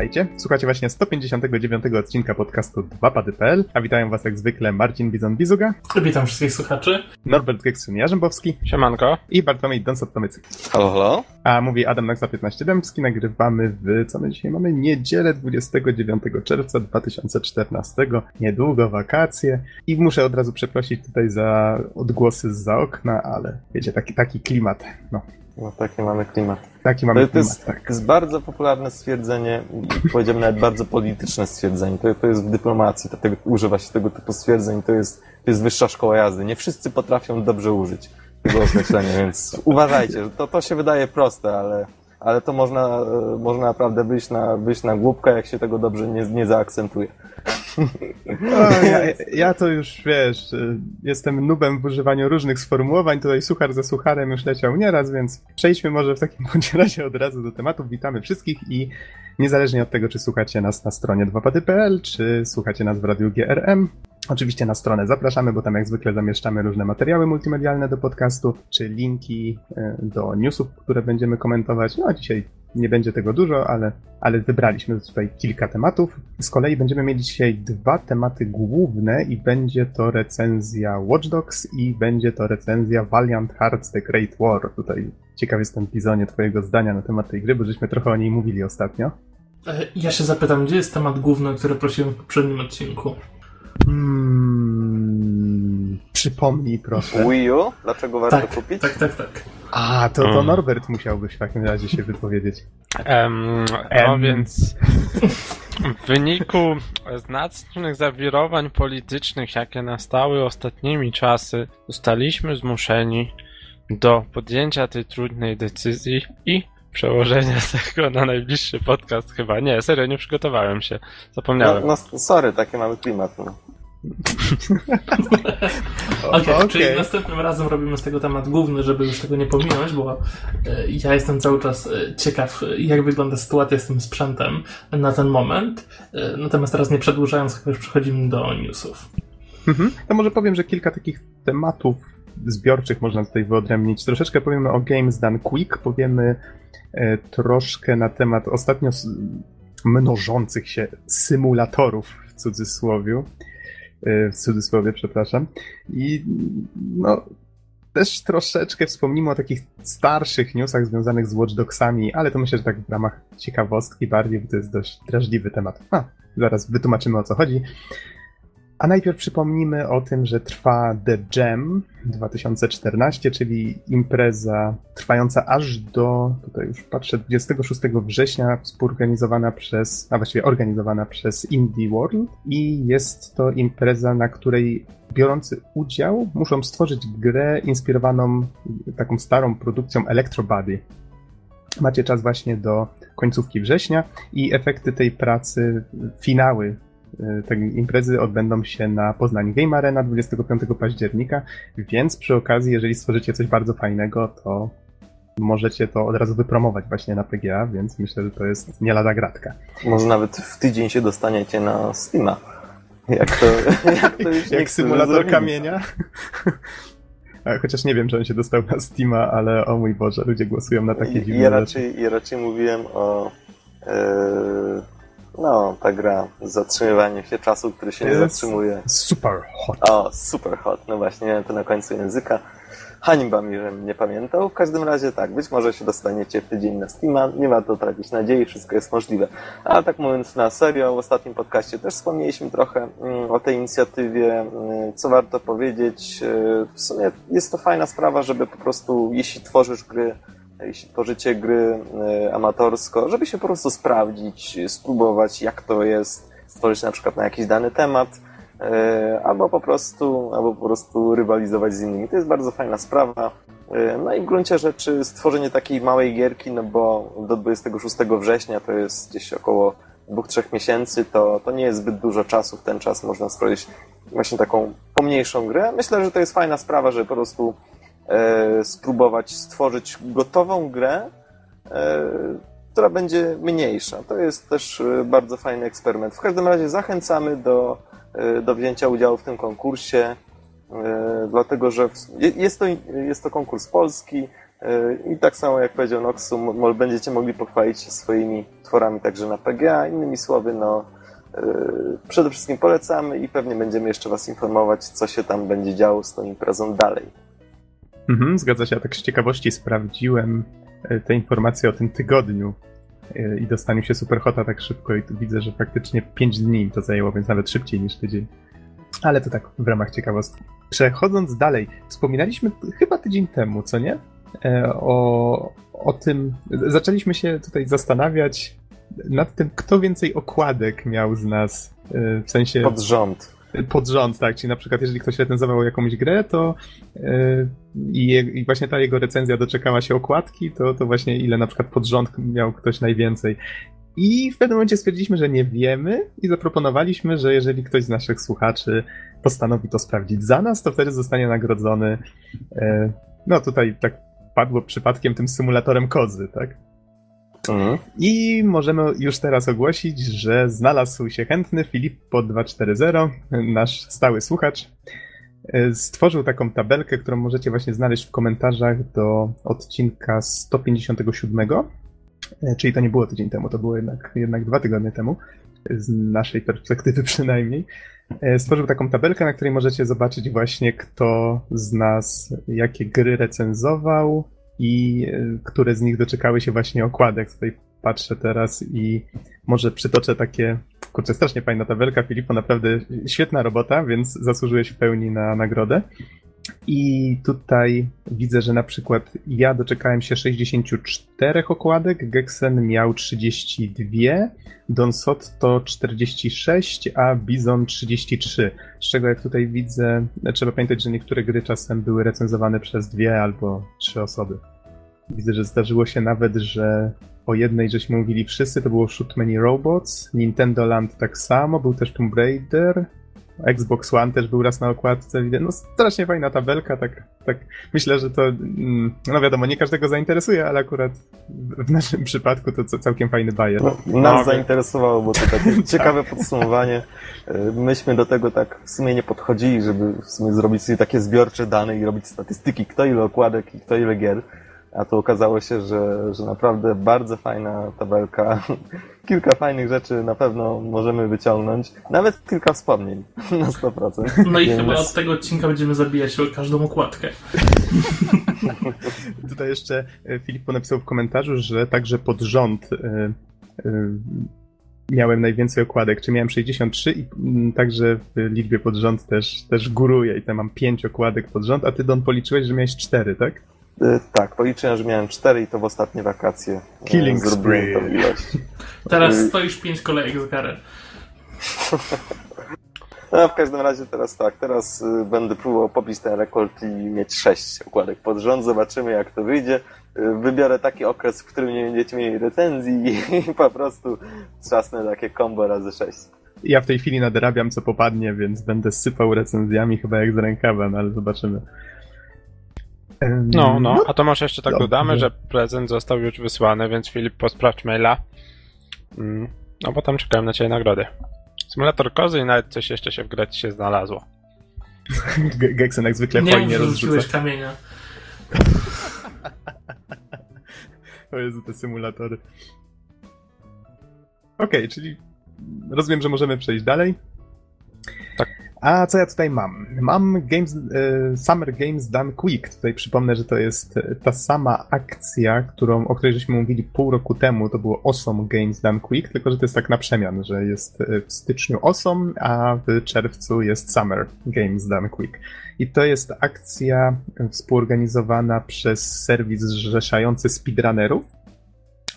Witajcie, słuchacie właśnie 159 odcinka podcastu 2pady.pl, a witają was jak zwykle Marcin Bizon-Bizuga, Witam wszystkich słuchaczy. Norbert Gekstryn-Jarzębowski Siemanko. i Bartłomiej Donsot-Tomycyk. Halo, halo. A mówi Adam Naksa 15 Dębski, nagrywamy w, co my dzisiaj mamy? Niedzielę 29 czerwca 2014, niedługo wakacje i muszę od razu przeprosić tutaj za odgłosy za okna, ale wiecie, taki, taki klimat, no. No taki mamy klimat. Taki mamy To, to, klimat, jest, tak. to jest bardzo popularne stwierdzenie, powiedziałbym nawet bardzo polityczne stwierdzenie. To, to jest w dyplomacji, dlatego używa się tego typu stwierdzeń. To jest, to jest wyższa szkoła jazdy. Nie wszyscy potrafią dobrze użyć tego określenia, więc uważajcie. To, to się wydaje proste, ale, ale to można, e, można naprawdę wyjść na, wyjść na głupkę, jak się tego dobrze nie, nie zaakcentuje. O, ja, ja to już wiesz, y, jestem nubem w używaniu różnych sformułowań. Tutaj suchar za sucharem już leciał nieraz, więc przejdźmy może w takim bądź razie od razu do tematów. Witamy wszystkich i niezależnie od tego, czy słuchacie nas na stronie 2pady.pl, czy słuchacie nas w radiu GRM, Oczywiście na stronę zapraszamy, bo tam jak zwykle zamieszczamy różne materiały multimedialne do podcastu, czy linki y, do newsów, które będziemy komentować. No a dzisiaj nie będzie tego dużo, ale, ale wybraliśmy tutaj kilka tematów. Z kolei będziemy mieli dzisiaj dwa tematy główne i będzie to recenzja Watch Dogs i będzie to recenzja Valiant Hearts The Great War. Tutaj ciekaw jestem, Bizonie, twojego zdania na temat tej gry, bo żeśmy trochę o niej mówili ostatnio. E, Ja się zapytam, gdzie jest temat główny, który prosiłem w poprzednim odcinku? Hmm, przypomnij proszę. Wii U? Dlaczego warto Tak, kupić? tak, tak, tak. A, to, to Mm. Norbert musiałbyś w takim razie się wypowiedzieć. Em. no więc w wyniku znacznych zawirowań politycznych, jakie nastały ostatnimi czasy, zostaliśmy zmuszeni do podjęcia tej trudnej decyzji i przełożenia tego na najbliższy podcast chyba. Nie, serio, nie przygotowałem się. No, Zapomniałem. no sorry, taki mamy klimat. No. Okej, Okej. czyli następnym razem robimy z tego temat główny, żeby już tego nie pominąć, bo e, ja jestem cały czas e, ciekaw, e, jak wygląda sytuacja z tym sprzętem na ten moment. Natomiast teraz nie przedłużając, chyba już przechodzimy do newsów. Mhm. To może powiem, że kilka takich tematów zbiorczych można tutaj wyodrębnić. Troszeczkę powiemy o Games Done Quick, powiemy troszkę na temat ostatnio mnożących się symulatorów w cudzysłowie. E, w cudzysłowie, przepraszam. I no, też troszeczkę wspomnimy o takich starszych newsach związanych z Watch Dogsami, ale to myślę, że tak w ramach ciekawostki bardziej, bo to jest dość drażliwy temat. A, zaraz wytłumaczymy o co chodzi. A najpierw przypomnimy o tym, że trwa The Jam 2014, czyli impreza trwająca aż do, tutaj już patrzę, 26 września, współorganizowana przez, a właściwie organizowana przez Indie World i jest to impreza, na której biorący udział muszą stworzyć grę inspirowaną taką starą produkcją Electro Body. Macie czas właśnie do końcówki września i efekty tej pracy, finały y, tej imprezy odbędą się na Poznań Game Arena 25 października, więc przy okazji, jeżeli stworzycie coś bardzo fajnego, to możecie to od razu wypromować właśnie na PGA, więc myślę, że to jest nie lada gratka. Może nawet w tydzień się dostaniecie na Steama. Jak to, jak to już Jak symulator kamienia. Chociaż nie wiem, czy on się dostał na Steama, ale o mój Boże, ludzie głosują na takie dziwne ja, rzeczy. raczej, ja raczej mówiłem o e, no, ta gra zatrzymywanie się czasu, który się nie zatrzymuje. Super hot. O, super hot. No właśnie, miałem to na końcu języka. Hańba mi, żebym nie pamiętał. W każdym razie tak, być może się dostaniecie w tydzień na Steama. Nie ma to tracić nadziei, wszystko jest możliwe. Ale tak mówiąc na serio, w ostatnim podcaście też wspomnieliśmy trochę mm, o tej inicjatywie. Mm, Co warto powiedzieć? e, W sumie jest to fajna sprawa, żeby po prostu, jeśli tworzysz gry, jeśli tworzycie gry e, amatorsko, żeby się po prostu sprawdzić, spróbować jak to jest, stworzyć na przykład na jakiś dany temat, e, albo po prostu, albo po prostu rywalizować z innymi. To jest bardzo fajna sprawa. E, No i w gruncie rzeczy stworzenie takiej małej gierki, no bo do 26 września to jest gdzieś około dwóch, trzech miesięcy, to, to nie jest zbyt dużo czasu. W ten czas można stworzyć właśnie taką pomniejszą grę. Myślę, że to jest fajna sprawa, żeby po prostu spróbować stworzyć gotową grę, e, która będzie mniejsza. To jest też e, bardzo fajny eksperyment. W każdym razie zachęcamy do, e, do wzięcia udziału w tym konkursie, e, dlatego że jest to, jest to konkurs polski, I tak samo jak powiedział Noxu, będziecie mogli pochwalić się swoimi tworami także na PGA. Innymi słowy, no przede wszystkim polecamy i pewnie będziemy jeszcze Was informować, co się tam będzie działo z tą imprezą dalej. Mhm, zgadza się, ja tak z ciekawości sprawdziłem te informacje o tym tygodniu i dostaniu się Superhota tak szybko i tu widzę, że praktycznie 5 dni to zajęło, więc nawet szybciej niż tydzień. Ale to tak w ramach ciekawostki. Przechodząc dalej, wspominaliśmy chyba tydzień temu, co nie? E, o, o tym, zaczęliśmy się tutaj zastanawiać nad tym, kto więcej okładek miał z nas, e, w sensie... Pod rząd. Pod rząd, tak. Czyli na przykład, jeżeli ktoś recenzował jakąś grę, to yy, i, właśnie ta jego recenzja doczekała się okładki, to, to właśnie ile na przykład pod rząd miał ktoś najwięcej. I w pewnym momencie stwierdziliśmy, że nie wiemy i zaproponowaliśmy, że jeżeli ktoś z naszych słuchaczy postanowi to sprawdzić za nas, to wtedy zostanie nagrodzony. Yy, no tutaj tak padło przypadkiem tym symulatorem kozy, tak? Mhm. I możemy już teraz ogłosić, że znalazł się chętny Filip po 240, nasz stały słuchacz. Stworzył taką tabelkę, którą możecie właśnie znaleźć w komentarzach do odcinka 157. Czyli to nie było tydzień temu, to było jednak, jednak dwa tygodnie temu, z naszej perspektywy przynajmniej. Stworzył taką tabelkę, na której możecie zobaczyć właśnie, kto z nas jakie gry recenzował, i e, które z nich doczekały się właśnie okładek. Tutaj patrzę teraz i może przytoczę takie, kurczę, strasznie fajna tabelka, Filipo, naprawdę świetna robota, więc zasłużyłeś w pełni na nagrodę. I tutaj widzę, że na przykład ja doczekałem się 64 okładek, Gexen miał 32, Don Sotto 46, a Bizon 33. Z czego jak tutaj widzę, trzeba pamiętać, że niektóre gry czasem były recenzowane przez dwie albo trzy osoby. Widzę, że zdarzyło się nawet, że o jednej żeśmy mówili wszyscy, to było Shoot Many Robots, Nintendo Land tak samo, był też Tomb Raider, Xbox One też był raz na okładce, no strasznie fajna tabelka, tak, tak myślę, że to, mm, no wiadomo, nie każdego zainteresuje, ale akurat w naszym przypadku to całkiem fajny bajer. No, nas no, zainteresowało, bo to takie ciekawe podsumowanie. E, myśmy do tego tak w sumie nie podchodzili, żeby w sumie zrobić sobie takie zbiorcze dane i robić statystyki, kto ile okładek i kto ile gier. A tu okazało się, że, że naprawdę bardzo fajna tabelka. Kilka fajnych rzeczy na pewno możemy wyciągnąć. Nawet kilka wspomnień na 100%. No i Więc... chyba od tego odcinka będziemy zabijać o każdą okładkę. Tutaj jeszcze e, Filip napisał w komentarzu, że także pod rząd e, e, miałem najwięcej okładek, czy miałem 63 i mm, także w liczbie pod rząd też, też góruję i tam mam 5 okładek pod rząd, a ty Don policzyłeś, że miałeś 4, tak? Y, tak, policzyłem, że miałem cztery i to w ostatnie wakacje. Y, Killing spree. tą ilość. Teraz y, stoisz pięć kolejek za karę. No, w każdym razie teraz tak, teraz będę próbował pobić ten rekord i mieć sześć okładek pod rząd. Zobaczymy, jak to wyjdzie. Wybiorę taki okres, w którym nie będziecie mieli recenzji i po prostu trzasnę takie combo razy sześć. Ja w tej chwili nadrabiam, co popadnie, więc będę sypał recenzjami chyba jak z rękawa, no ale zobaczymy. No, no, a to może jeszcze tak Dobrze. dodamy, że prezent został już wysłany, więc Filip, posprawdź maila. Mm, no, bo tam czekałem na ciebie nagrody. Symulator kozy i nawet coś jeszcze się w grę się znalazło. Geksen jak zwykle nie fajnie rozrzuca. kamienia. o Jezu, te symulatory. Okej, okay, czyli rozumiem, że możemy przejść dalej. Tak. A co ja tutaj mam? Mam Games, e, Summer Games Done Quick. Tutaj przypomnę, że to jest ta sama akcja, którą, o której żeśmy mówili pół roku temu. To było Awesome Games Done Quick, tylko że to jest tak na przemian, że jest e, w styczniu Awesome, a w czerwcu jest Summer Games Done Quick. I to jest akcja współorganizowana przez serwis zrzeszający speedrunnerów.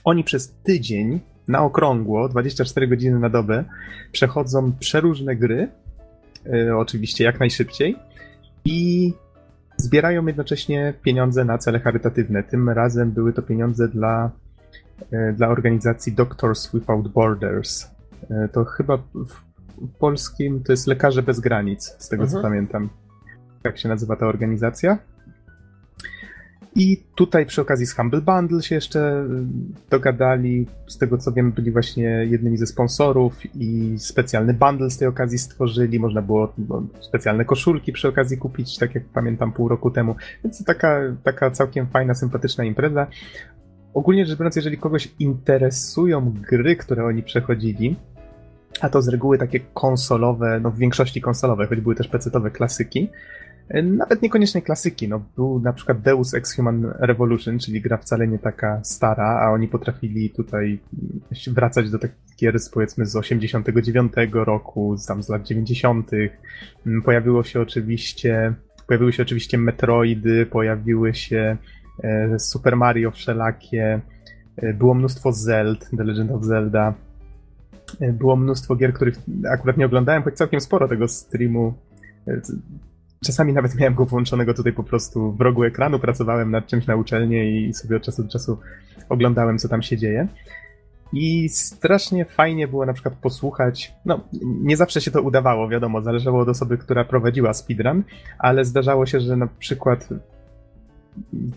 Oni przez tydzień na okrągło, 24 godziny na dobę, przechodzą przeróżne gry, E, oczywiście jak najszybciej i zbierają jednocześnie pieniądze na cele charytatywne. Tym razem były to pieniądze dla, e, dla organizacji Doctors Without Borders. E, to chyba w polskim to jest Lekarze Bez Granic, z tego mhm. co pamiętam. Jak się nazywa ta organizacja? I tutaj przy okazji z Humble Bundle się jeszcze y, dogadali. Z tego co wiem, byli właśnie jednymi ze sponsorów i specjalny bundle z tej okazji stworzyli. Można było no, specjalne koszulki przy okazji kupić, tak jak pamiętam pół roku temu. Więc taka, taka całkiem fajna, sympatyczna impreza. Ogólnie rzecz biorąc, jeżeli kogoś interesują gry, które oni przechodzili, a to z reguły takie konsolowe, no w większości konsolowe, choć były też pecetowe klasyki, nawet niekoniecznie klasyki, no był na przykład Deus Ex Human Revolution, czyli gra wcale nie taka stara, a oni potrafili tutaj wracać do takich gier z powiedzmy z 89 roku, tam z lat 90. Pojawiło się oczywiście, pojawiły się oczywiście Metroidy, pojawiły się e, Super Mario wszelakie, e, było mnóstwo Zeld, The Legend of Zelda, e, było mnóstwo gier, których akurat nie oglądałem, choć całkiem sporo tego streamu Czasami nawet miałem go włączonego tutaj po prostu w rogu ekranu, pracowałem nad czymś na uczelni i sobie od czasu do czasu oglądałem, co tam się dzieje. I strasznie fajnie było na przykład posłuchać. No, nie zawsze się to udawało, wiadomo, zależało od osoby, która prowadziła speedrun, ale zdarzało się, że na przykład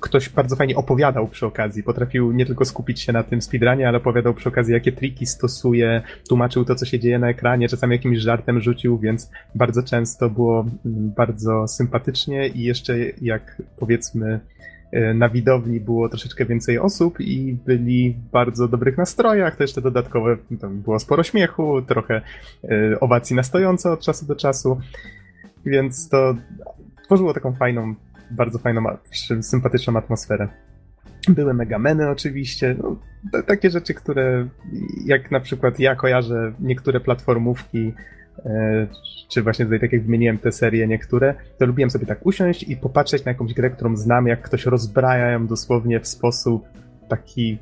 ktoś bardzo fajnie opowiadał przy okazji. Potrafił nie tylko skupić się na tym speedrunie, ale opowiadał przy okazji, jakie triki stosuje, tłumaczył to, co się dzieje na ekranie, czasami jakimś żartem rzucił, więc bardzo często było mm, bardzo sympatycznie i jeszcze jak powiedzmy e, na widowni było troszeczkę więcej osób i byli w bardzo dobrych nastrojach, to jeszcze dodatkowe, tam było sporo śmiechu, trochę e, owacji na stojąco od czasu do czasu, więc to tworzyło taką fajną bardzo fajną, sympatyczną atmosferę. Były megameny oczywiście, no, takie rzeczy, które jak na przykład ja kojarzę niektóre platformówki, e, czy właśnie tutaj tak jak wymieniłem te serie niektóre, to lubiłem sobie tak usiąść i popatrzeć na jakąś grę, którą znam, jak ktoś rozbraja ją dosłownie w sposób taki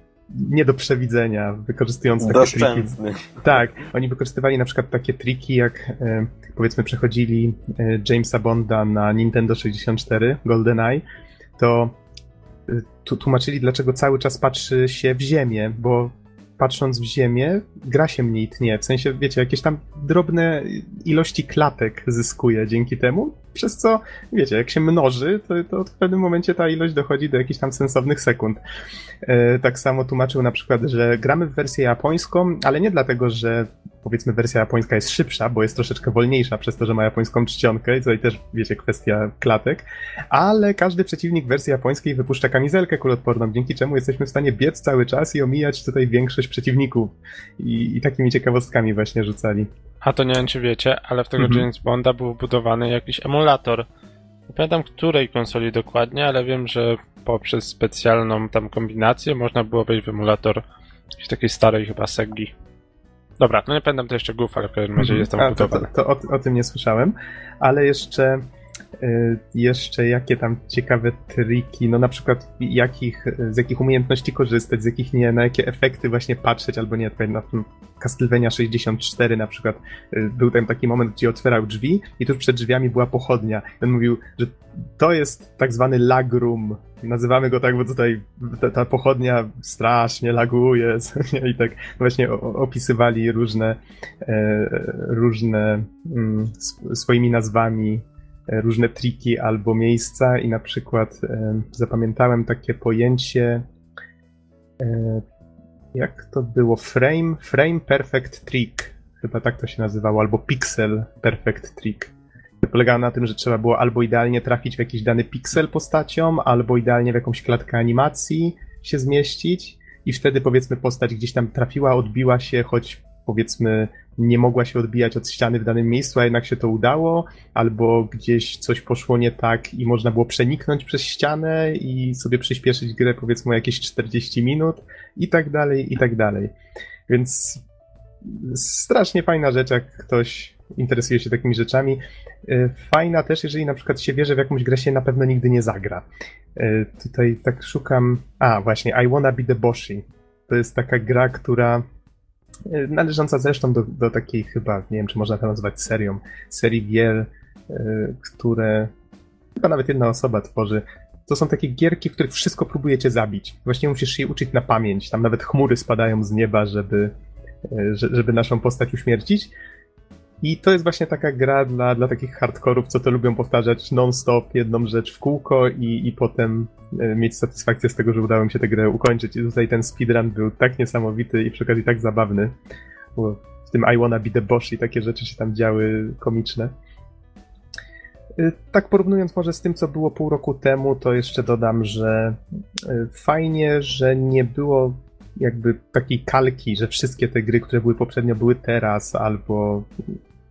nie do przewidzenia, wykorzystując takie Doszczęsny. triki. Tak, oni wykorzystywali na przykład takie triki, jak e, powiedzmy przechodzili e, Jamesa Bonda na Nintendo 64, GoldenEye, to e, tłumaczyli, dlaczego cały czas patrzy się w ziemię, bo patrząc w ziemię, gra się mniej tnie. W sensie, wiecie, jakieś tam drobne ilości klatek zyskuje dzięki temu, przez co, wiecie, jak się mnoży, to, to w pewnym momencie ta ilość dochodzi do jakichś tam sensownych sekund. E, tak samo tłumaczył na przykład, że gramy w wersję japońską, ale nie dlatego, że powiedzmy wersja japońska jest szybsza, bo jest troszeczkę wolniejsza przez to, że ma japońską czcionkę i tutaj też, wiecie, kwestia klatek, ale każdy przeciwnik wersji japońskiej wypuszcza kamizelkę kulotporną, dzięki czemu jesteśmy w stanie biec cały czas i omijać tutaj większość przeciwników i, i takimi ciekawostkami właśnie rzucali. A to nie wiem, czy wiecie, ale w tego mhm. James Bonda był wbudowany jakiś emulator. Nie pamiętam której konsoli dokładnie, ale wiem, że poprzez specjalną tam kombinację można było wejść w emulator jakiejś takiej starej chyba Segi. Dobra, no nie pamiętam też szczegółów, ale w każdym razie mhm. jest tam A, to, to, to o, o, tym nie słyszałem, ale jeszcze jeszcze jakie tam ciekawe triki, no na przykład jakich, z jakich umiejętności korzystać, z jakich nie, na jakie efekty właśnie patrzeć, albo nie, na tym Castlevania 64 na przykład y, był tam taki moment, gdzie otwierał drzwi i tuż przed drzwiami była pochodnia. On mówił, że to jest tak zwany lagrum. Nazywamy go tak, bo tutaj ta, ta pochodnia strasznie laguje i tak właśnie opisywali różne, e, różne mm, swoimi nazwami różne triki albo miejsca i na przykład e, zapamiętałem takie pojęcie jak to było? Frame, frame Perfect Trick. Chyba tak to się nazywało, albo Pixel Perfect Trick. Polegało na tym, że trzeba było albo idealnie trafić w jakiś dany piksel postacią, albo idealnie w jakąś klatkę animacji się zmieścić i wtedy powiedzmy postać gdzieś tam trafiła, odbiła się, choć powiedzmy nie mogła się odbijać od ściany w danym miejscu, a jednak się to udało, albo gdzieś coś poszło nie tak i można było przeniknąć przez ścianę i sobie przyspieszyć grę powiedzmy jakieś 40 minut i tak dalej, i tak dalej. Więc strasznie fajna rzecz, jak ktoś interesuje się takimi rzeczami. E, fajna też, jeżeli na przykład się wierzy w jakąś grę, się na pewno nigdy nie zagra. E, tutaj tak szukam. A, właśnie, I Wanna Be the Boshi. To jest taka gra, która należąca zresztą do, do takiej chyba, nie wiem, czy można to nazwać serią, serii gier, które chyba nawet jedna osoba tworzy. To są takie gierki, w których wszystko próbujecie zabić. Właśnie musisz je uczyć na pamięć. Tam nawet chmury spadają z nieba, żeby, żeby naszą postać uśmiercić. I to jest właśnie taka gra dla, dla takich hardkorów, co to lubią powtarzać non-stop jedną rzecz w kółko i, i potem e, mieć satysfakcję z tego, że udało mi się tę grę ukończyć. I tutaj ten speedrun był tak niesamowity i przy okazji tak zabawny. Bo w tym I Wanna Be The Boss i takie rzeczy się tam działy komiczne. E, tak porównując może z tym, co było pół roku temu, to jeszcze dodam, że e, fajnie, że nie było jakby takiej kalki, że wszystkie te gry, które były poprzednio, były teraz, albo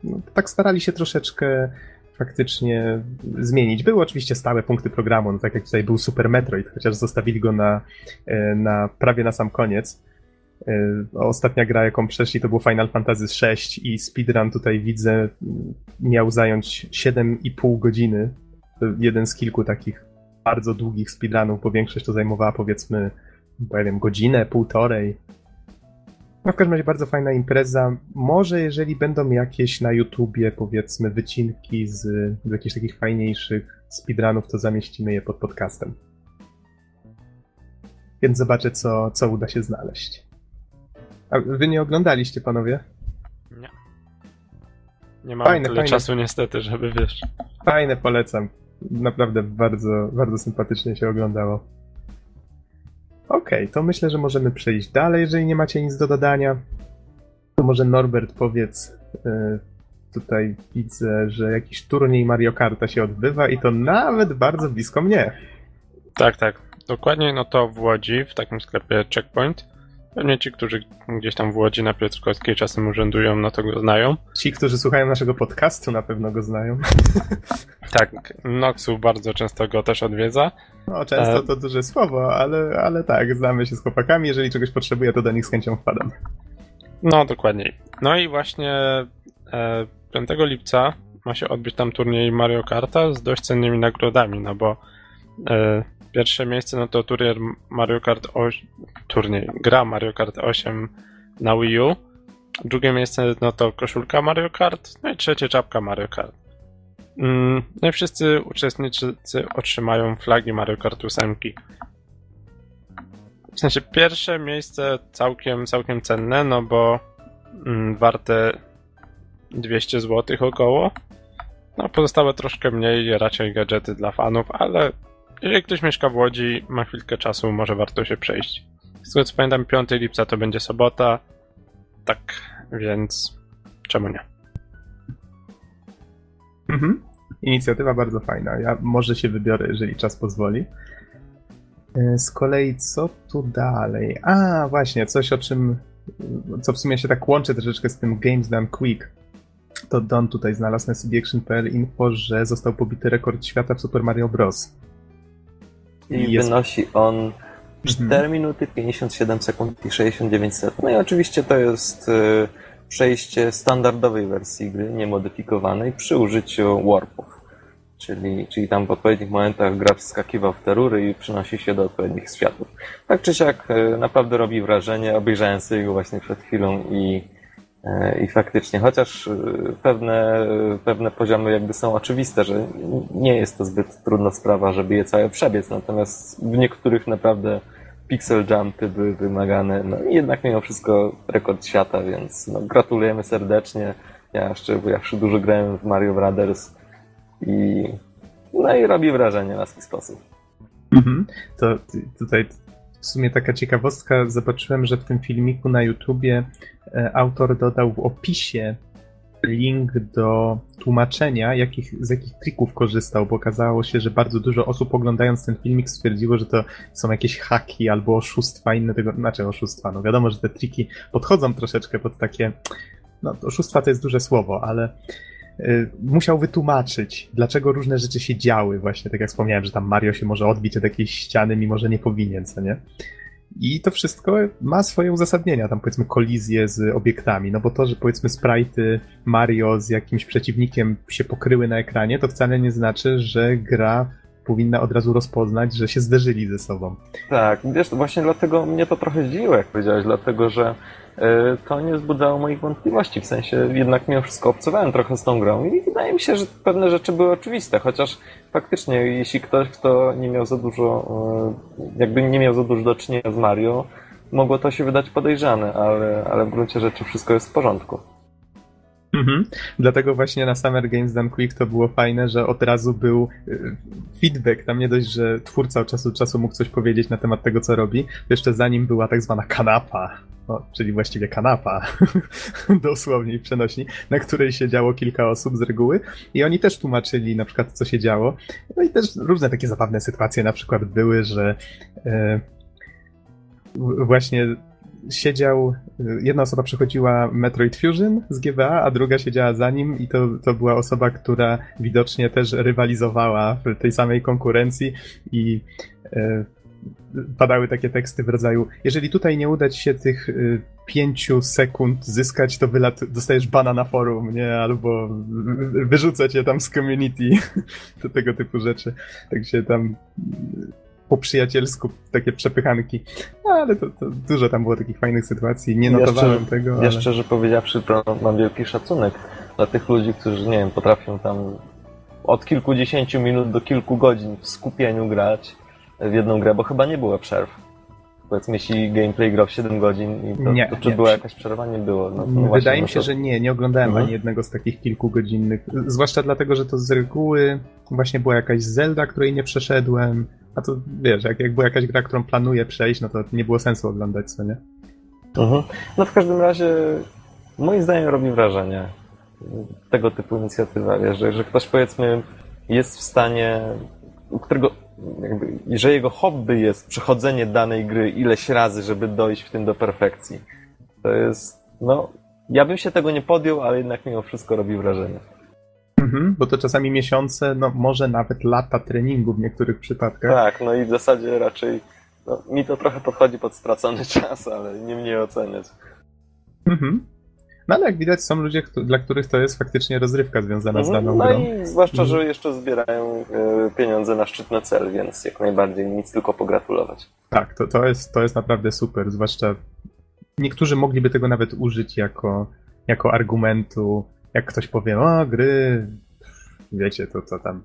no, tak starali się troszeczkę faktycznie zmienić. Były oczywiście stałe punkty programu, no tak jak tutaj był Super Metroid, chociaż zostawili go na, e, na prawie na sam koniec. E, ostatnia gra, jaką przeszli, to było Final Fantasy VI i speedrun tutaj widzę miał zająć 7,5 godziny. Jeden z kilku takich bardzo długich speedrunów, bo większość to zajmowała powiedzmy, powiem, godzinę, półtorej. No w każdym razie bardzo fajna impreza. Może jeżeli będą jakieś na YouTubie, powiedzmy, wycinki z, z jakichś takich fajniejszych speedrunów, to zamieścimy je pod podcastem. Więc zobaczę, co, co uda się znaleźć. A wy nie oglądaliście, panowie? Nie. Nie mam fajne, tyle fajne. czasu niestety, żeby wiesz. Fajne, polecam. Naprawdę bardzo, bardzo sympatycznie się oglądało. Okej, okay, to myślę, że możemy przejść dalej, jeżeli nie macie nic do dodania. To może Norbert powiedz, yy, tutaj widzę, że jakiś turniej Mario Karta się odbywa i to nawet bardzo blisko mnie. Tak, tak. Dokładnie, no to w Łodzi, w takim sklepie Checkpoint. Pewnie ci, którzy gdzieś tam w Łodzi na Piotrkowskiej czasem urzędują, no to go znają. Ci, którzy słuchają naszego podcastu, na pewno go znają. tak, Noxu bardzo często go też odwiedza. No, często e... to duże słowo, ale, ale tak, znamy się z chłopakami. Jeżeli czegoś potrzebuję, to do nich z chęcią wpadam. No, dokładniej. No i właśnie e, 5 lipca ma się odbyć tam turniej Mario Karta z dość cennymi nagrodami, no bo e, Pierwsze miejsce no to turniej Mario Kart 8, turniej, gra Mario Kart 8 na Wii U. Drugie miejsce no to koszulka Mario Kart, no i trzecie czapka Mario Kart. Mm, no i wszyscy uczestnicy otrzymają flagi Mario Kart 8. W sensie pierwsze miejsce całkiem, całkiem cenne, no bo mm, warte 200 zł około. No pozostałe troszkę mniej, raczej gadżety dla fanów, ale jeżeli ktoś mieszka w Łodzi, ma chwilkę czasu, może warto się przejść. Z tego co pamiętam, 5 lipca to będzie sobota. Tak, więc czemu nie? Mhm. Inicjatywa bardzo fajna. Ja może się wybiorę, jeżeli czas pozwoli. E, z kolei co tu dalej? A, właśnie, coś o czym, co w sumie się tak łączy troszeczkę z tym Games Done Quick. To Don tutaj znalazł na cdaction.pl info, że został pobity rekord świata w Super Mario Bros. I jest... wynosi on 4 mhm. minuty 57 sekund i 69 sekund. No i oczywiście to jest y, przejście standardowej wersji gry, niemodyfikowanej, przy użyciu warpów. Czyli, czyli tam w odpowiednich momentach gracz skakiwał w te rury i przynosi się do odpowiednich światów. Tak czy siak y, naprawdę robi wrażenie, obejrzałem sobie go właśnie przed chwilą i I faktycznie, chociaż e, pewne, pewne poziomy jakby są oczywiste, że nie jest to zbyt trudna sprawa, żeby je całe przebiec, natomiast w niektórych naprawdę pixel jumpy były wymagane, no jednak mimo wszystko rekord świata, więc no, gratulujemy serdecznie. Ja jeszcze, bo ja dużo grałem w Mario Brothers i no i robi wrażenie na swój sposób. Mhm. To tutaj w sumie taka ciekawostka, zobaczyłem, że w tym filmiku na YouTubie e, autor dodał w opisie link do tłumaczenia, jakich, z jakich trików korzystał, bo okazało się, że bardzo dużo osób oglądając ten filmik stwierdziło, że to są jakieś haki albo oszustwa, inne tego, znaczy oszustwa, no wiadomo, że te triki podchodzą troszeczkę pod takie, no oszustwa to jest duże słowo, ale musiał wytłumaczyć, dlaczego różne rzeczy się działy, właśnie tak jak wspomniałem, że tam Mario się może odbić od jakiejś ściany, mimo że nie powinien, co nie? I to wszystko ma swoje uzasadnienia, tam powiedzmy kolizje z obiektami, no bo to, że powiedzmy sprite'y Mario z jakimś przeciwnikiem się pokryły na ekranie, to wcale nie znaczy, że gra powinna od razu rozpoznać, że się zderzyli ze sobą. Tak, wiesz, właśnie dlatego mnie to trochę zdziwiło, jak powiedziałeś, dlatego że E, to nie wzbudzało moich wątpliwości. W sensie jednak mimo wszystko obcowałem trochę z tą grą i wydaje mi się, że pewne rzeczy były oczywiste, chociaż faktycznie jeśli ktoś, kto nie miał za dużo, e, jakby nie miał za dużo do czynienia z Mario, mogło to się wydać podejrzane, ale, ale w gruncie rzeczy wszystko jest w porządku. Mhm. Dlatego właśnie na Summer Games Done Quick to było fajne, że od razu był y, feedback. Tam nie dość, że twórca od czasu do czasu mógł coś powiedzieć na temat tego, co robi, jeszcze za nim była tak zwana kanapa, no, czyli właściwie kanapa, dosłownie przenośni, na której siedziało kilka osób z reguły i oni też tłumaczyli na przykład, co się działo. No i też różne takie zabawne sytuacje na przykład były, że e, właśnie siedział, jedna osoba przechodziła Metroid Fusion z GBA, a druga siedziała za nim i to, to była osoba, która widocznie też rywalizowała w tej samej konkurencji i e, padały takie teksty w rodzaju jeżeli tutaj nie uda ci się tych y, pięciu sekund zyskać, to wylat, dostajesz bana na forum, nie? Albo wyrzucę cię tam z community. to tego typu rzeczy. Także tam po przyjacielsku takie przepychanki. No, ale to, to, dużo tam było takich fajnych sytuacji. Nie notowałem jeszcze, tego. Ja ale... szczerze powiedziawszy, mam wielki szacunek dla tych ludzi, którzy, nie wiem, potrafią tam od kilkudziesięciu minut do kilku godzin w skupieniu grać w jedną grę, bo chyba nie było przerw. Powiedzmy, jeśli gameplay grał w 7 godzin, i to, nie, to czy nie. była jakaś przerwa? Nie było. No, no właśnie, Wydaje no mi się, to... że nie, nie oglądałem mhm. ani jednego z takich kilkugodzinnych. Zwłaszcza dlatego, że to z reguły właśnie była jakaś Zelda, której nie przeszedłem. A to wiesz, jak, jak była jakaś gra, którą planuję przejść, no to nie było sensu oglądać, co nie? Mhm. No w każdym razie, moim zdaniem robi wrażenie tego typu inicjatywa, wiesz, że, że ktoś powiedzmy jest w stanie, którego jakby, że jego hobby jest przechodzenie danej gry ileś razy, żeby dojść w tym do perfekcji. To jest, no, ja bym się tego nie podjął, ale jednak mimo wszystko robi wrażenie. Mhm, bo to czasami miesiące, no może nawet lata treningu w niektórych przypadkach. Tak, no i w zasadzie raczej no, mi to trochę podchodzi pod stracony czas, ale nie mnie oceniać. Mhm. No ale jak widać są ludzie, dla których to jest faktycznie rozrywka związana z Mhm, daną no grą. i zwłaszcza, że jeszcze zbierają e, pieniądze na szczytny cel, więc jak najbardziej nic tylko pogratulować. Tak, to, to, jest, to jest naprawdę super, zwłaszcza niektórzy mogliby tego nawet użyć jako, jako argumentu, jak ktoś powie, o gry, wiecie, to co tam,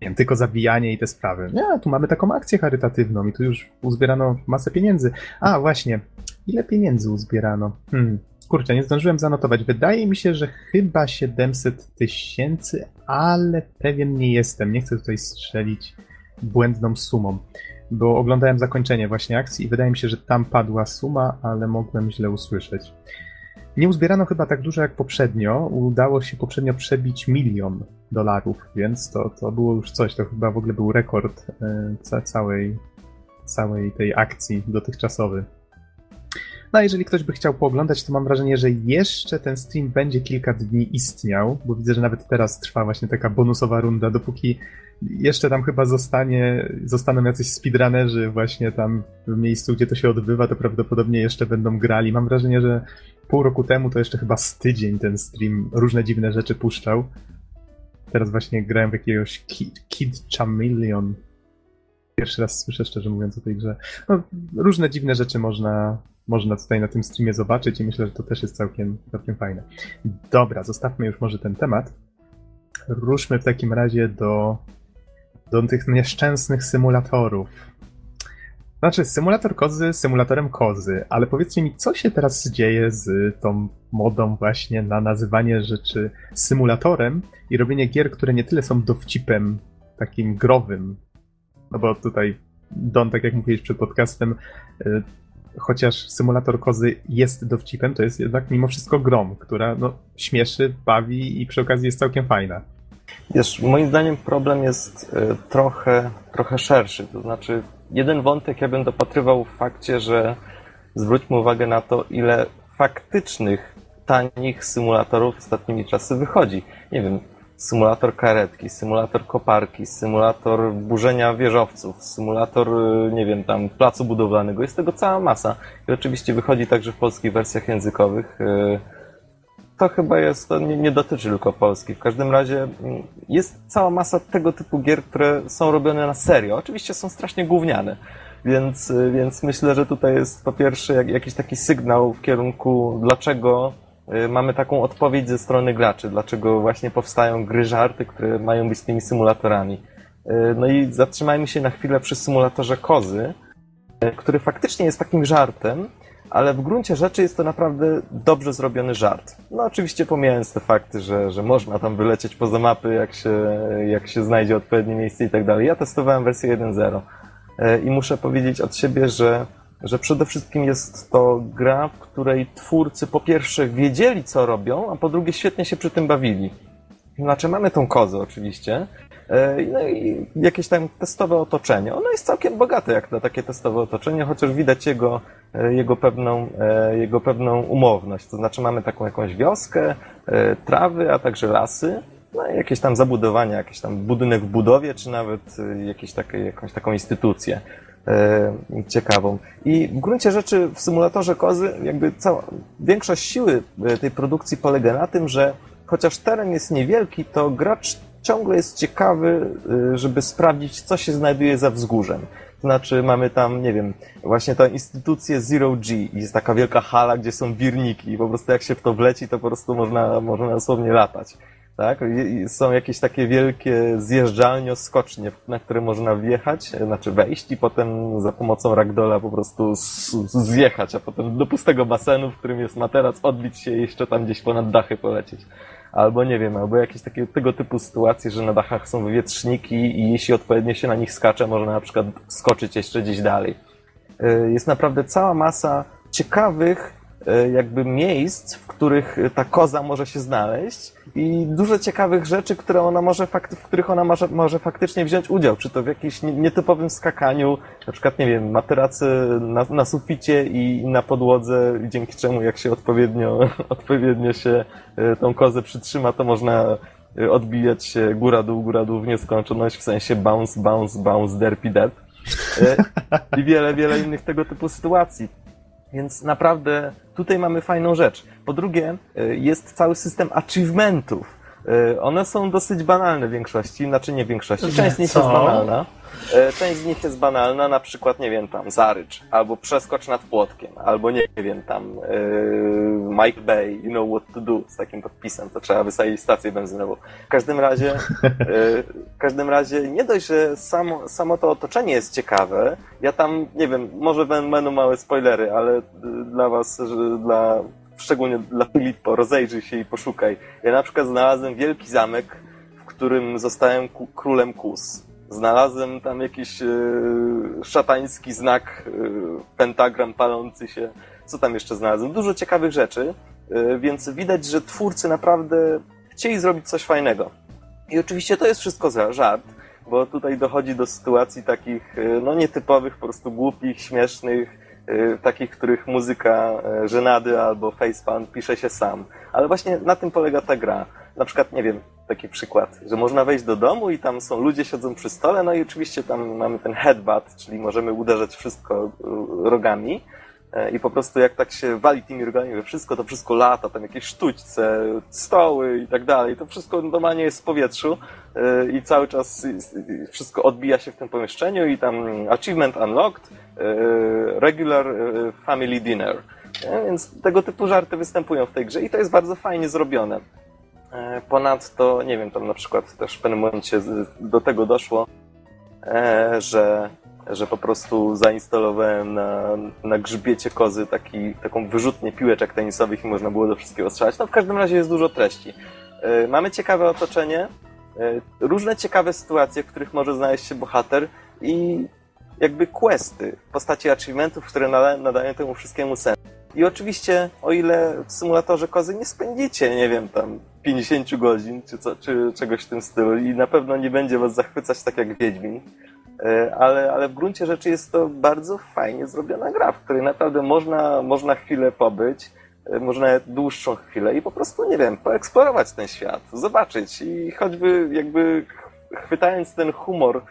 nie wiem, tylko zabijanie i te sprawy. Nie, tu mamy taką akcję charytatywną i tu już uzbierano masę pieniędzy. A, właśnie, ile pieniędzy uzbierano? Hmm, kurczę, nie zdążyłem zanotować. Wydaje mi się, że chyba 700 tysięcy, ale pewien nie jestem. Nie chcę tutaj strzelić błędną sumą, bo oglądałem zakończenie właśnie akcji i wydaje mi się, że tam padła suma, ale mogłem źle usłyszeć. Nie uzbierano chyba tak dużo jak poprzednio. Udało się poprzednio przebić milion dolarów, więc to, to było już coś. To chyba w ogóle był rekord e, całej, całej tej akcji dotychczasowy. No a jeżeli ktoś by chciał pooglądać, to mam wrażenie, że jeszcze ten stream będzie kilka dni istniał, bo widzę, że nawet teraz trwa właśnie taka bonusowa runda, dopóki jeszcze tam chyba zostanie, zostaną jacyś speedrunnerzy właśnie tam w miejscu, gdzie to się odbywa, to prawdopodobnie jeszcze będą grali. Mam wrażenie, że pół roku temu to jeszcze chyba z tydzień ten stream różne dziwne rzeczy puszczał. Teraz właśnie grałem w jakiegoś Kid, Kid Chameleon. Pierwszy raz słyszę szczerze mówiąc o tej grze. No, różne dziwne rzeczy można, można tutaj na tym streamie zobaczyć i myślę, że to też jest całkiem, całkiem fajne. Dobra, zostawmy już może ten temat. Ruszmy w takim razie do, do tych nieszczęsnych symulatorów. Znaczy, symulator kozy symulatorem kozy, ale powiedzcie mi, co się teraz dzieje z tą modą właśnie na nazywanie rzeczy symulatorem i robienie gier, które nie tyle są dowcipem takim growym, no bo tutaj Don, tak jak mówiłeś przed podcastem, y, chociaż symulator kozy jest dowcipem, to jest jednak mimo wszystko grom, która no, śmieszy, bawi i przy okazji jest całkiem fajna. Wiesz, moim zdaniem problem jest y, trochę, trochę szerszy. To znaczy, jeden wątek ja bym dopatrywał w fakcie, że zwróćmy uwagę na to, ile faktycznych, tanich symulatorów ostatnimi czasy wychodzi. Nie wiem, symulator karetki, symulator koparki, symulator burzenia wieżowców, symulator, y, nie wiem, tam placu budowlanego. Jest tego cała masa. I oczywiście wychodzi także w polskich wersjach językowych. Y, to chyba jest, to nie, nie dotyczy tylko Polski. W każdym razie mm, jest cała masa tego typu gier, które są robione na serio. Oczywiście są strasznie gówniane. Więc, y, więc myślę, że tutaj jest po pierwsze jak, jakiś taki sygnał w kierunku, dlaczego mamy taką odpowiedź ze strony graczy, dlaczego właśnie powstają gry żarty, które mają być tymi symulatorami. Y, no i zatrzymajmy się na chwilę przy symulatorze kozy, y, który faktycznie jest takim żartem, ale w gruncie rzeczy jest to naprawdę dobrze zrobiony żart. No oczywiście pomijając te fakty, że, że można tam wylecieć poza mapy, jak się, jak się znajdzie odpowiednie miejsce i tak dalej. Ja testowałem wersję 1.0 e, i muszę powiedzieć od siebie, że, że przede wszystkim jest to gra, w której twórcy po pierwsze wiedzieli, co robią, a po drugie świetnie się przy tym bawili. Znaczy mamy tą kozę oczywiście, e, no i jakieś tam testowe otoczenie. Ono jest całkiem bogate jak na takie testowe otoczenie, chociaż widać jego, e, jego, pewną, e, jego pewną umowność. To znaczy mamy taką jakąś wioskę, trawy, a także lasy, no i jakieś tam zabudowania, jakiś tam budynek w budowie, czy nawet jakieś takie, jakąś taką instytucję ciekawą. I w gruncie rzeczy w symulatorze kozy jakby cała, większość siły tej produkcji polega na tym, że chociaż teren jest niewielki, to gracz ciągle jest ciekawy, y, żeby sprawdzić, co się znajduje za wzgórzem. To znaczy, mamy tam, nie wiem, właśnie tę instytucję Zero G jest taka wielka hala, gdzie są wirniki i po prostu jak się w to wleci, to po prostu można, można dosłownie latać. Tak? Są jakieś takie wielkie zjeżdżalnie, skocznie, na które można wjechać, znaczy wejść i potem za pomocą ragdola po prostu zjechać, a potem do pustego basenu, w którym jest materac, odbić się i jeszcze tam gdzieś ponad dachy polecieć albo nie wiem, albo jakieś takie tego typu sytuacje, że na dachach są wywietrzniki i jeśli odpowiednio się na nich skacze, można na przykład skoczyć jeszcze gdzieś dalej. Y, jest naprawdę cała masa ciekawych jakby miejsc, w których ta koza może się znaleźć i dużo ciekawych rzeczy, które ona może fakt, w których ona może, może faktycznie wziąć udział, czy to w jakimś nietypowym skakaniu, na przykład, nie wiem, materacy na, na suficie i na podłodze, dzięki czemu jak się odpowiednio, odpowiednio się e, tą kozę przytrzyma, to można e, odbijać się góra-dół, góra-dół w nieskończoność, w sensie bounce, bounce, bounce, derpy, derp. I wiele, wiele innych tego typu sytuacji. Więc naprawdę tutaj mamy fajną rzecz. Po drugie, e, jest cały system achievementów. E, one są dosyć banalne w większości, znaczy nie w większości, część z nich jest banalna. E, część z nich jest banalna, na przykład, nie wiem, tam zarycz, albo przeskocz nad płotkiem, albo nie wiem, tam yy, Mike Bay, you know what to do, z takim podpisem, to trzeba wysadzić stację benzynową. W każdym razie, yy, w każdym razie nie dość, że samo, samo to otoczenie jest ciekawe, ja tam, nie wiem, może będą małe spoilery, ale dla was, dla szczególnie dla Filippo, rozejrzyj się i poszukaj. Ja na przykład znalazłem wielki zamek, w którym zostałem królem Kus Znalazłem tam jakiś e, szatański znak, e, pentagram palący się. Co tam jeszcze znalazłem? Dużo ciekawych rzeczy, e, więc widać, że twórcy naprawdę chcieli zrobić coś fajnego. I oczywiście to jest wszystko żart, bo tutaj dochodzi do sytuacji takich, no nietypowych, po prostu głupich, śmiesznych, takich, których muzyka żenady albo facepalm pisze się sam. Ale właśnie na tym polega ta gra. Na przykład, nie wiem, taki przykład, że można wejść do domu i tam są ludzie, siedzą przy stole, no i oczywiście tam mamy ten headbutt, czyli możemy uderzać wszystko e, rogami e, i po prostu jak tak się wali tymi rogami we wszystko, to wszystko lata, tam jakieś sztućce, stoły i tak dalej, to wszystko normalnie jest w powietrzu e, i cały czas wszystko odbija się w tym pomieszczeniu i tam achievement unlocked, regular family dinner. Więc tego typu żarty występują w tej grze i to jest bardzo fajnie zrobione. E, ponadto, nie wiem, tam na przykład też w pewnym momencie do tego doszło, e, że, że po prostu zainstalowałem na, na grzbiecie kozy taki, taką wyrzutnię piłeczek tenisowych i można było do wszystkiego strzelać. No w każdym razie jest dużo treści. E, mamy ciekawe otoczenie, różne ciekawe sytuacje, w których może znaleźć się bohater i jakby questy, postaci achievementów, które nadają temu wszystkiemu sens. I oczywiście, o ile w symulatorze kozy nie spędzicie, nie wiem, tam 50 godzin, czy, co, czy czegoś w tym stylu i na pewno nie będzie was zachwycać tak jak Wiedźmin, e, ale, ale w gruncie rzeczy jest to bardzo fajnie zrobiona gra, w której naprawdę można, można chwilę pobyć, e, można dłuższą chwilę i po prostu, nie wiem, poeksplorować ten świat, zobaczyć i choćby jakby chwytając ten humor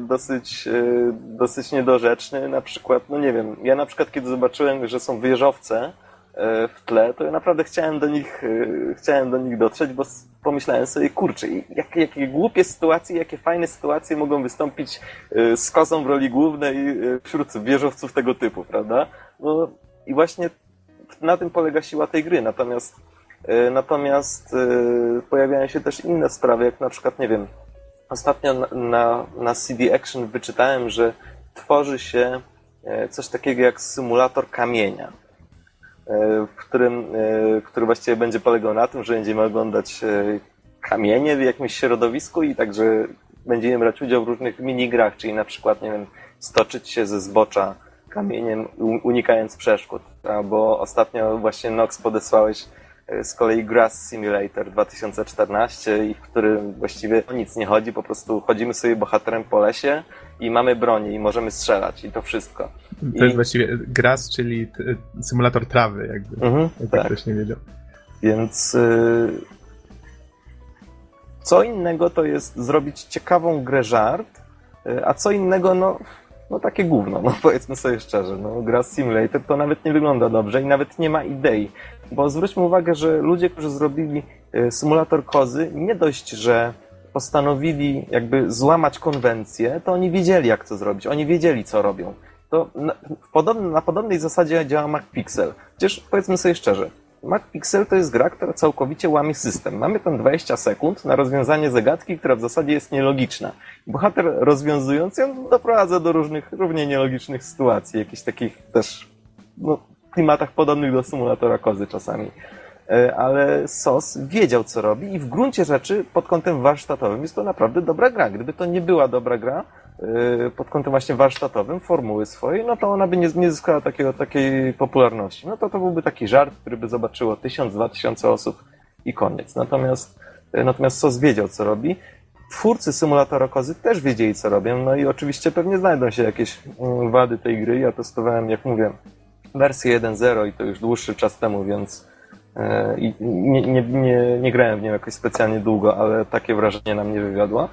dosyć, e, dosyć niedorzeczny. Na przykład, no nie wiem, ja na przykład kiedy zobaczyłem, że są wieżowce e, w tle, to ja naprawdę chciałem do nich, chciałem do nich dotrzeć, bo pomyślałem sobie, kurczę, jakie, jakie głupie sytuacje, jakie fajne sytuacje mogą wystąpić z kozą w roli głównej wśród wieżowców tego typu, prawda? No i właśnie na tym polega siła tej gry. Natomiast, natomiast pojawiają się też inne sprawy, jak na przykład, nie wiem, Ostatnio na, na, CD Action wyczytałem, że tworzy się e, coś takiego jak symulator kamienia, e, w którym, e, który właściwie będzie polegał na tym, że będziemy oglądać kamienie w jakimś środowisku i także będziemy brać udział w różnych minigrach, czyli na przykład, nie wiem, stoczyć się ze zbocza kamieniem, unikając przeszkód. Albo ostatnio właśnie Nox podesłałeś z kolei Grass Simulator 2014, i w którym właściwie o nic nie chodzi, po prostu chodzimy sobie bohaterem po lesie i mamy bronię i możemy strzelać i to wszystko. To I... jest właściwie Grass, czyli symulator trawy, jakby, mhm, jakby tak. ktoś nie wiedział. Więc y, co innego to jest zrobić ciekawą grę żart, a co innego, no, no takie gówno, no powiedzmy sobie szczerze. No, gra Simulator to nawet nie wygląda dobrze i nawet nie ma idei. Bo zwróćmy uwagę, że ludzie, którzy zrobili y, symulator kozy, nie dość, że postanowili jakby złamać konwencję, to oni wiedzieli, jak to zrobić. Oni wiedzieli, co robią. To na, podobny, na podobnej zasadzie działa MacPixel. Przecież powiedzmy sobie szczerze, MacPixel to jest gra, która całkowicie łamie system. Mamy tam 20 sekund na rozwiązanie zagadki, która w zasadzie jest nielogiczna. Bohater rozwiązując ją doprowadza do różnych równie nielogicznych sytuacji, jakichś takich też no, klimatach podobnych do symulatora kozy czasami. E, ale SOS wiedział, co robi i w gruncie rzeczy pod kątem warsztatowym jest to naprawdę dobra gra. Gdyby to nie była dobra gra, pod kątem właśnie warsztatowym formuły swojej, no to ona by nie, nie zyskała takiego, takiej popularności. No to to byłby taki żart, który by zobaczyło tysiąc, dwa tysiące osób i koniec. Natomiast, y, natomiast SOS wiedział, co robi. Twórcy symulatora kozy też wiedzieli, co robią, no i oczywiście pewnie znajdą się jakieś mm, wady tej gry. Ja testowałem, jak mówię, wersję 1.0 i to już dłuższy czas temu, więc y, nie, nie, nie, nie grałem w nią jakoś specjalnie długo, ale takie wrażenie na mnie wywiodła.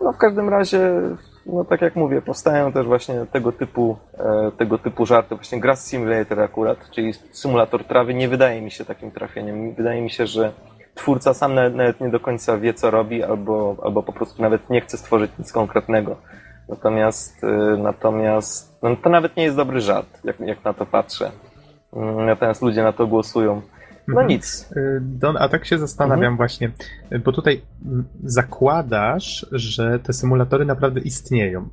No w każdym razie no tak jak mówię, powstają też właśnie tego typu, e, tego typu żarty. Właśnie Grass Simulator akurat, czyli symulator trawy, nie wydaje mi się takim trafieniem. Wydaje mi się, że twórca sam nawet, nie do końca wie, co robi, albo, albo po prostu nawet nie chce stworzyć nic konkretnego. Natomiast, e, natomiast no to nawet nie jest dobry żart, jak, jak na to patrzę. Mm, natomiast ludzie na to głosują. No mhm. nic. Y, Don, a tak się zastanawiam mhm. właśnie, bo tutaj zakładasz, że te symulatory naprawdę istnieją.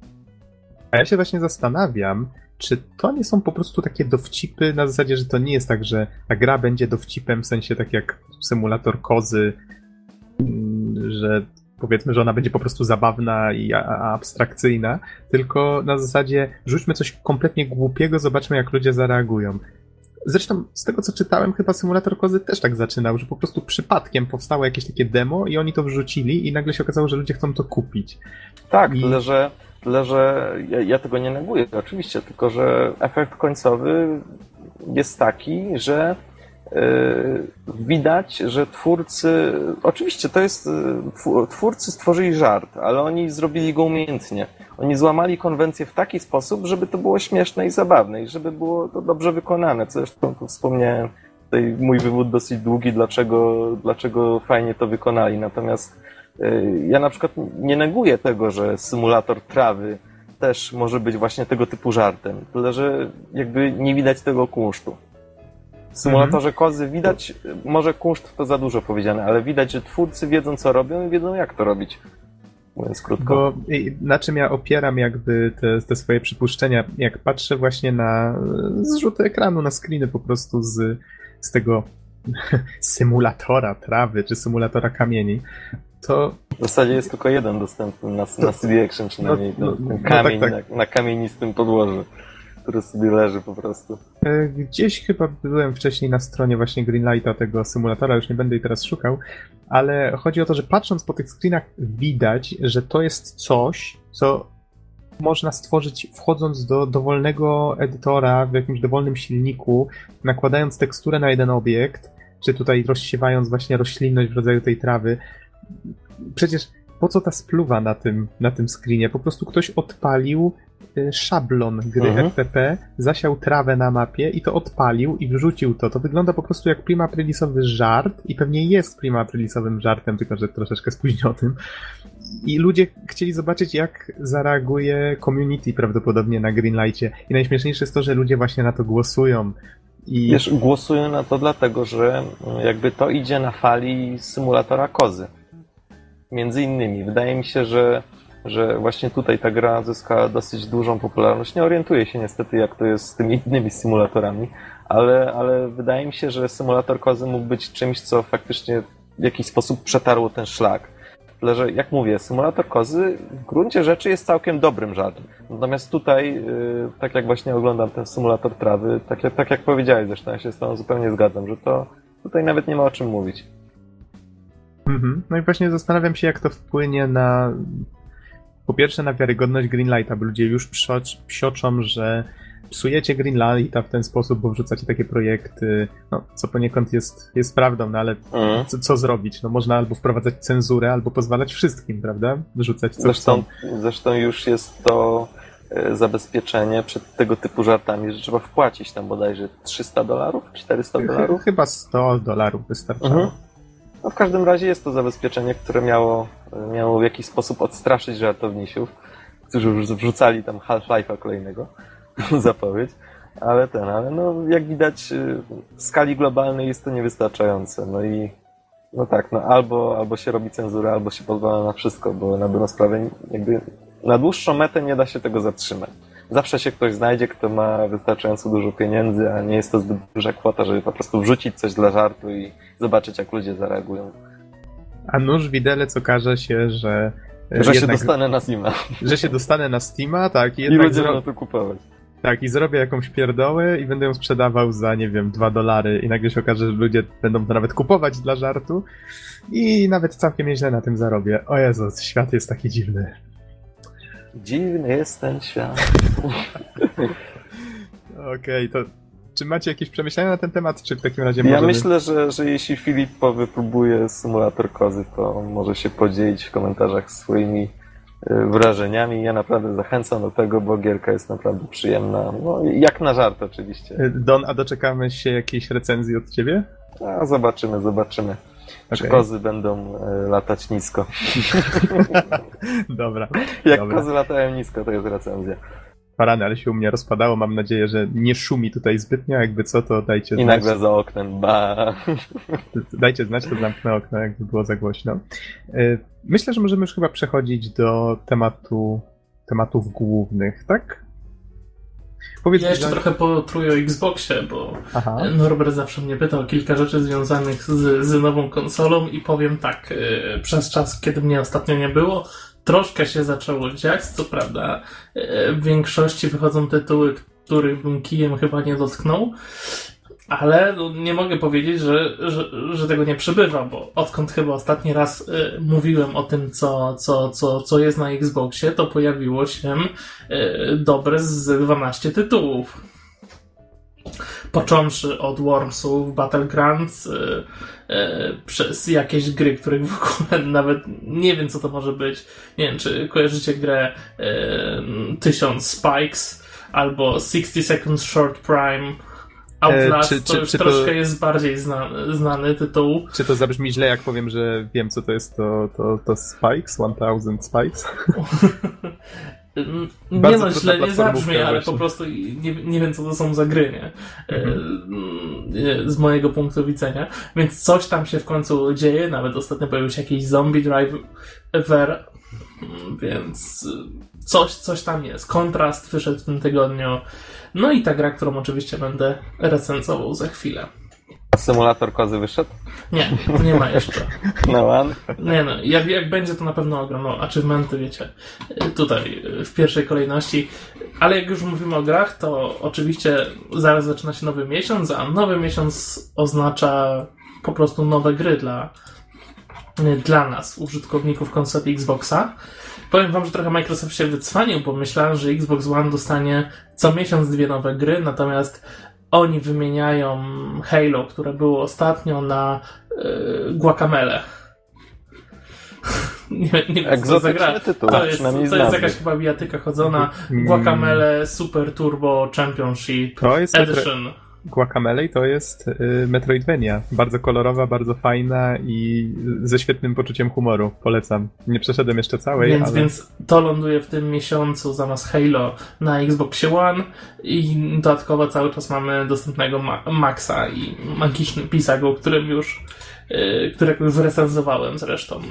A ja się właśnie zastanawiam, czy to nie są po prostu takie dowcipy na zasadzie, że to nie jest tak, że ta gra będzie dowcipem w sensie tak jak symulator kozy, że powiedzmy, że ona będzie po prostu zabawna i abstrakcyjna, tylko na zasadzie rzućmy coś kompletnie głupiego, zobaczmy jak ludzie zareagują. Zresztą z tego co czytałem, chyba symulator kozy też tak zaczynał, że po prostu przypadkiem powstało jakieś takie demo i oni to wrzucili i nagle się okazało, że ludzie chcą to kupić. Tak, I... tyle że, tyle, że ja, ja tego nie neguję, oczywiście, tylko że efekt końcowy jest taki, że widać, że twórcy, oczywiście to jest, yy, twórcy stworzyli żart, ale oni zrobili go umiejętnie. Oni złamali konwencję w taki sposób, żeby to było śmieszne i zabawne i żeby było to dobrze wykonane. Zresztą tu wspomniałem, tutaj mój wywód dosyć długi, dlaczego, dlaczego fajnie to wykonali. Natomiast y, ja na przykład nie neguję tego, że symulator trawy też może być właśnie tego typu żartem, tyle że jakby nie widać tego kunsztu. W symulatorze mhm. kozy widać, może kunszt to za dużo powiedziane, ale widać, że twórcy wiedzą co robią i wiedzą jak to robić mówiąc krótko. Bo na czym ja opieram jakby te, te swoje przypuszczenia? Jak patrzę właśnie na zrzuty ekranu, na screeny po prostu z, z tego symulatora trawy, czy symulatora kamieni, to... W zasadzie jest tylko jeden dostępny na, na CD Action przynajmniej, no, no, ten kamień no tak, tak. Na, na kamienistym podłożu który sobie leży po prostu. E, gdzieś chyba byłem wcześniej na stronie właśnie Greenlighta tego symulatora, już nie będę jej teraz szukał, ale chodzi o to, że patrząc po tych screenach widać, że to jest coś, co można stworzyć wchodząc do dowolnego edytora w jakimś dowolnym silniku, nakładając teksturę na jeden obiekt, czy tutaj rozsiewając właśnie roślinność w rodzaju tej trawy. Przecież po co ta spluwa na tym, na tym screenie? Po prostu ktoś odpalił szablon gry mhm. FPP, zasiał trawę na mapie i to odpalił i wrzucił to. To wygląda po prostu jak prima aprilisowy żart i pewnie jest prima aprilisowym żartem, tylko że troszeczkę spóźnionym. I ludzie chcieli zobaczyć, jak zareaguje community prawdopodobnie na Greenlightie. I najśmieszniejsze jest to, że ludzie właśnie na to głosują. I... Wiesz, głosują na to dlatego, że jakby to idzie na fali symulatora kozy. Między innymi. Wydaje mi się, że że właśnie tutaj ta gra zyska dosyć dużą popularność. Nie orientuję się niestety, jak to jest z tymi innymi symulatorami, ale, ale wydaje mi się, że symulator kozy mógł być czymś, co faktycznie w jakiś sposób przetarło ten szlak. Tyle, że jak mówię, symulator kozy w gruncie rzeczy jest całkiem dobrym żartem. Natomiast tutaj, yy, tak jak właśnie oglądam ten symulator trawy, tak, jak- tak jak powiedziałeś zresztą, ja się z tą zupełnie zgadzam, że to tutaj nawet nie ma o czym mówić. Mhm. No i właśnie zastanawiam się, jak to wpłynie na. Po pierwsze, na wiarygodność Greenlighta, bo ludzie już psiocz, psioczą, że psujecie Greenlighta w ten sposób, bo wrzucacie takie projekty, no, co poniekąd jest, jest prawdą, no ale Mhm. co, co zrobić? No można albo wprowadzać cenzurę, albo pozwalać wszystkim, prawda? Wyrzucać co Zresztą, chcą. zresztą już jest to e, zabezpieczenie przed tego typu żartami, że trzeba wpłacić tam bodajże 300 dolarów, 400 dolarów. Ch- Chyba 100 dolarów wystarczało. Mhm. No w każdym razie jest to zabezpieczenie, które miało, miało w jakiś sposób odstraszyć żartownisiów, którzy już wrzucali tam Half-Life'a kolejnego, zapowiedź. Ale ten, ale no jak widać y, w skali globalnej jest to niewystarczające. No i no tak, no albo, albo się robi cenzurę, albo się pozwala na wszystko, bo na dobrą sprawę jakby na dłuższą metę nie da się tego zatrzymać. Zawsze się ktoś znajdzie, kto ma wystarczająco dużo pieniędzy, a nie jest to zbyt duża kwota, żeby po prostu wrzucić coś dla żartu i zobaczyć, jak ludzie zareagują. A nóż widelec okaże się, że. e, Że się jednak- dostanę na Steama że się dostanę na Steama, tak, i i ludzie zro... będą to kupować. tak, i zrobię jakąś pierdołę i będę ją sprzedawał za, nie wiem, 2 dolary i nagle się okaże, że ludzie będą to nawet kupować dla żartu i nawet całkiem nieźle na tym zarobię. O Jezus, świat jest taki dziwny. Dziwny jest ten świat. Okej, to czy macie jakieś przemyślenia na ten temat, czy w takim razie Ja możemy... myślę, że, że jeśli Filip wypróbuje symulator kozy, to może się podzielić w komentarzach swoimi y, wrażeniami. Ja naprawdę zachęcam do tego, bo gierka jest naprawdę przyjemna. No, jak na żart oczywiście. Don, a doczekamy się jakiejś recenzji od ciebie? A zobaczymy, zobaczymy. Czy kozy będą y, latać nisko. Dobra. Jak Dobra. kozy latają nisko, to jest recenzja. Parany, ale się u mnie rozpadało. Mam nadzieję, że nie szumi tutaj zbytnio. Jakby co, to dajcie I znać. nagle za oknem, ba. Dajcie znać, to zamknę okno, jakby było za głośno. Y, Myślę, że możemy już chyba przechodzić do tematu, tematów głównych, tak? Powiedz Ja jeszcze trochę potruję o Xboxie, bo Aha. Norbert zawsze mnie pytał o kilka rzeczy związanych z, z nową konsolą i powiem tak, y, przez czas, kiedy mnie ostatnio nie było, troszkę się zaczęło dziać, co prawda y, w większości wychodzą tytuły, których bym kijem chyba nie dotknął, ale no, nie mogę powiedzieć, że, że, że tego nie przybywa, bo odkąd chyba ostatni raz y, mówiłem o tym, co, co, co, co jest na Xboxie, to pojawiło się y, dobre z 12 tytułów począwszy od Wormsów, Battlegrounds, y, y, przez jakieś gry, których w ogóle nawet nie wiem, co to może być. Nie wiem, czy kojarzycie grę y, 1000 Spikes albo 60 Seconds Short Prime. Outlast E, czy- to czy- już czy to- troszkę jest bardziej znany, znany tytuł. Czy to zabrzmi źle, jak powiem, że wiem, co to jest to, to, to Spikes, 1000 Spikes? Nie Bardzo no, źle nie zabrzmi, ale właśnie. po prostu nie, nie wiem, co to są za gry, nie? E, Z mojego punktu widzenia. Więc coś tam się w końcu dzieje, nawet ostatnio pojawił się jakiś zombie driver, więc coś, coś tam jest. Kontrast wyszedł w tym tygodniu. No i ta gra, którą oczywiście będę recenzował za chwilę. A symulator kozy wyszedł? Nie, to nie ma jeszcze. No one. Nie no, jak, jak będzie to na pewno ogram, no, achievementy wiecie, tutaj w pierwszej kolejności, ale jak już mówimy o grach, to oczywiście zaraz zaczyna się nowy miesiąc, a nowy miesiąc oznacza po prostu nowe gry dla, dla nas, użytkowników konsoli Xboxa. Powiem wam, że trochę Microsoft się wycwanił, bo myślałem, że Xbox One dostanie co miesiąc dwie nowe gry, natomiast oni wymieniają Halo, które było ostatnio na yy, Guacamele. nie, nie wiem, co to za Egzotyczny gra. tytuł, To jest, to jest jakaś chyba bijatyka chodzona. Mm. Guacamele Super Turbo Championship To jest. Edition. Guacamele to jest y, Metroidvania. Bardzo kolorowa, bardzo fajna i ze świetnym poczuciem humoru. Polecam. Nie przeszedłem jeszcze całej, Więc, ale... więc to ląduje w tym miesiącu zamiast Halo na Xboxie One i dodatkowo cały czas mamy dostępnego Ma- Maxa i magiczny pisak, o którym już, yy, którego już recenzowałem zresztą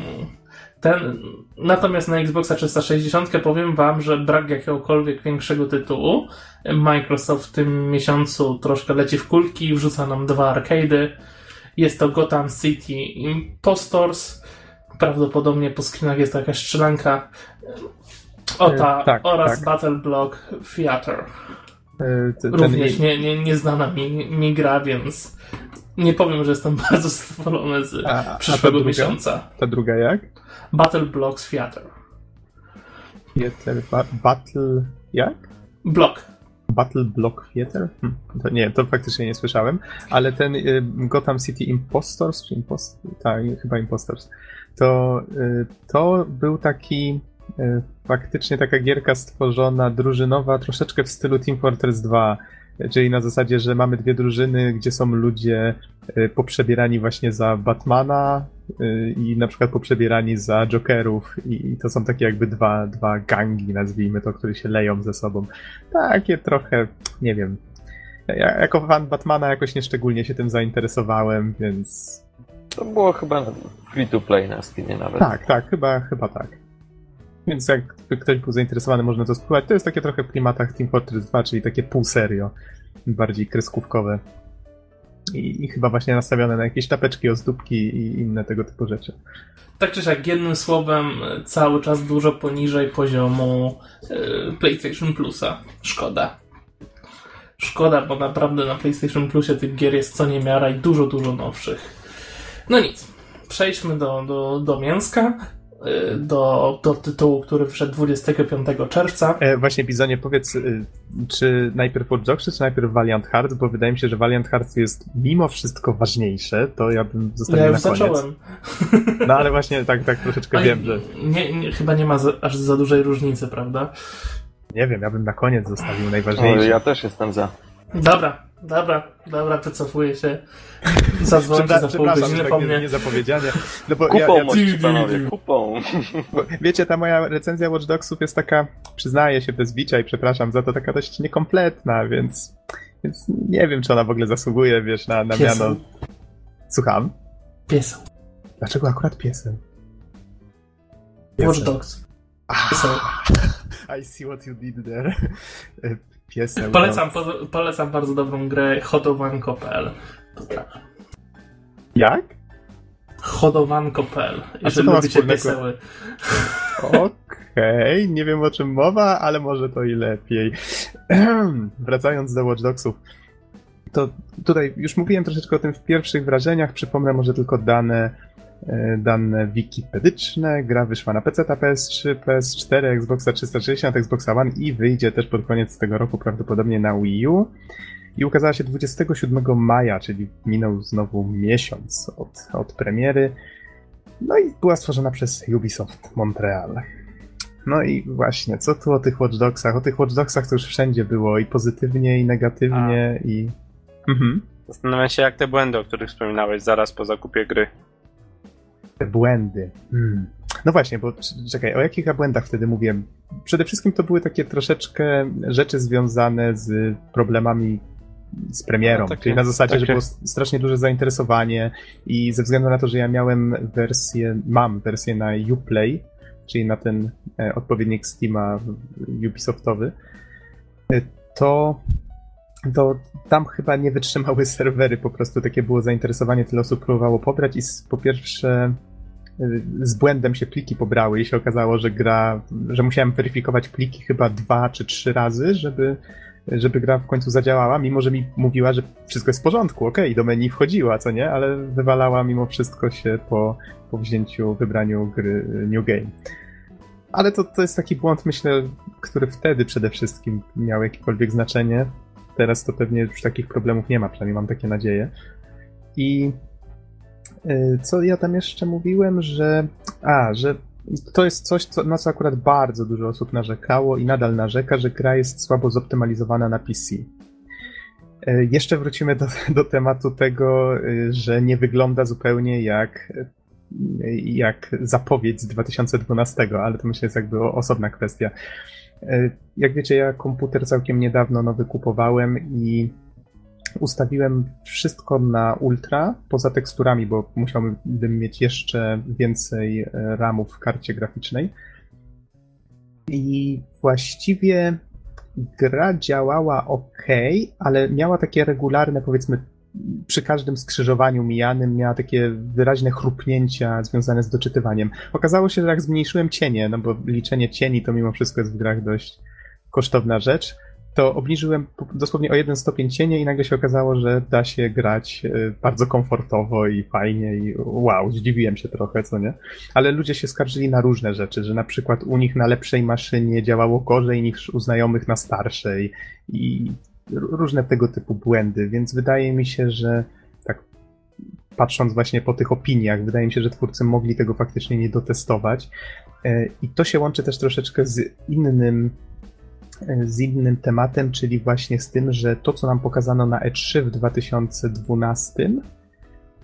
Ten, natomiast na Xboxa 360 powiem wam, że brak jakiegokolwiek większego tytułu. Microsoft w tym miesiącu troszkę leci w kulki i wrzuca nam dwa arcade'y. Jest to Gotham City Impostors. Prawdopodobnie po screenach jest to jakaś strzelanka. Ota E, tak, oraz tak. Battle Block Theater. T- Również ten- nie, nie, nieznana mi, mi gra, więc nie powiem, że jestem bardzo zadowolony z A- a ta przyszłego druga? miesiąca. Ta druga jak? Battle Blocks Theater. Theater, ba- battle... jak? Block. Battle Block Theater? Hm, to nie, to faktycznie nie słyszałem, ale ten y, Gotham City Impostors, czy Impost... tak, chyba Impostors, to, y, to był taki y, faktycznie taka gierka stworzona, drużynowa, troszeczkę w stylu Team Fortress 2, czyli na zasadzie, że mamy dwie drużyny, gdzie są ludzie y, poprzebierani właśnie za Batmana i na przykład poprzebierani za Jokerów i, i to są takie jakby dwa, dwa gangi, nazwijmy to, które się leją ze sobą takie trochę, nie wiem. Ja, jako fan Batmana jakoś nieszczególnie się tym zainteresowałem, więc To było chyba free to play na Steamie nawet. tak, tak, chyba, chyba tak. Więc jakby ktoś był zainteresowany, można to spróbować. To jest takie trochę w klimatach Team Fortress 2, czyli takie pół serio, bardziej kreskówkowe. I, I chyba właśnie nastawione na jakieś tapeczki, ozdóbki i inne tego typu rzeczy. Tak czy siak, jednym słowem, cały czas dużo poniżej poziomu e, PlayStation Plusa. Szkoda. Szkoda, bo naprawdę na PlayStation Plusie tych gier jest co niemiara i dużo, dużo nowszych. No nic. Przejdźmy do, do, do mięska. E, Do, do tytułu, który wszedł 25 czerwca. E, właśnie, Bizonie, powiedz, y, czy najpierw Watch Dogs, czy najpierw Valiant Hearts, bo wydaje mi się, że Valiant Hearts jest mimo wszystko ważniejsze, to ja bym zostawił Ja na już koniec. zacząłem. No ale właśnie tak, tak troszeczkę Ale wiem, że nie, nie, chyba nie ma za, aż za dużej różnicy, prawda? nie wiem, ja bym na koniec zostawił O, najważniejsze. ja też jestem za. Dobra, dobra, dobra, wycofuję się. Przepra- za pół Przepraszam, godziny tak nie, niezapowiedzianie. No bo ja, Kupą, ja, mości panowie, kupą. wiecie, ta moja recenzja Watch Dogsów jest taka, przyznaję się bez bicia i przepraszam za to, taka dość niekompletna, więc, więc nie wiem, czy ona w ogóle zasługuje, wiesz, na, na Piesem. miano. Słucham? Piesem. Dlaczego akurat piesem? Watch Piesem. Dogs. Ah, Piesem. I see what you did there. Piesem. Polecam, no. po, polecam bardzo dobrą grę hodowanko.pl. Jak? Hodowanko.pl. Jeżeli to ma lubicie pieseły. Okej, nie wiem o czym mowa, ale może to i lepiej. Wracając do Watch Dogsów, to tutaj już mówiłem troszeczkę o tym w pierwszych wrażeniach, przypomnę może tylko dane, dane wikipedyczne. Gra wyszła na PC, PS3, PS4, Xboxa 360, Xboxa One i wyjdzie też pod koniec tego roku prawdopodobnie na Wii U. I ukazała się 27 maja, czyli minął znowu miesiąc od, od premiery. No i była stworzona przez Ubisoft Montreal. No i właśnie, co tu o tych Watch Dogsach? O tych Watch Dogsach to już wszędzie było i pozytywnie, i negatywnie, i... Mhm. Zastanawiam się, jak te błędy, o których wspominałeś zaraz po zakupie gry. Te błędy. Hmm. No właśnie, bo czekaj, o jakich ja błędach wtedy mówiłem? Przede wszystkim to były takie troszeczkę rzeczy związane z problemami z premierą, No, takie- czyli na zasadzie, że takie- było s- strasznie duże zainteresowanie i ze względu na to, że ja miałem wersję, mam wersję na Uplay, czyli na ten e, odpowiednik Steama Ubisoftowy, e, to to tam chyba nie wytrzymały serwery, po prostu takie było zainteresowanie, tyle osób próbowało pobrać i s- po pierwsze y, z błędem się pliki pobrały i się okazało, że gra, że musiałem weryfikować pliki chyba dwa czy trzy razy, żeby, żeby gra w końcu zadziałała, mimo że mi mówiła, że wszystko jest w porządku, okej, do menu wchodziła, co nie, ale wywalała mimo wszystko się po, po wzięciu, wybraniu gry y, New Game. Ale to, to jest taki błąd, myślę, który wtedy przede wszystkim miał jakiekolwiek znaczenie. Teraz to pewnie już takich problemów nie ma, przynajmniej mam takie nadzieje. I y, co ja tam jeszcze mówiłem, że. A, że to jest coś, co, na co akurat bardzo dużo osób narzekało i nadal narzeka, że gra jest słabo zoptymalizowana na PC. Y, Jeszcze wrócimy do, do tematu tego, y, że nie wygląda zupełnie jak, jak zapowiedź z 2012, ale to myślę jest jakby osobna kwestia. Y, Jak wiecie, ja komputer całkiem niedawno nowy kupowałem i ustawiłem wszystko na ultra, poza teksturami, bo musiałbym mieć jeszcze więcej e, ramów w karcie graficznej. I właściwie gra działała ok, ale miała takie regularne, powiedzmy, przy każdym skrzyżowaniu mijanym miała takie wyraźne chrupnięcia związane z doczytywaniem. Okazało się, że jak zmniejszyłem cienie, no bo liczenie cieni to mimo wszystko jest w grach dość kosztowna rzecz, to obniżyłem dosłownie o jeden stopień cienie i nagle się okazało, że da się grać e, bardzo komfortowo i fajnie i wow, zdziwiłem się trochę, co nie? Ale ludzie się skarżyli na różne rzeczy, że na przykład u nich na lepszej maszynie działało gorzej niż u znajomych na starszej i różne tego typu błędy, więc wydaje mi się, że tak patrząc właśnie po tych opiniach, wydaje mi się, że twórcy mogli tego faktycznie nie dotestować. E, I to się łączy też troszeczkę z innym z innym tematem, czyli właśnie z tym, że to, co nam pokazano na E3 w 2012,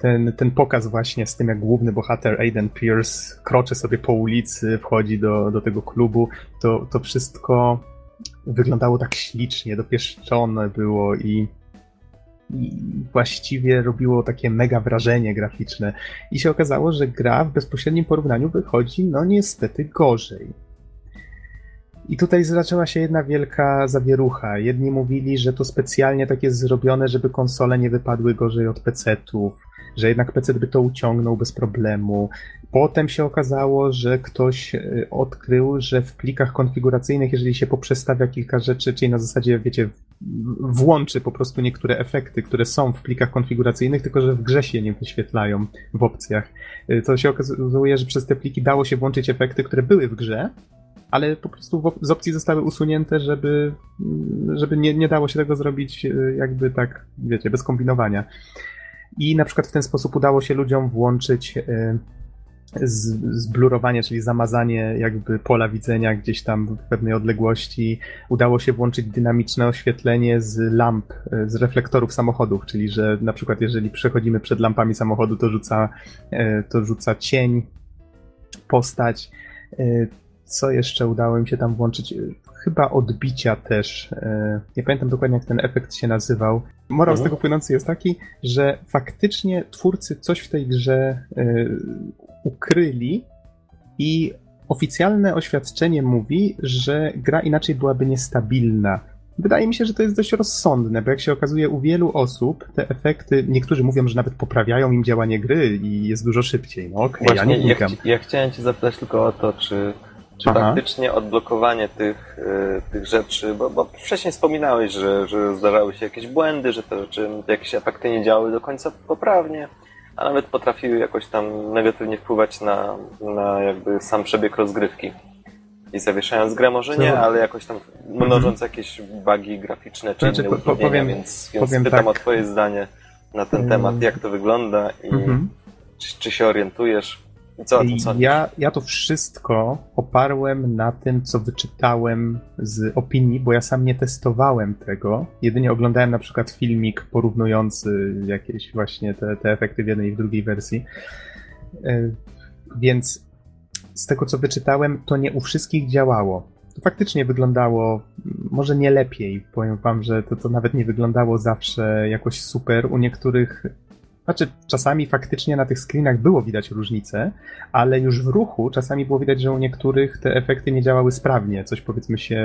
ten, ten pokaz właśnie z tym, jak główny bohater Aiden Pierce kroczy sobie po ulicy, wchodzi do, do tego klubu, to, to wszystko wyglądało tak ślicznie, dopieszczone było i, i właściwie robiło takie mega wrażenie graficzne. I się okazało, że gra w bezpośrednim porównaniu wychodzi, no niestety gorzej. I tutaj zaczęła się jedna wielka zawierucha. Jedni mówili, że to specjalnie tak jest zrobione, żeby konsole nie wypadły gorzej od PC-ów, że jednak PC by to uciągnął bez problemu. Potem się okazało, że ktoś e, odkrył, że w plikach konfiguracyjnych, jeżeli się poprzestawia kilka rzeczy, czyli na zasadzie, wiecie, włączy po prostu niektóre efekty, które są w plikach konfiguracyjnych, tylko że w grze się nie wyświetlają w opcjach. E, to się okazuje, że przez te pliki dało się włączyć efekty, które były w grze, ale po prostu z opcji zostały usunięte, żeby, żeby nie, nie dało się tego zrobić e, jakby tak, wiecie, bez kombinowania. I na przykład w ten sposób udało się ludziom włączyć e, zblurowanie, czyli zamazanie jakby pola widzenia gdzieś tam w pewnej odległości. Udało się włączyć dynamiczne oświetlenie z lamp, e, z reflektorów samochodów, czyli że na przykład jeżeli przechodzimy przed lampami samochodu, to rzuca, to rzuca cień, postać co jeszcze udało mi się tam włączyć? Chyba odbicia też. E, nie pamiętam dokładnie, jak ten efekt się nazywał. Morał z mhm. tego płynący jest taki, że faktycznie twórcy coś w tej grze e, ukryli i oficjalne oświadczenie mówi, że gra inaczej byłaby niestabilna. Wydaje mi się, że to jest dość rozsądne, bo jak się okazuje u wielu osób, te efekty, niektórzy mówią, że nawet poprawiają im działanie gry i jest dużo szybciej. No okej, okay, ja nie ja, ja chciałem cię zapytać tylko o to, czy czy Aha. faktycznie odblokowanie tych, y, tych rzeczy, bo, bo wcześniej wspominałeś, że, że zdarzały się jakieś błędy, że te rzeczy, jakieś efekty nie działały do końca poprawnie, a nawet potrafiły jakoś tam negatywnie wpływać na, na jakby sam przebieg rozgrywki. I zawieszając grę może nie, no. ale jakoś tam mnożąc mhm. jakieś bugi graficzne czy znaczy, inne utrudnienia, powiem, więc, więc powiem pytam tak. o twoje zdanie na ten temat, jak to wygląda i mhm. czy, czy się orientujesz co, co ja, ja to wszystko oparłem na tym, co wyczytałem z opinii, bo ja sam nie testowałem tego. Jedynie oglądałem na przykład filmik porównujący jakieś właśnie te, te efekty w jednej i w drugiej wersji. E, więc z tego, co wyczytałem, to nie u wszystkich działało. To faktycznie wyglądało może nie lepiej. Powiem wam, że to, to nawet nie wyglądało zawsze jakoś super. U niektórych znaczy, czasami faktycznie na tych screenach było widać różnice, ale już w ruchu czasami było widać, że u niektórych te efekty nie działały sprawnie. Coś powiedzmy się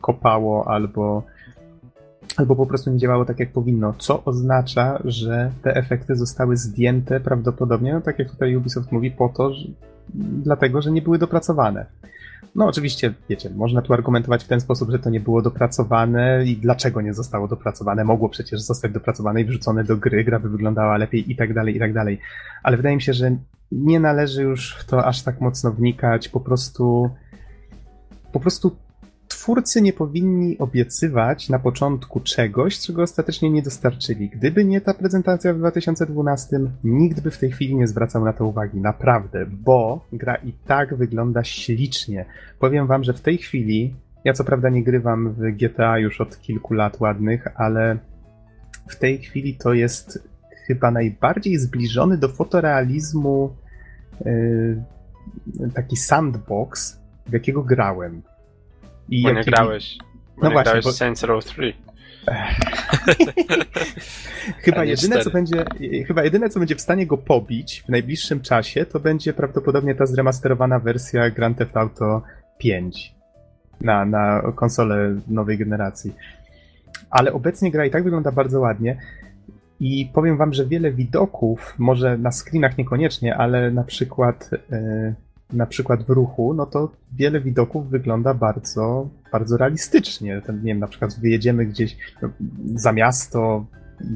kopało albo, albo po prostu nie działało tak, jak powinno. Co oznacza, że te efekty zostały zdjęte prawdopodobnie, no tak jak tutaj Ubisoft mówi, po to, że, dlatego, że nie były dopracowane. No oczywiście, wiecie, można tu argumentować w ten sposób, że to nie było dopracowane i dlaczego nie zostało dopracowane. Mogło przecież zostać dopracowane i wrzucone do gry, gra by wyglądała lepiej i tak dalej, i tak dalej. Ale wydaje mi się, że nie należy już w to aż tak mocno wnikać, po prostu po prostu twórcy nie powinni obiecywać na początku czegoś, czego ostatecznie nie dostarczyli. Gdyby nie ta prezentacja w 2012, nikt by w tej chwili nie zwracał na to uwagi. Naprawdę, bo gra i tak wygląda ślicznie. Powiem wam, że w tej chwili, ja co prawda nie grywam w GTA już od kilku lat ładnych, ale w tej chwili to jest chyba najbardziej zbliżony do fotorealizmu yy, taki sandbox, w jakiego grałem. I bo nie grałeś. Bo no nie właśnie, grałeś bo... Saints Row 3. chyba jedyne, co będzie, chyba jedyne, co będzie w stanie go pobić w najbliższym czasie, to będzie prawdopodobnie ta zremasterowana wersja Grand Theft Auto 5 na, na konsolę nowej generacji. Ale obecnie gra i tak wygląda bardzo ładnie. I powiem wam, że wiele widoków, może na screenach niekoniecznie, ale na przykład yy, na przykład w ruchu, no to wiele widoków wygląda bardzo, bardzo realistycznie. Ten, nie wiem, na przykład wyjedziemy gdzieś no, za miasto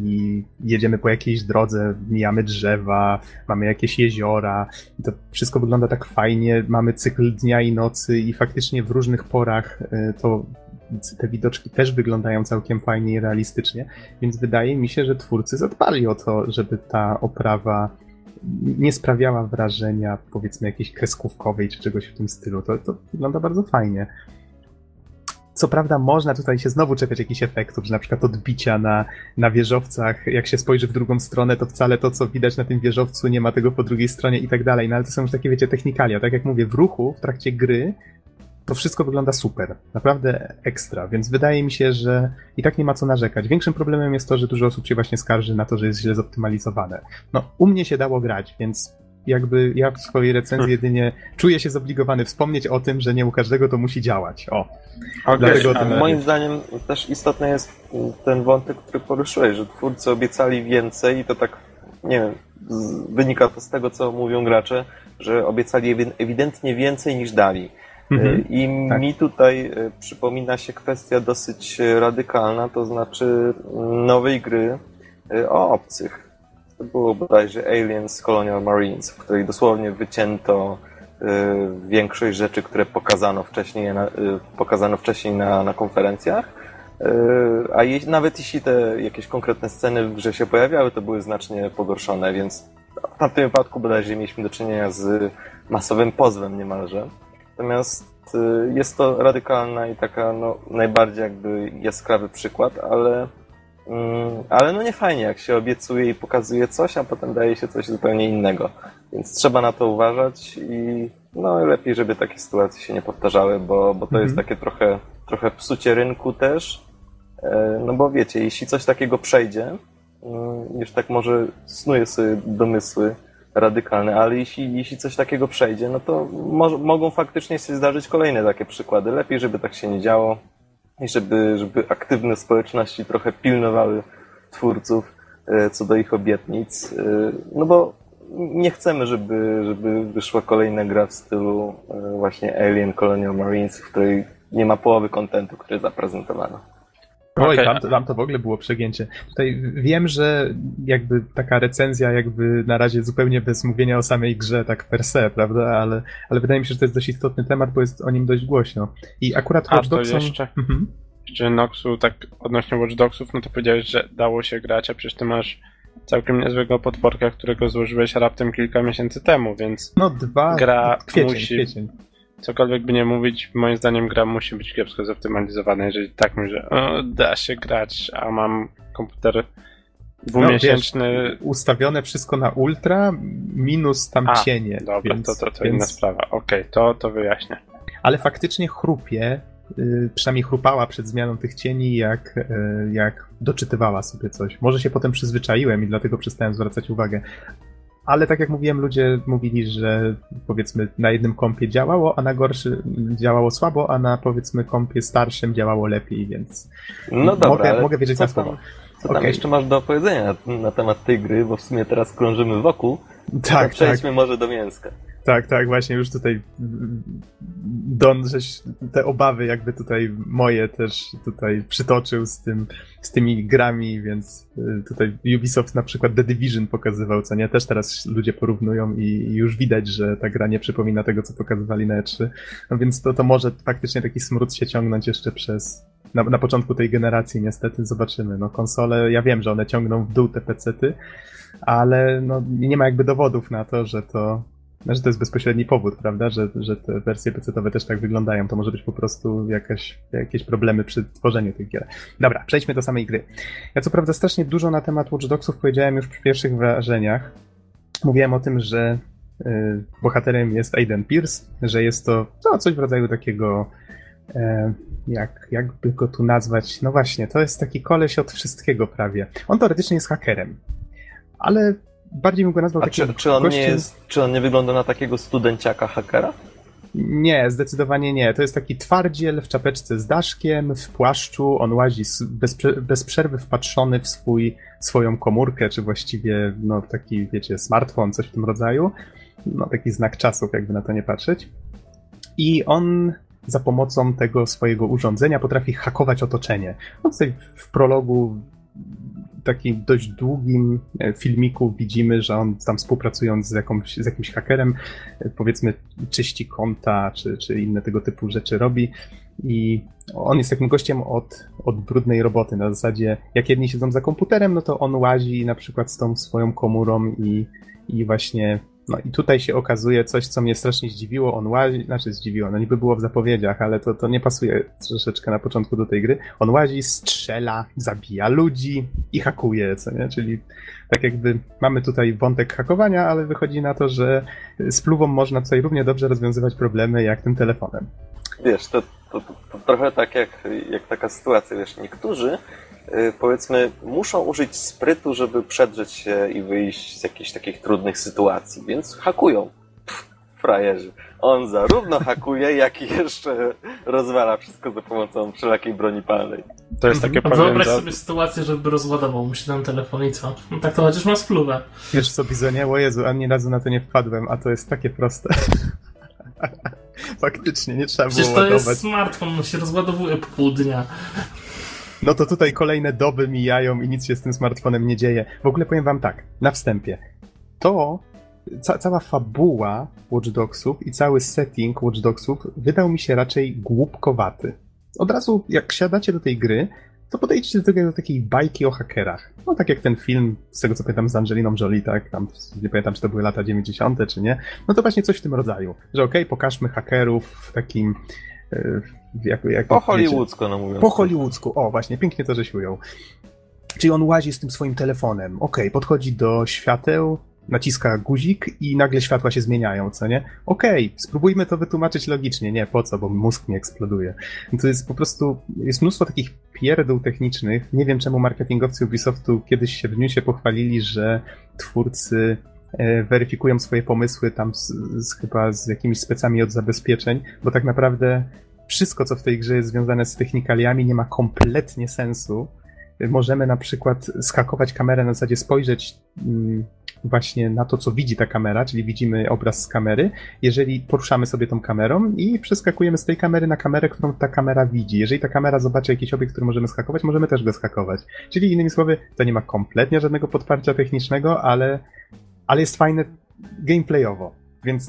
i jedziemy po jakiejś drodze, mijamy drzewa, mamy jakieś jeziora i to wszystko wygląda tak fajnie, mamy cykl dnia i nocy i faktycznie w różnych porach y, to te widoczki też wyglądają całkiem fajnie i realistycznie, więc wydaje mi się, że twórcy zadbali o to, żeby ta oprawa nie sprawiała wrażenia, powiedzmy, jakiejś kreskówkowej czy czegoś w tym stylu. To, to wygląda bardzo fajnie. Co prawda można tutaj się znowu czepiać jakichś efektów, że na przykład odbicia na, na wieżowcach, jak się spojrzy w drugą stronę, to wcale to, co widać na tym wieżowcu, nie ma tego po drugiej stronie i tak dalej. No ale to są już takie, wiecie, technikalia. Tak jak mówię, w ruchu, w trakcie gry, to wszystko wygląda super. Naprawdę ekstra, więc wydaje mi się, że i tak nie ma co narzekać. Większym problemem jest to, że dużo osób się właśnie skarży na to, że jest źle zoptymalizowane. No, u mnie się dało grać, więc jakby ja w swojej recenzji hmm. jedynie czuję się zobligowany wspomnieć o tym, że nie u każdego to musi działać. O. Okay. Dlatego tym moim zdaniem też istotny jest ten wątek, który poruszyłeś, że twórcy obiecali więcej i to tak, nie wiem, wynika to z tego, co mówią gracze, że obiecali ewidentnie więcej niż dali. Mhm. I tak. mi tutaj e, przypomina się kwestia dosyć radykalna, to znaczy nowej gry o obcych. To było bodajże Aliens Colonial Marines, w której dosłownie wycięto większość rzeczy, które pokazano wcześniej na, pokazano wcześniej na, na konferencjach. A je, nawet jeśli te jakieś konkretne sceny w grze się pojawiały, to były znacznie pogorszone, więc w tamtym wypadku bodajże mieliśmy do czynienia z masowym pozwem niemalże. Natomiast y, jest to radykalna i taka no, najbardziej jakby jaskrawy przykład, ale, mm, ale no nie fajnie, jak się obiecuje i pokazuje coś, a potem daje się coś zupełnie innego. Więc trzeba na to uważać i no lepiej, żeby takie sytuacje się nie powtarzały, bo, bo to mhm. jest takie trochę, trochę psucie rynku też. E, no bo wiecie, jeśli coś takiego przejdzie, mm, już tak może snuję sobie domysły, radykalny, ale jeśli, jeśli coś takiego przejdzie, no to mo mogą faktycznie się zdarzyć kolejne takie przykłady. Lepiej, żeby tak się nie działo i żeby, żeby aktywne społeczności trochę pilnowały twórców e, co do ich obietnic. E, no bo nie chcemy, żeby, żeby wyszła kolejna gra w stylu e, właśnie Alien Colonial Marines, w której nie ma połowy kontentu, który zaprezentowano. Oj, okay. tam, tam to w ogóle było przegięcie. Tutaj wiem, że jakby taka recenzja jakby na razie zupełnie bez mówienia o samej grze tak per se, prawda, ale, ale wydaje mi się, że to jest dość istotny temat, bo jest o nim dość głośno. I akurat Watch Dogs jeszcze, mhm. jeszcze Noxu, tak odnośnie Watch Dogsów, no to powiedziałeś, że dało się grać, a przecież ty masz całkiem niezłego potworka, którego złożyłeś raptem kilka miesięcy temu, więc no dwa, gra kwiecień, musi... Kwiecień cokolwiek by nie mówić, moim zdaniem gra musi być kiepsko zoptymalizowana, jeżeli tak mówię, że o, da się grać, a mam komputer dwumiesięczny. No, wiesz, ustawione wszystko na ultra, minus tam a, cienie. Dobra, więc, to, to, to więc... inna sprawa. Okej, okay, to, to wyjaśnię. Ale faktycznie chrupie, yy, przynajmniej chrupała przed zmianą tych cieni, jak, yy, jak doczytywała sobie coś. Może się potem przyzwyczaiłem i dlatego przestałem zwracać uwagę ale tak jak mówiłem, ludzie mówili, że powiedzmy na jednym kompie działało, a na gorszy działało słabo, a na powiedzmy kompie starszym działało lepiej, więc no dobra, mogę, mogę wierzyć na słowo. Co tam okay. jeszcze masz do opowiedzenia na, na, temat tej gry, bo w sumie teraz krążymy wokół. Tak, przejdźmy tak. może do mięska. Tak, tak, właśnie już tutaj Don, żeś te obawy jakby tutaj moje też tutaj przytoczył z tym, z tymi grami, więc y, tutaj Ubisoft na przykład The Division pokazywał, co nie? Też teraz ludzie porównują i już widać, że ta gra nie przypomina tego, co pokazywali na E3. No więc to, to może faktycznie taki smród się ciągnąć jeszcze przez na, na początku tej generacji niestety zobaczymy. No konsole, ja wiem, że one ciągną w dół te pecety, ale no, nie ma jakby dowodów na to, że to że to jest bezpośredni powód, prawda, że, że te wersje PC-owe też tak wyglądają. To może być po prostu jakaś, jakieś problemy przy tworzeniu tych gier. Dobra, przejdźmy do samej gry. Ja co prawda strasznie dużo na temat Watch Dogsów powiedziałem już w pierwszych wrażeniach. Mówiłem o tym, że y, bohaterem jest Aiden Pierce, że jest to no, coś w rodzaju takiego y, jak, jakby go tu nazwać? No właśnie, to jest taki koleś od wszystkiego prawie. On teoretycznie jest hakerem, ale bardziej bym go nazwał A takim czy, czy, on gościem... nie jest, czy on nie wygląda na takiego studenciaka hakera? Nie, zdecydowanie nie. To jest taki twardziel w czapeczce z daszkiem, w płaszczu. On łazi bez, bez przerwy wpatrzony w swój, swoją komórkę, czy właściwie no, taki, wiecie, smartfon, coś w tym rodzaju. No, taki znak czasów, jakby na to nie patrzeć. I on za pomocą tego swojego urządzenia potrafi hakować otoczenie. No tutaj w prologu takim dość długim e, filmiku widzimy, że on tam współpracując z, jakąś, z jakimś hakerem, e, powiedzmy czyści konta, czy, czy inne tego typu rzeczy robi. I on jest takim gościem od, od brudnej roboty. Na zasadzie, jak jedni siedzą za komputerem, no to on łazi na przykład z tą swoją komórą i, i właśnie. No i tutaj się okazuje coś, co mnie strasznie zdziwiło. On łazi, znaczy zdziwiło, no niby było w zapowiedziach, ale to, to nie pasuje troszeczkę na początku do tej gry. On łazi, strzela, zabija ludzi i hakuje, co nie? Czyli tak jakby mamy tutaj wątek hakowania, ale wychodzi na to, że z pluwą można tutaj równie dobrze rozwiązywać problemy jak tym telefonem. Wiesz, to, to, to, to trochę tak jak, jak taka sytuacja, wiesz, niektórzy powiedzmy muszą użyć sprytu, żeby przedrzeć się i wyjść z jakichś takich trudnych sytuacji, więc hakują. Pff, frajerzy. On zarówno hakuje, jak i jeszcze rozwala wszystko za pomocą wszelakiej broni palnej. To jest takie A wyobraź pewien... sobie sytuację, żeby rozładował mu się ten telefon i co? No tak to chociaż ma spluwę. Wiesz co, Bizonie? O Jezu, ani razu na to nie wpadłem, a to jest takie proste. Faktycznie, nie trzeba Przecież było to ładować. jest smartfon, on się rozładowuje po pół dnia. No to tutaj kolejne doby mijają i nic się z tym smartfonem nie dzieje. W ogóle powiem wam tak, na wstępie. To, ca cała fabuła Watch Dogsów i cały setting Watch Dogsów wydał mi się raczej głupkowaty. Od razu, jak siadacie do tej gry, to podejdźcie do tego do takiej bajki o hakerach. No tak jak ten film, z tego co pamiętam, z Angeliną Jolie, tak, tam, nie pamiętam czy to były lata 90. czy nie, no to właśnie coś w tym rodzaju, że okej, pokażmy hakerów w takim, Po wiecie, hollywoodzko, no mówiąc. po hollywoodzku, o właśnie, pięknie to żeś ujął. Czyli on łazi z tym swoim telefonem, okej, podchodzi do świateł, naciska guzik i nagle światła się zmieniają, co nie? Okej, spróbujmy to wytłumaczyć logicznie. Nie, po co, bo mózg mi eksploduje. To jest po prostu, jest mnóstwo takich pierdół technicznych. Nie wiem, czemu marketingowcy Ubisoftu kiedyś się w newsie pochwalili, że twórcy e, weryfikują swoje pomysły tam z, z, chyba z jakimiś specami od zabezpieczeń, bo tak naprawdę wszystko, co w tej grze jest związane z technikaliami, nie ma kompletnie sensu. Możemy na przykład skakować kamerę na zasadzie spojrzeć mm, właśnie na to, co widzi ta kamera, czyli widzimy obraz z kamery, jeżeli poruszamy sobie tą kamerą i przeskakujemy z tej kamery na kamerę, którą ta kamera widzi. Jeżeli ta kamera zobaczy jakiś obiekt, który możemy skakować, możemy też go skakować. Czyli innymi słowy, to nie ma kompletnie żadnego podparcia technicznego, ale, ale jest fajne gameplayowo. Więc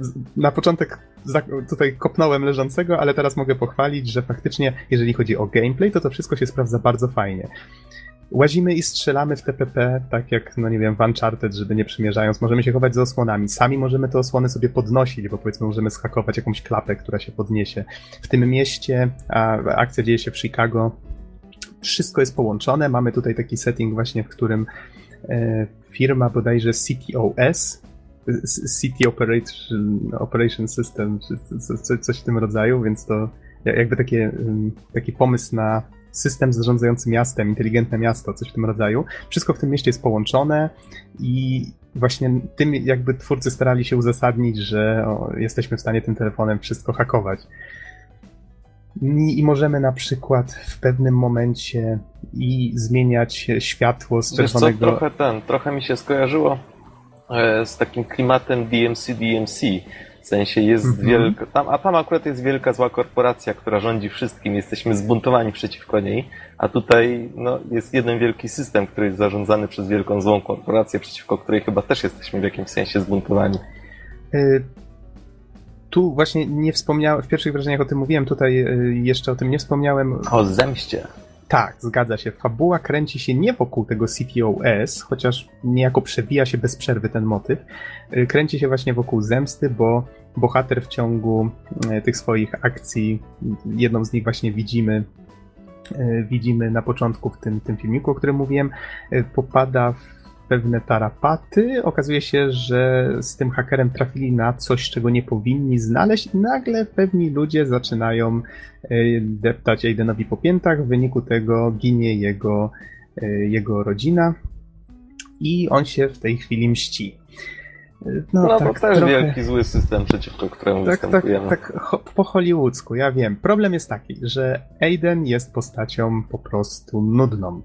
z- na początek tutaj kopnąłem leżącego, ale teraz mogę pochwalić, że faktycznie, jeżeli chodzi o gameplay, to to wszystko się sprawdza bardzo fajnie. Łazimy i strzelamy w TPP, tak jak, no nie wiem, w Uncharted, żeby nie przymierzając. Możemy się chować za osłonami. Sami możemy te osłony sobie podnosić, bo powiedzmy możemy schakować jakąś klapę, która się podniesie. W tym mieście, a akcja dzieje się w Chicago, wszystko jest połączone. Mamy tutaj taki setting właśnie, w którym e, firma bodajże CTOS, City Operation, Operation System, czy co- co- coś w tym rodzaju, więc to jakby takie, taki pomysł na system zarządzający miastem, inteligentne miasto, coś w tym rodzaju. Wszystko w tym mieście jest połączone i właśnie tym jakby twórcy starali się uzasadnić, że o, jesteśmy w stanie tym telefonem wszystko hakować. I, I możemy na przykład w pewnym momencie i zmieniać światło z Wiesz co, czerwonego... trochę ten, trochę mi się skojarzyło z takim klimatem DMC DMC. W sensie jest Mhm. wielka, tam, a tam akurat jest wielka zła korporacja, która rządzi wszystkim, jesteśmy zbuntowani przeciwko niej, a tutaj no, jest jeden wielki system, który jest zarządzany przez wielką złą korporację, przeciwko której chyba też jesteśmy w jakimś sensie zbuntowani. Y, Tu właśnie nie wspomniałem, w pierwszych wrażeniach o tym mówiłem, tutaj y, jeszcze o tym nie wspomniałem. O zemście. Tak, zgadza się. Fabuła kręci się nie wokół tego CTOS, chociaż niejako przewija się bez przerwy ten motyw. Y, Kręci się właśnie wokół zemsty, bo bohater w ciągu y, tych swoich akcji, jedną z nich właśnie widzimy, y, widzimy na początku w tym, tym filmiku, o którym mówiłem, popada w pewne tarapaty. Okazuje się, że z tym hakerem trafili na coś, czego nie powinni znaleźć i nagle pewni ludzie zaczynają e, deptać Aidenowi po piętach. W wyniku tego ginie jego, e, jego rodzina i on się w tej chwili mści. No, no tak, to też trochę... wielki zły system, przeciwko któremu tak, tak, tak, tak, po hollywoodzku, ja wiem. Problem jest taki, że Aiden jest postacią po prostu nudną.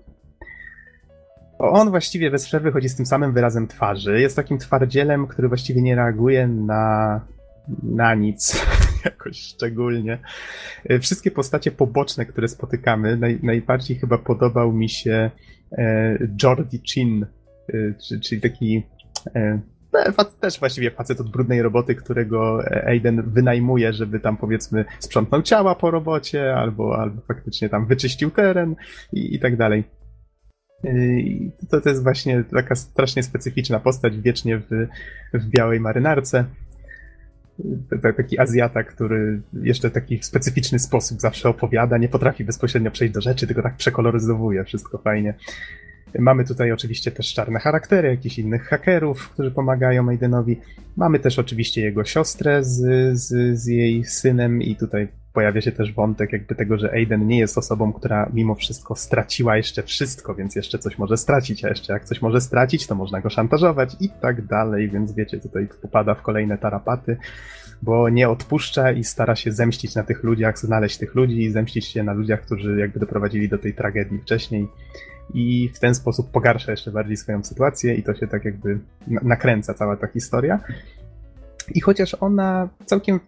On właściwie bez przerwy chodzi z tym samym wyrazem twarzy. Jest takim twardzielem, który właściwie nie reaguje na, na nic jakoś szczególnie. Wszystkie postacie poboczne, które spotykamy, naj, najbardziej chyba podobał mi się e, Jordi Chin, e, czyli taki e, też właściwie facet od brudnej roboty, którego Aiden wynajmuje, żeby tam powiedzmy sprzątnął ciała po robocie, albo, albo faktycznie tam wyczyścił teren i, i tak dalej. I to, to jest właśnie taka strasznie specyficzna postać, wiecznie w, w białej marynarce. Taki Azjata, który jeszcze w taki specyficzny sposób zawsze opowiada, nie potrafi bezpośrednio przejść do rzeczy, tylko tak przekoloryzowuje wszystko fajnie. Mamy tutaj oczywiście też czarne charaktery, jakichś innych hakerów, którzy pomagają Aidenowi. Mamy też oczywiście jego siostrę z, z, z jej synem i tutaj pojawia się też wątek jakby tego, że Aiden nie jest osobą, która mimo wszystko straciła jeszcze wszystko, więc jeszcze coś może stracić, a jeszcze jak coś może stracić, to można go szantażować i tak dalej, więc wiecie, tutaj popada w kolejne tarapaty, bo nie odpuszcza i stara się zemścić na tych ludziach, znaleźć tych ludzi i zemścić się na ludziach, którzy jakby doprowadzili do tej tragedii wcześniej i w ten sposób pogarsza jeszcze bardziej swoją sytuację i to się tak jakby nakręca cała ta historia. I chociaż ona całkiem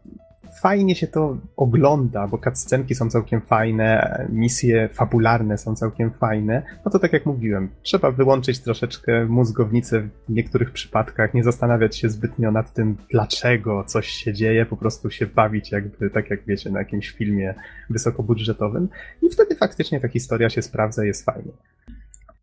fajnie się to ogląda, bo cutscenki są całkiem fajne, misje fabularne są całkiem fajne, no to tak jak mówiłem, trzeba wyłączyć troszeczkę mózgownicę w niektórych przypadkach, nie zastanawiać się zbytnio nad tym, dlaczego coś się dzieje, po prostu się bawić jakby, tak jak wiecie, na jakimś filmie wysokobudżetowym i wtedy faktycznie ta historia się sprawdza, jest fajnie.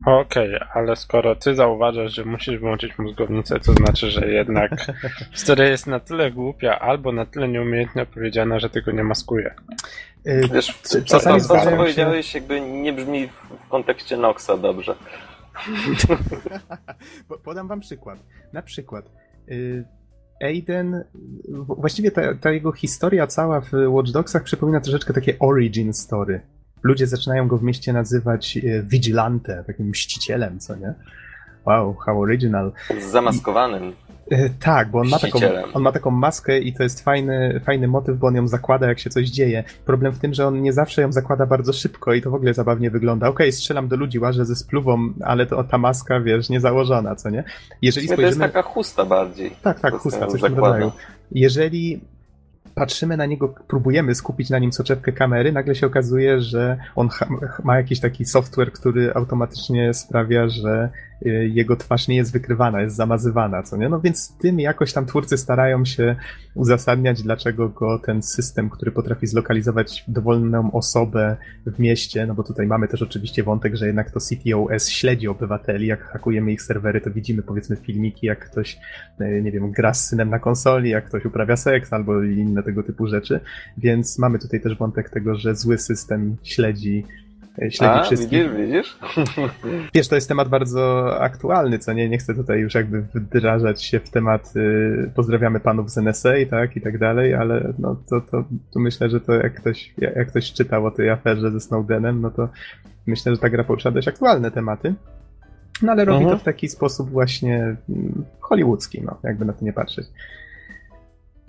Okej, okay, ale skoro ty zauważasz, że musisz wyłączyć mózgownicę, to znaczy, że jednak historia jest na tyle głupia albo na tyle nieumiejętnie opowiedziana, że tego nie maskuje. Yy, Wiesz, czasami to, to, co powiedziałeś, się... jakby nie brzmi w kontekście Noxa dobrze. Podam wam przykład. Na przykład yy, Aiden, właściwie ta, ta, jego historia cała w Watch Dogsach przypomina troszeczkę takie origin story ludzie zaczynają go w mieście nazywać e, Vigilante, takim mścicielem, co nie? Wow, how original. Zamaskowanym. E, tak, bo on ma, taką, on ma taką maskę i to jest fajny, fajny motyw, bo on ją zakłada, jak się coś dzieje. Problem w tym, że on nie zawsze ją zakłada bardzo szybko i to w ogóle zabawnie wygląda. Okej, okay, strzelam do ludzi, łażę ze spluwą, ale to ta maska, wiesz, nie założona, co nie? Jeżeli spojrzymy... To jest taka chusta bardziej. Tak, tak, chusta, coś w tym rodzaju. Jeżeli patrzymy na niego, próbujemy skupić na nim soczewkę kamery, nagle się okazuje, że on ma jakiś taki software, który automatycznie sprawia, że jego twarz nie jest wykrywana, jest zamazywana, co nie? No więc tym jakoś tam twórcy starają się uzasadniać, dlaczego go ten system, który potrafi zlokalizować dowolną osobę w mieście, no bo tutaj mamy też oczywiście wątek, że jednak to CTOS śledzi obywateli, jak hakujemy ich serwery, to widzimy powiedzmy filmiki, jak ktoś, y, nie wiem, gra z synem na konsoli, jak ktoś uprawia seks albo inne tego typu rzeczy, więc mamy tutaj też wątek tego, że zły system śledzi śledzi A, wszystkich. Widzisz, widzisz? Wiesz, to jest temat bardzo aktualny, co nie? Nie chcę tutaj już jakby wdrażać się w temat y, pozdrawiamy panów z NSA, tak, i tak dalej, ale no to, to, to myślę, że to jak ktoś, jak ktoś czytał o tej aferze ze Snowdenem, no to myślę, że ta gra porusza dość aktualne tematy. No ale robi mhm. to w taki sposób właśnie mm, hollywoodzki, no, jakby na to nie patrzeć.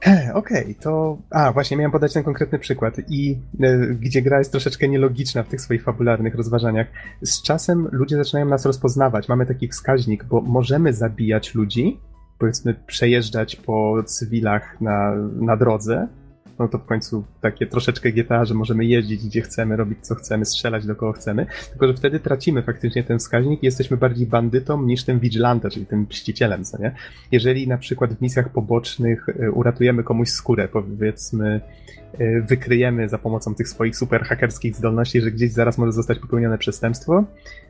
Okej, okay, to. A, właśnie miałem podać ten konkretny przykład. I y, gdzie gra jest troszeczkę nielogiczna w tych swoich fabularnych rozważaniach. Z czasem ludzie zaczynają nas rozpoznawać. Mamy taki wskaźnik, bo możemy zabijać ludzi, powiedzmy, przejeżdżać po cywilach na, na drodze, no to w końcu takie troszeczkę GTA, że możemy jeździć gdzie chcemy, robić co chcemy, strzelać do kogo chcemy, tylko że wtedy tracimy faktycznie ten wskaźnik i jesteśmy bardziej bandytą niż tym vigilante, czyli tym mścicielem, co nie? Jeżeli na przykład w misjach pobocznych y, uratujemy komuś skórę, powiedzmy y, wykryjemy za pomocą tych swoich super hakerskich zdolności, że gdzieś zaraz może zostać popełnione przestępstwo,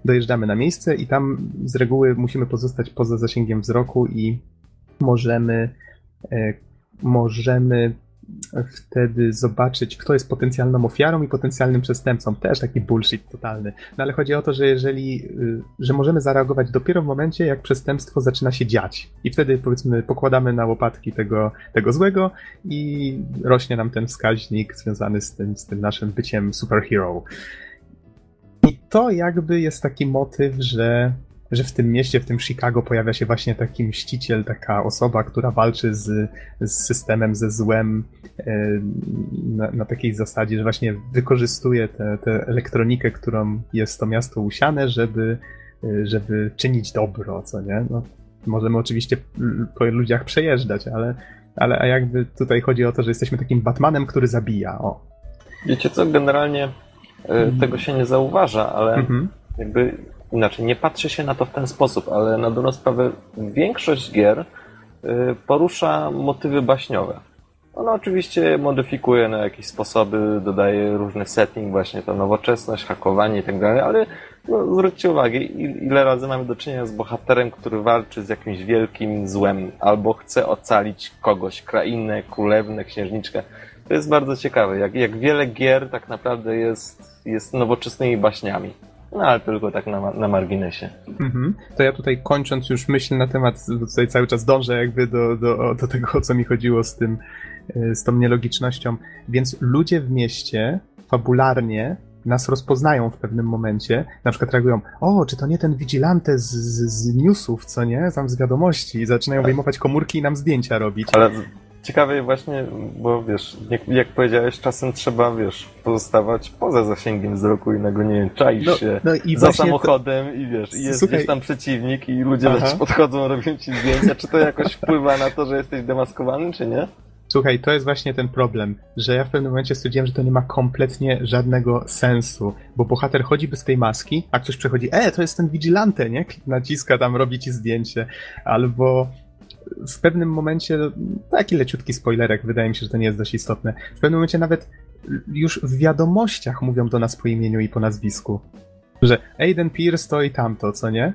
dojeżdżamy na miejsce i tam z reguły musimy pozostać poza zasięgiem wzroku i możemy y, możemy wtedy zobaczyć, kto jest potencjalną ofiarą i potencjalnym przestępcą. Też taki bullshit totalny. No ale chodzi o to, że jeżeli, y, że możemy zareagować dopiero w momencie, jak przestępstwo zaczyna się dziać. I wtedy powiedzmy pokładamy na łopatki tego, tego złego i rośnie nam ten wskaźnik związany z tym, z tym naszym byciem superhero. I to jakby jest taki motyw, że że w tym mieście, w tym Chicago pojawia się właśnie taki mściciel, taka osoba, która walczy z, z systemem, ze złem e, na, na, takiej zasadzie, że właśnie wykorzystuje tę elektronikę, którą jest to miasto usiane, żeby, e, żeby czynić dobro, co nie? No, możemy oczywiście po ludziach przejeżdżać, ale, ale a jakby tutaj chodzi o to, że jesteśmy takim Batmanem, który zabija. O. Wiecie co, generalnie y, tego się nie zauważa, ale mhm. jakby inaczej, nie patrzy się na to w ten sposób, ale na dobrą sprawę większość gier y, porusza motywy baśniowe. Ona oczywiście modyfikuje na jakieś sposoby, dodaje różny setting, właśnie ta nowoczesność, hakowanie i tak dalej, ale no, zwróćcie uwagę, ile razy mamy do czynienia z bohaterem, który walczy z jakimś wielkim złem, albo chce ocalić kogoś, krainę, królewnę, księżniczkę. To jest bardzo ciekawe, jak, jak wiele gier tak naprawdę jest, jest nowoczesnymi baśniami. No ale tylko tak na, na marginesie. Mhm. To ja tutaj kończąc już myśl na temat, tutaj cały czas dążę jakby do, do, do tego, o co mi chodziło z tym, e, z tą nielogicznością. Więc ludzie w mieście fabularnie nas rozpoznają w pewnym momencie, na przykład reagują, o, czy to nie ten vigilante z, z, z newsów, co nie, tam z wiadomości i zaczynają tak. wyjmować komórki i nam zdjęcia robić. Ale Ciekawe właśnie, bo wiesz, jak, jak, powiedziałeś, czasem trzeba, wiesz, pozostawać poza zasięgiem wzroku i nagle, nie wiem, czaisz no, się no i za samochodem to... i wiesz, i jest Słuchaj... gdzieś tam przeciwnik i ludzie ci podchodzą, robią ci zdjęcia. Czy to jakoś wpływa na to, że jesteś demaskowany, czy nie? Słuchaj, to jest właśnie ten problem, że ja w pewnym momencie stwierdziłem, że to nie ma kompletnie żadnego sensu, bo bohater chodzi bez tej maski, a ktoś przechodzi, e, to jest ten vigilante, nie? Naciska tam, robi ci zdjęcie, albo w pewnym momencie, taki leciutki spoilerek, wydaje mi się, że to nie jest dość istotne. W pewnym momencie nawet już w wiadomościach mówią do nas po imieniu i po nazwisku. Że Aiden Pierce stoi tamto, co nie?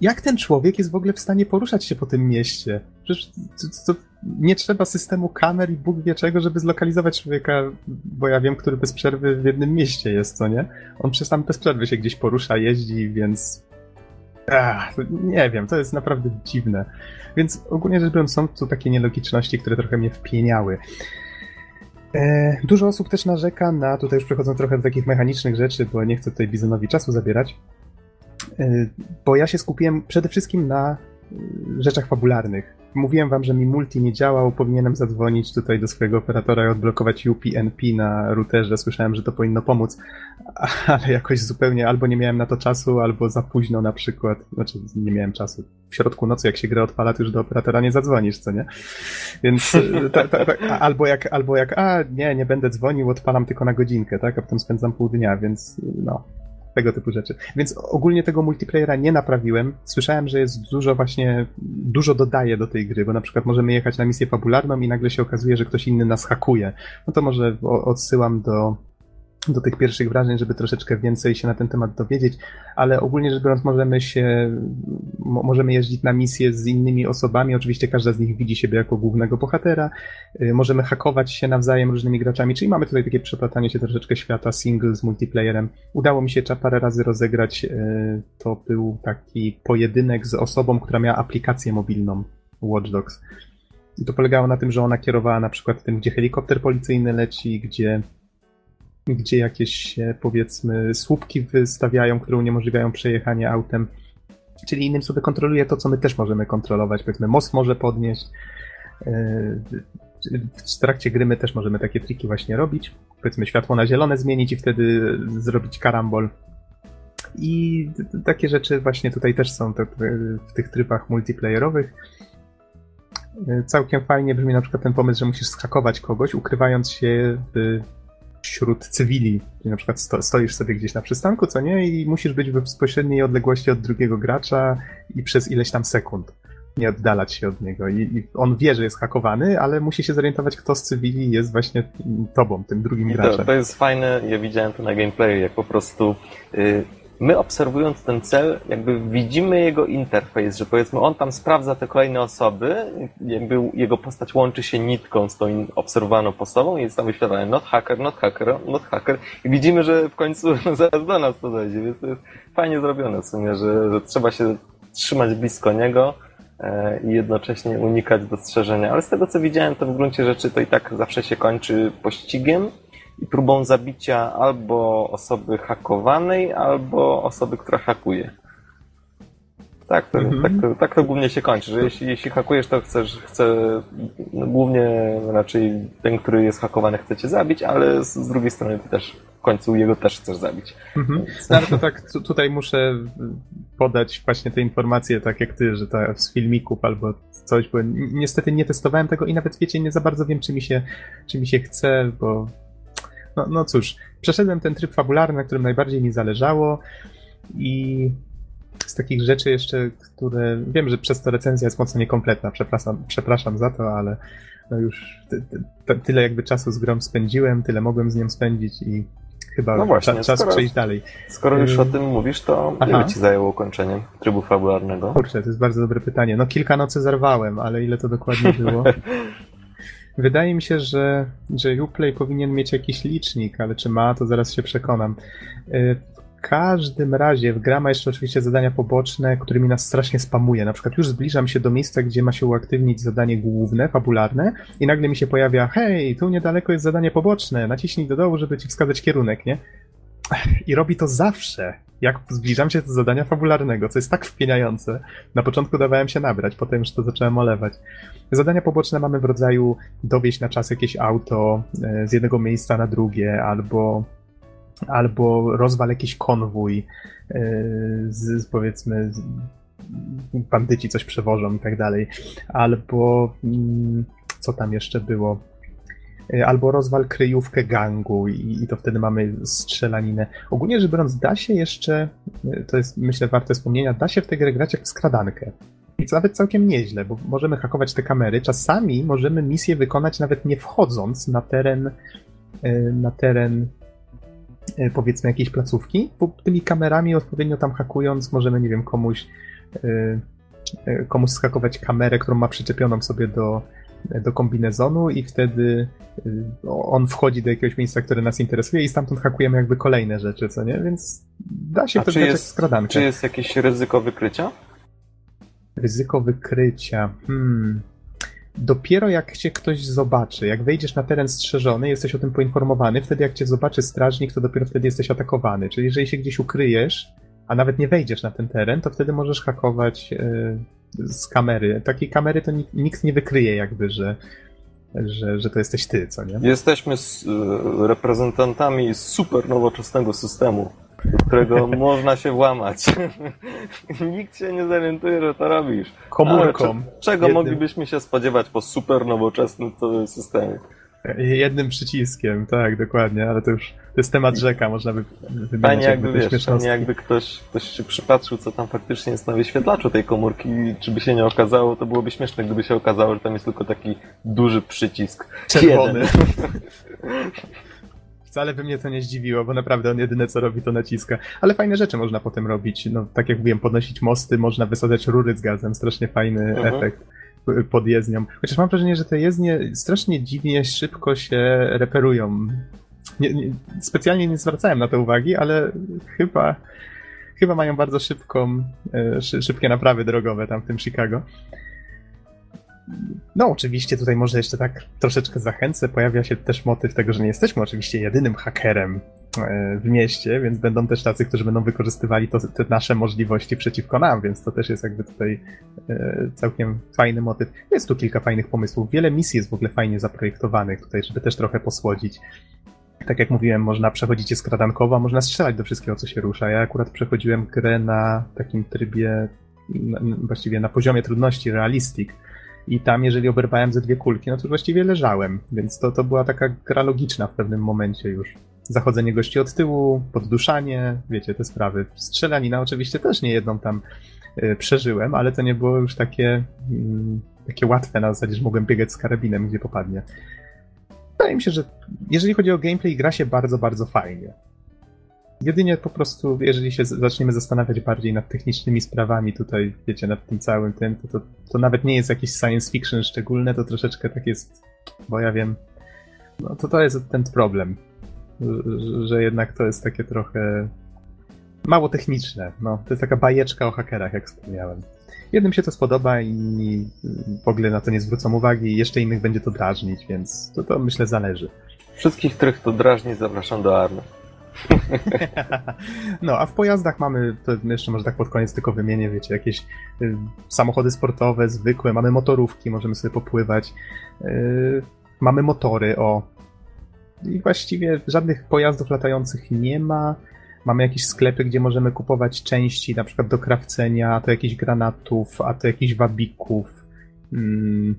Jak ten człowiek jest w ogóle w stanie poruszać się po tym mieście? Przecież to, to nie trzeba systemu kamer i Bóg wie czego, żeby zlokalizować człowieka, bo ja wiem, który bez przerwy w jednym mieście jest, co nie? On przez tam bez przerwy się gdzieś porusza, jeździ, więc... Ach, nie wiem, to jest naprawdę dziwne. Więc ogólnie rzecz biorąc, są tu takie nielogiczności, które trochę mnie wpieniały. E, dużo osób też narzeka na, tutaj już przechodzą trochę do takich mechanicznych rzeczy, bo nie chcę tutaj Bizonowi czasu zabierać, e, bo ja się skupiłem przede wszystkim na rzeczach fabularnych. Mówiłem wam, że mi multi nie działał, powinienem zadzwonić tutaj do swojego operatora i odblokować UPnP na routerze. Słyszałem, że to powinno pomóc, ale jakoś zupełnie albo nie miałem na to czasu, albo za późno na przykład. Znaczy, nie miałem czasu. W środku nocy, jak się gra odpala, to już do operatora nie zadzwonisz, co nie? Więc ta, ta, ta, albo, jak, albo jak, a nie, nie będę dzwonił, odpalam tylko na godzinkę, tak? A potem spędzam pół dnia, więc no, tego typu rzeczy. Więc ogólnie tego multiplayera nie naprawiłem. Słyszałem, że jest dużo właśnie, dużo dodaje do tej gry, bo na przykład możemy jechać na misję fabularną i nagle się okazuje, że ktoś inny nas hakuje. No to może odsyłam do do tych pierwszych wrażeń, żeby troszeczkę więcej się na ten temat dowiedzieć, ale ogólnie rzecz biorąc możemy się, możemy jeździć na misje z innymi osobami, oczywiście każda z nich widzi siebie jako głównego bohatera, y, możemy hakować się nawzajem różnymi graczami, czyli mamy tutaj takie przeplatanie się troszeczkę świata single z multiplayerem. Udało mi się parę razy rozegrać, y, to był taki pojedynek z osobą, która miała aplikację mobilną Watch Dogs. I to polegało na tym, że ona kierowała na przykład tym, gdzie helikopter policyjny leci, gdzie gdzie jakieś powiedzmy słupki wystawiają, które uniemożliwiają przejechanie autem. Czyli innym sobie kontroluje to, co my też możemy kontrolować. Powiedzmy, most może podnieść. E, w trakcie gry my też możemy takie triki właśnie robić. Powiedzmy, światło na zielone zmienić i wtedy zrobić karambol. I takie rzeczy właśnie tutaj też są w tych trybach multiplayerowych. E, całkiem fajnie brzmi na przykład ten pomysł, że musisz skakować kogoś, ukrywając się w wśród cywili. Na przykład sto, stoisz sobie gdzieś na przystanku, co nie? I musisz być w bezpośredniej odległości od drugiego gracza i przez ileś tam sekund nie oddalać się od niego. I, I, on wie, że jest hakowany, ale musi się zorientować, kto z cywili jest właśnie tobą, tym drugim I graczem. To, to jest fajne, ja widziałem to na gameplayu, jak po prostu yy, my obserwując ten cel, jakby widzimy jego interfejs, że powiedzmy on tam sprawdza te kolejne osoby, jakby jego postać łączy się nitką z tą obserwowaną postacią i jest tam wyświetlane not hacker, not hacker, not hacker i widzimy, że w końcu zaraz do nas to dojdzie, więc to jest fajnie zrobione w sumie, że, że trzeba się trzymać blisko niego e, i jednocześnie unikać dostrzeżenia. Ale z tego co widziałem, to w gruncie rzeczy to i tak zawsze się kończy pościgiem próbą zabicia albo osoby hakowanej, albo osoby, która hakuje. Tak to, mhm. tak, to, tak to głównie się kończy, że jeśli, jeśli hakujesz, to chcesz, chce, no głównie raczej ten, który jest hakowany, chce cię zabić, ale z, z drugiej strony ty też w końcu jego też chcesz zabić. Mhm. No, ale to tak, tutaj muszę podać właśnie te informacje, tak jak ty, że to z filmików albo coś, bo niestety nie testowałem tego i nawet wiecie, nie za bardzo wiem, czy mi się, czy mi się chce, bo no, no cóż, przeszedłem ten tryb fabularny, na którym najbardziej mi zależało i z takich rzeczy jeszcze, które wiem, że przez to recenzja jest mocno niekompletna, przepraszam, przepraszam za to, ale no już ty, ty, tyle jakby czasu z grą spędziłem, tyle mogłem z nią spędzić i chyba no właśnie, czas skoro, przejść dalej. Skoro już o tym mówisz, to Aha. ile ci zajęło ukończenie trybu fabularnego? Kurczę, to jest bardzo dobre pytanie. No kilka nocy zerwałem, ale ile to dokładnie było? Wydaje mi się, że, że Uplay powinien mieć jakiś licznik, ale czy ma, to zaraz się przekonam. Y, w każdym razie w gra ma jeszcze oczywiście zadania poboczne, którymi nas strasznie spamuje. Na przykład już zbliżam się do miejsca, gdzie ma się uaktywnić zadanie główne, fabularne i nagle mi się pojawia hej, tu niedaleko jest zadanie poboczne, naciśnij do dołu, żeby ci wskazać kierunek, nie? I robi to zawsze, jak zbliżam się do zadania fabularnego, co jest tak wpieniające. Na początku dawałem się nabrać, potem już to zacząłem olewać. Zadania poboczne mamy w rodzaju dowieść na czas jakieś auto e, z jednego miejsca na drugie, albo, albo rozwal jakiś konwój e, z, powiedzmy bandyci coś przewożą i tak dalej, albo mm, co tam jeszcze było? E, albo rozwal kryjówkę gangu i, i, to wtedy mamy strzelaninę. Ogólnie rzecz biorąc, da się jeszcze, e, to jest myślę warte wspomnienia, da się w tę grę grać jak w skradankę. I nawet całkiem nieźle, bo możemy hakować te kamery. Czasami możemy misję wykonać nawet nie wchodząc na teren, e, na teren powiedzmy jakiejś placówki, bo tymi kamerami odpowiednio tam hakując możemy, nie wiem, komuś komuś skakować kamerę, którą ma przyczepioną sobie do, do kombinezonu i wtedy y, on wchodzi do jakiegoś miejsca, które nas interesuje i stamtąd hakujemy jakby kolejne rzeczy, co nie? Więc da się to grać skradankę. Czy jest jakieś ryzyko wykrycia? Ryzyko wykrycia. Hmm. Dopiero jak cię ktoś zobaczy, jak wejdziesz na teren strzeżony, jesteś o tym poinformowany, wtedy jak cię zobaczy strażnik, to dopiero wtedy jesteś atakowany. Czyli jeżeli się gdzieś ukryjesz, a nawet nie wejdziesz na ten teren, to wtedy możesz hakować yy, z kamery. Takiej kamery to nikt, nikt nie wykryje jakby, że, że, że to jesteś ty, co nie? Jesteśmy z, y, reprezentantami super nowoczesnego systemu, do którego można się włamać. nikt się nie zorientuje, że to robisz. Komórką. czego jednym... moglibyśmy się spodziewać po super nowoczesnym systemie? Jednym przyciskiem, tak, dokładnie, ale to już to jest temat rzeka, można by wymieniać Fajnie jakby, wiesz, fajnie jakby ktoś, ktoś się przypatrzył, co tam faktycznie jest na wyświetlaczu tej komórki czy by się nie okazało, to byłoby śmieszne, gdyby się okazało, że tam jest tylko taki duży przycisk. Czerwony. Wcale by mnie to nie zdziwiło, bo naprawdę on jedyne co robi to naciska. Ale fajne rzeczy można potem robić. No, tak jak mówiłem, podnosić mosty, można wysadzać rury z gazem, strasznie fajny mhm. efekt pod jezdnią. Chociaż mam wrażenie, że te jezdnie strasznie dziwnie szybko się reperują. Nie, nie, specjalnie nie zwracałem na to uwagi, ale chyba, chyba mają bardzo szybką, e, szybkie naprawy drogowe tam w tym Chicago. No, oczywiście tutaj może jeszcze tak troszeczkę zachęcę. Pojawia się też motyw tego, że nie jesteśmy oczywiście jedynym hakerem w mieście, więc będą też tacy, którzy będą wykorzystywali to, te nasze możliwości przeciwko nam, więc to też jest jakby tutaj e, całkiem fajny motyw. Jest tu kilka fajnych pomysłów. Wiele misji jest w ogóle fajnie zaprojektowanych tutaj, żeby też trochę posłodzić. Tak jak mówiłem, można przechodzić je skradankowo, a można strzelać do wszystkiego, co się rusza. Ja akurat przechodziłem grę na takim trybie, właściwie na poziomie trudności realistic, i tam, jeżeli oberwałem ze dwie kulki, no to właściwie leżałem, więc to, to była taka gra logiczna w pewnym momencie już. Zachodzenie gości od tyłu, podduszanie, wiecie, te sprawy. Strzelanina oczywiście też nie jedną tam y, przeżyłem, ale to nie było już takie, y, takie łatwe na zasadzie, że mogłem biegać z karabinem, gdzie popadnie. Wydaje mi się, że jeżeli chodzi o gameplay, gra się bardzo, bardzo fajnie. Jedynie po prostu, jeżeli się zaczniemy zastanawiać bardziej nad technicznymi sprawami tutaj, wiecie, nad tym całym tym, to, to, to nawet nie jest jakiś science fiction szczególne, to troszeczkę tak jest, bo ja wiem, no to to jest ten problem, że, jednak to jest takie trochę mało techniczne, no, to jest taka bajeczka o hakerach, jak wspomniałem. Jednym się to spodoba i w ogóle na to nie zwrócą uwagi, jeszcze innych będzie to drażnić, więc to, to myślę zależy. Wszystkich, których to drażni, zapraszam do Army. No, a w pojazdach mamy, to jeszcze może tak pod koniec tylko wymienię, wiecie, jakieś y, samochody sportowe, zwykłe, mamy motorówki, możemy sobie popływać, y, mamy motory, o. I właściwie żadnych pojazdów latających nie ma. Mamy jakieś sklepy, gdzie możemy kupować części, na przykład do krawcenia, a to jakichś granatów, a to jakichś wabików, mm,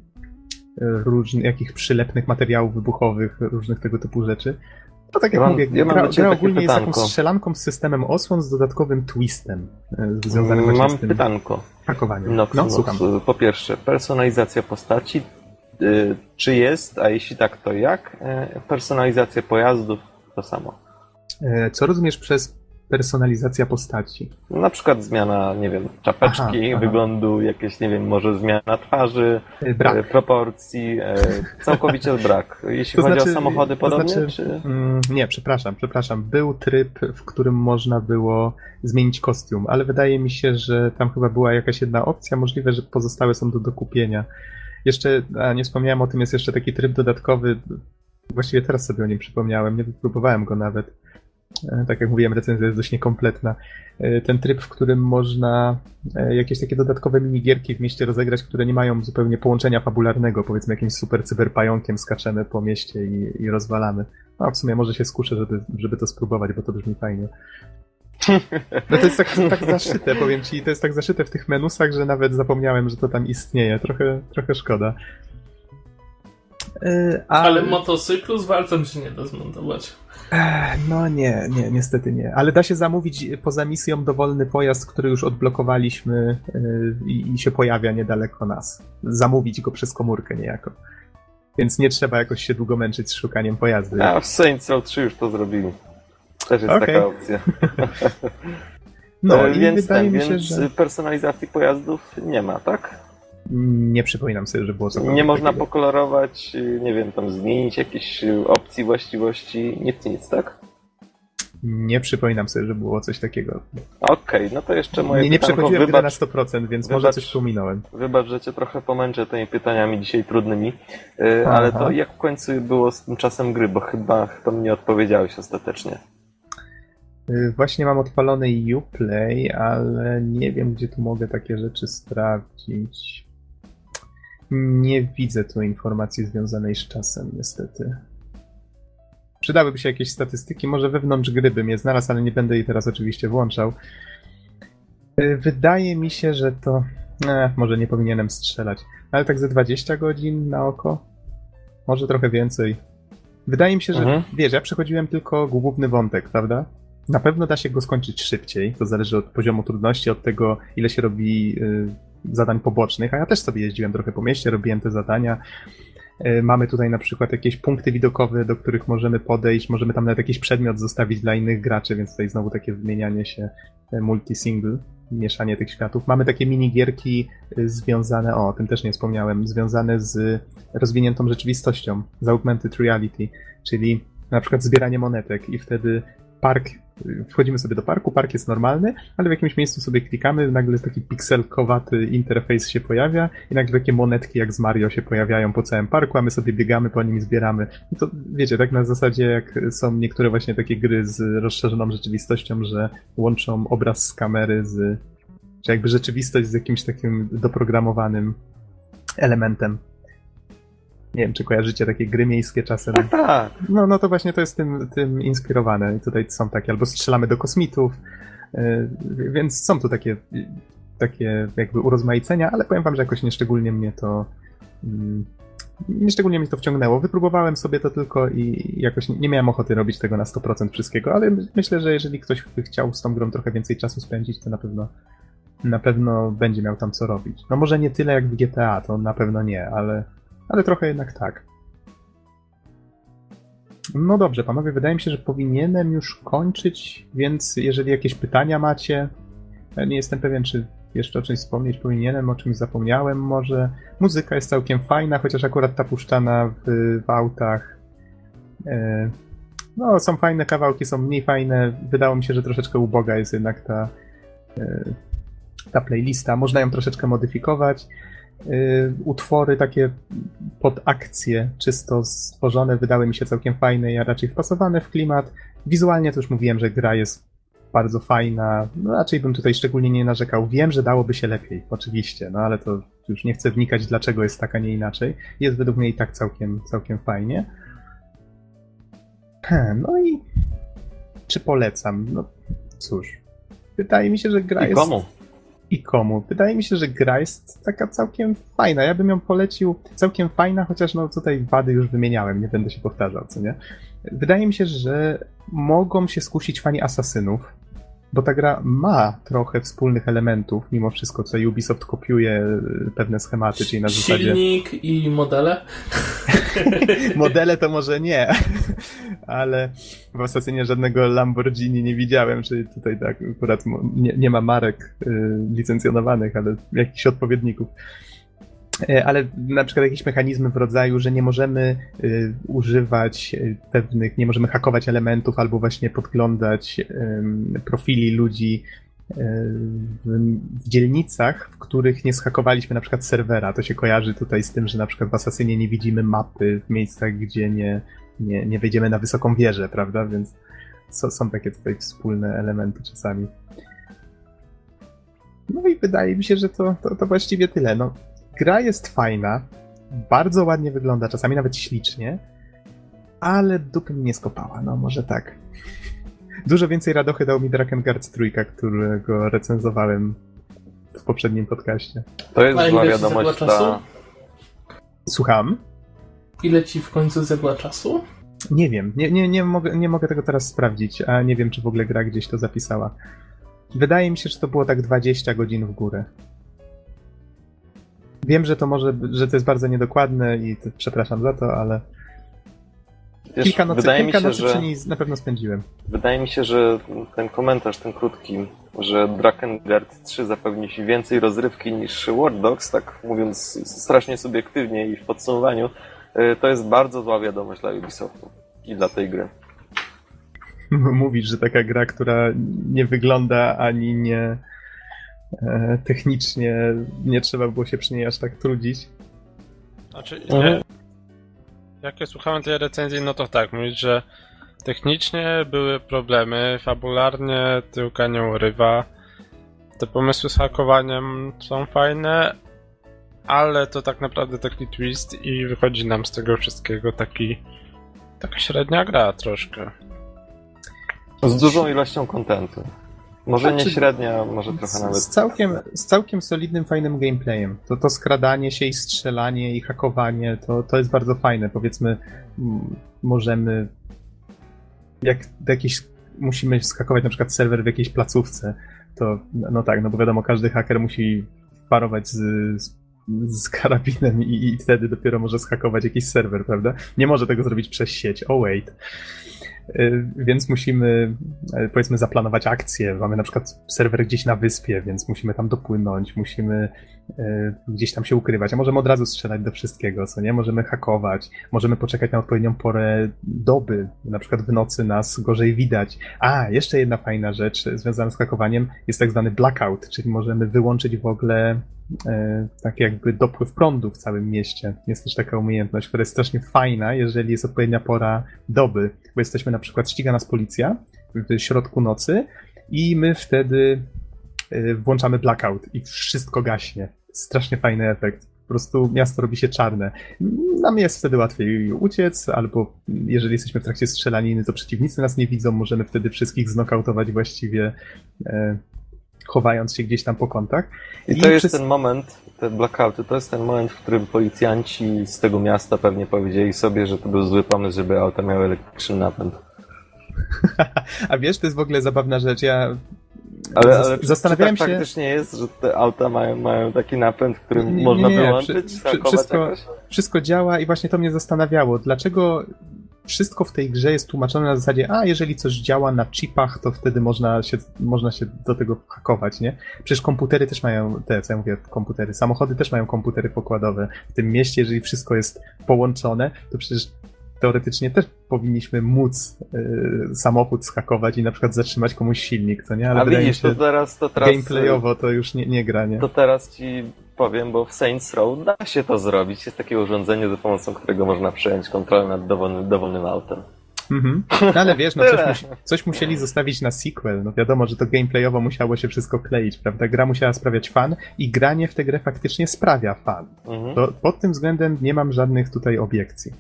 różnych, jakich przylepnych materiałów wybuchowych, różnych tego typu rzeczy. No tak jak Ja mam- mówię, ja gra, gra ogólnie jest taką strzelanką z systemem osłon z dodatkowym twistem e, związanym właśnie Mam z tym pytanko. pakowaniem. No, słucham. po pierwsze, personalizacja postaci. Y, Czy jest, a jeśli tak, to jak? Y, Personalizacja pojazdów to samo. E, Co rozumiesz przez personalizacja postaci? Na przykład zmiana, nie wiem, czapeczki, Aha, aha. wyglądu, jakieś, nie wiem, może zmiana twarzy, E, Brak. y, proporcji, całkowicie brak. Jeśli To chodzi znaczy- o samochody to podobnie, znaczy- czy... Mm, nie, przepraszam, przepraszam. Był tryb, w którym można było zmienić kostium, ale wydaje mi się, że tam chyba była jakaś jedna opcja. Możliwe, że pozostałe są do dokupienia. Jeszcze, a nie wspomniałem o tym, jest jeszcze taki tryb dodatkowy. Właściwie teraz sobie o nim przypomniałem, nie próbowałem go nawet. E, Tak jak mówiłem, recenzja jest dość niekompletna. E, Ten tryb, w którym można e, jakieś takie dodatkowe minigierki w mieście rozegrać, które nie mają zupełnie połączenia fabularnego. Powiedzmy, jakimś super cyberpająkiem skaczemy po mieście i, i rozwalamy. No, w sumie może się skuszę, żeby, żeby to spróbować, bo to brzmi fajnie. No to jest tak, tak zaszyte, powiem ci, to jest tak zaszyte w tych menusach, że nawet zapomniałem, że to tam istnieje. Trochę, trochę szkoda. Yy, a- Ale motocyklu z walcem się nie da zmontować. No nie, nie, niestety nie. Ale da się zamówić poza misją dowolny pojazd, który już odblokowaliśmy yy, i, i się pojawia niedaleko nas. Zamówić go przez komórkę niejako. Więc nie trzeba jakoś się długo męczyć z szukaniem pojazdu. A w Saints Row 3 już to zrobili. Też jest Okej. taka opcja. No E, i więc wydaje ten, mi się, więc że personalizacji pojazdów nie ma, tak? nie przypominam sobie, że było cokolwiek Nie można takiego. pokolorować, nie wiem, tam zmienić jakichś opcji, właściwości, nic, nic, tak? Nie przypominam sobie, że było coś takiego. Okej, no to jeszcze moje Nie, nie przechodziłem gry na wybacz, 100%, więc może wybacz. coś pominąłem. wybacz, że cię trochę pomęczę tymi pytaniami dzisiaj trudnymi, y, ale to jak w końcu było z tym czasem gry, bo chyba, chyba mnie odpowiedziałeś ostatecznie. Y, Właśnie mam odpalony Uplay, ale nie wiem, gdzie tu mogę takie rzeczy sprawdzić. Nie widzę tu informacji związanej z czasem, niestety. Przydałyby się jakieś statystyki, może wewnątrz gry bym je znalazł, ale nie będę jej teraz oczywiście włączał. Y, Wydaje mi się, że to... Eh, może nie powinienem strzelać, ale tak ze 20 godzin na oko? Może trochę więcej. Wydaje mi się, że Mhm. wiesz, ja przechodziłem tylko główny wątek, prawda? Na pewno da się go skończyć szybciej. To zależy od poziomu trudności, od tego, ile się robi y, zadań pobocznych. A ja też sobie jeździłem trochę po mieście, robiłem te zadania. Y, Mamy tutaj na przykład jakieś punkty widokowe, do których możemy podejść. Możemy tam nawet jakiś przedmiot zostawić dla innych graczy, więc tutaj znowu takie wymienianie się y, multi-single, mieszanie tych światów. Mamy takie minigierki związane, o, o tym też nie wspomniałem, związane z rozwiniętą rzeczywistością, z augmented reality, czyli na przykład zbieranie monetek i wtedy park, wchodzimy sobie do parku, park jest normalny, ale w jakimś miejscu sobie klikamy, nagle taki pikselkowaty interfejs się pojawia i nagle takie monetki jak z Mario się pojawiają po całym parku, a my sobie biegamy po nim i zbieramy. I to wiecie, tak na zasadzie jak są niektóre właśnie takie gry z rozszerzoną rzeczywistością, że łączą obraz z kamery z, czy jakby rzeczywistość z jakimś takim doprogramowanym elementem. Nie wiem, czy kojarzycie takie gry miejskie czasem. Tak, tak. No, no to właśnie to jest tym, tym inspirowane. I tutaj są takie, albo strzelamy do kosmitów, yy, więc są tu takie, takie jakby urozmaicenia, ale powiem wam, że jakoś nieszczególnie mnie to mm, nieszczególnie mnie to wciągnęło. Wypróbowałem sobie to tylko i jakoś nie miałem ochoty robić tego na 100% wszystkiego, ale myślę, że jeżeli ktoś by chciał z tą grą trochę więcej czasu spędzić, to na pewno na pewno będzie miał tam co robić. No może nie tyle jak w GTA, to na pewno nie, ale, ale trochę jednak tak. No dobrze, panowie, wydaje mi się, że powinienem już kończyć, więc jeżeli jakieś pytania macie, ja nie jestem pewien, czy jeszcze o czymś wspomnieć powinienem, o czymś zapomniałem może. Muzyka jest całkiem fajna, chociaż akurat ta puszczana w, w autach. E, no, są fajne kawałki, są mniej fajne. Wydało mi się, że troszeczkę uboga jest jednak ta, e, ta playlista. Można ją troszeczkę modyfikować. E, utwory takie pod akcję, czysto stworzone, wydały mi się całkiem fajne, ja raczej wpasowane w klimat. Wizualnie to już mówiłem, że gra jest bardzo fajna. No raczej bym tutaj szczególnie nie narzekał. Wiem, że dałoby się lepiej, oczywiście, no ale to już nie chcę wnikać, dlaczego jest tak, a nie inaczej. Jest według mnie i tak całkiem, całkiem fajnie. No i czy polecam? No cóż, wydaje mi się, że gra I jest... komu? I komu? Wydaje mi się, że gra jest taka całkiem fajna. Ja bym ją polecił całkiem fajna, chociaż no tutaj wady już wymieniałem, nie będę się powtarzał, co nie? Wydaje mi się, że mogą się skusić fani Asasynów, bo ta gra ma trochę wspólnych elementów, mimo wszystko, co Ubisoft kopiuje pewne schematy, czyli na zasadzie... Silnik i modele? Modele to może nie, ale w Asasynie żadnego Lamborghini nie widziałem, czyli tutaj tak akurat nie, nie ma marek y, licencjonowanych, ale jakichś odpowiedników. E, ale na przykład jakieś mechanizmy w rodzaju, że nie możemy y, używać y, pewnych, nie możemy hakować elementów albo właśnie podglądać y, profili ludzi y, w, w, dzielnicach, w których nie schakowaliśmy na przykład serwera. To się kojarzy tutaj z tym, że na przykład w Asasynie nie widzimy mapy w miejscach, gdzie nie, nie, nie wejdziemy na wysoką wieżę, prawda? Więc so, są takie tutaj wspólne elementy czasami. No i wydaje mi się, że to, to, to właściwie tyle. No, gra jest fajna, bardzo ładnie wygląda, czasami nawet ślicznie, ale dupy mi nie skopała, no może tak. Dużo więcej radochy dał mi Drakengard trójka, którego recenzowałem w poprzednim podcaście. To jest zła wiadomość dla... Słucham? Ile ci w końcu zjadła czasu? Nie wiem, nie, nie, nie, mogę, nie mogę tego teraz sprawdzić, a nie wiem, czy w ogóle gra gdzieś to zapisała. Wydaje mi się, że to było tak 20 godzin w górę. Wiem, że to może, że to jest bardzo niedokładne i przepraszam za to, ale Wiesz, kilka nocy, wydaje kilka mi się, nocy że, przy niej na pewno spędziłem. Wydaje mi się, że ten komentarz, ten krótki, że Drakengard 3 zapewni ci więcej rozrywki niż Watch Dogs, tak mówiąc strasznie subiektywnie i w podsumowaniu, y, to jest bardzo zła wiadomość dla Ubisoftu i dla tej gry. Mówisz, że taka gra, która nie wygląda ani nie technicznie nie trzeba było się przy niej aż tak trudzić. Znaczy, mhm. jak ja słuchałem tej recenzji, no to tak, mówić, że technicznie były problemy, fabularnie tyłka nie urywa, te pomysły z hakowaniem są fajne, ale to tak naprawdę taki twist i wychodzi nam z tego wszystkiego taki taka średnia gra troszkę. Z dużą ilością kontentu. Może znaczy, nie średnia, może trochę nawet. Z całkiem, z całkiem solidnym, fajnym gameplayem. To, to skradanie się i strzelanie i hakowanie, to, to jest bardzo fajne. Powiedzmy, możemy. Jak jakiś. Musimy skakować na przykład serwer w jakiejś placówce, to no tak, no bo wiadomo, każdy haker musi parować z, z, z karabinem i, i wtedy dopiero może skakować jakiś serwer, prawda? Nie może tego zrobić przez sieć. Oh wait. Y, więc musimy, y, powiedzmy, zaplanować akcję. Mamy na przykład serwer gdzieś na wyspie, więc musimy tam dopłynąć, musimy y, gdzieś tam się ukrywać, a możemy od razu strzelać do wszystkiego, co nie? Możemy hakować, możemy poczekać na odpowiednią porę doby, na przykład w nocy nas gorzej widać. A, jeszcze jedna fajna rzecz związana z hakowaniem jest tak zwany blackout, czyli możemy wyłączyć w ogóle tak jakby dopływ prądu w całym mieście. Jest też taka umiejętność, która jest strasznie fajna, jeżeli jest odpowiednia pora doby, bo jesteśmy na przykład, ściga nas policja w środku nocy i my wtedy e, włączamy blackout i wszystko gaśnie. Strasznie fajny efekt. Po prostu miasto robi się czarne. Nam jest wtedy łatwiej uciec, albo jeżeli jesteśmy w trakcie strzelaniny, to przeciwnicy nas nie widzą, możemy wtedy wszystkich znokautować właściwie e, chowając się gdzieś tam po kątach. I, I to jest ten moment, te blackouty, to jest ten moment, w którym policjanci z tego miasta pewnie powiedzieli sobie, że to był zły pomysł, żeby auta miały elektryczny napęd. A wiesz, to jest w ogóle zabawna rzecz. Ja ale, ale zastanawiałem tak się. faktycznie jest, że te auta mają, mają taki napęd, który nie, można nie, wyłączyć? Przy, wszystko, wszystko działa i właśnie to mnie zastanawiało. Dlaczego wszystko w tej grze jest tłumaczone na zasadzie, a jeżeli coś działa na chipach, to wtedy można się, można się do tego hakować, nie? Przecież komputery też mają, te, co ja mówię, komputery, samochody też mają komputery pokładowe. W tym mieście, jeżeli wszystko jest połączone, to przecież teoretycznie też powinniśmy móc y, samochód skakować i na przykład zatrzymać komuś silnik, co nie? Ale A widzisz, się, to teraz, to teraz... Gameplayowo to już nie, nie gra, nie? To teraz ci powiem, bo w Saints Row da się to zrobić. Jest takie urządzenie, za pomocą którego można przejąć kontrolę nad dowolnym, dowolnym autem. Mhm. No ale wiesz, no coś, musi, coś, musieli zostawić na sequel. No wiadomo, że to gameplayowo musiało się wszystko kleić, prawda? Gra musiała sprawiać fan i granie w tę grę faktycznie sprawia fan. Mhm. To pod tym względem nie mam żadnych tutaj obiekcji.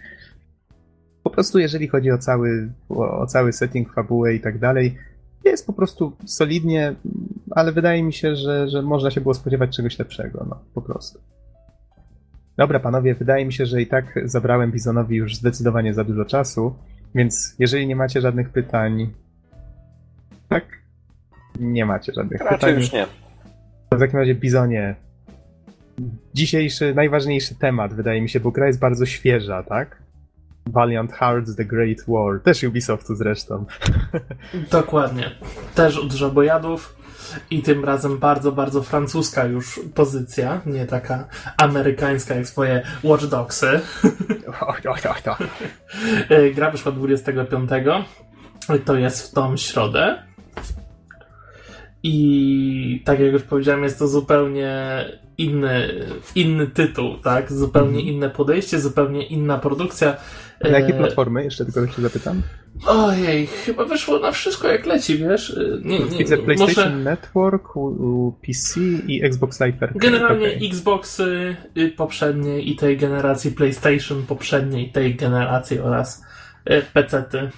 Po prostu jeżeli chodzi o cały, o, cały setting, fabułę i tak dalej, jest po prostu solidnie, ale wydaje mi się, że, że można się było spodziewać czegoś lepszego, no, po prostu. Dobra, panowie, wydaje mi się, że i tak zabrałem Bizonowi już zdecydowanie za dużo czasu, więc jeżeli nie macie żadnych pytań, tak? Nie macie żadnych Raczej pytań. już nie. To w takim razie, Bizonie, dzisiejszy, najważniejszy temat, wydaje mi się, bo gra jest bardzo świeża, tak? Valiant Hearts The Great War. Też Ubisoftu zresztą. Dokładnie. Też od żabojadów i tym razem bardzo, bardzo francuska już pozycja, nie taka amerykańska jak swoje Watch Dogsy. E, gra wyszła 25. To jest w tą środę. I tak jak już powiedziałem, jest to zupełnie inny, inny tytuł, tak? Zupełnie mm. inne podejście, zupełnie inna produkcja. Na jakie e, platformy? Jeszcze tylko się zapytam. Ojej, chyba wyszło na wszystko jak leci, wiesz? E, nie, nie, Widzę PlayStation może... Network, PC i Xbox Live. Generalnie okay. Xboxy y, poprzednie i tej generacji, PlayStation poprzedniej tej generacji oraz y, PC-ty.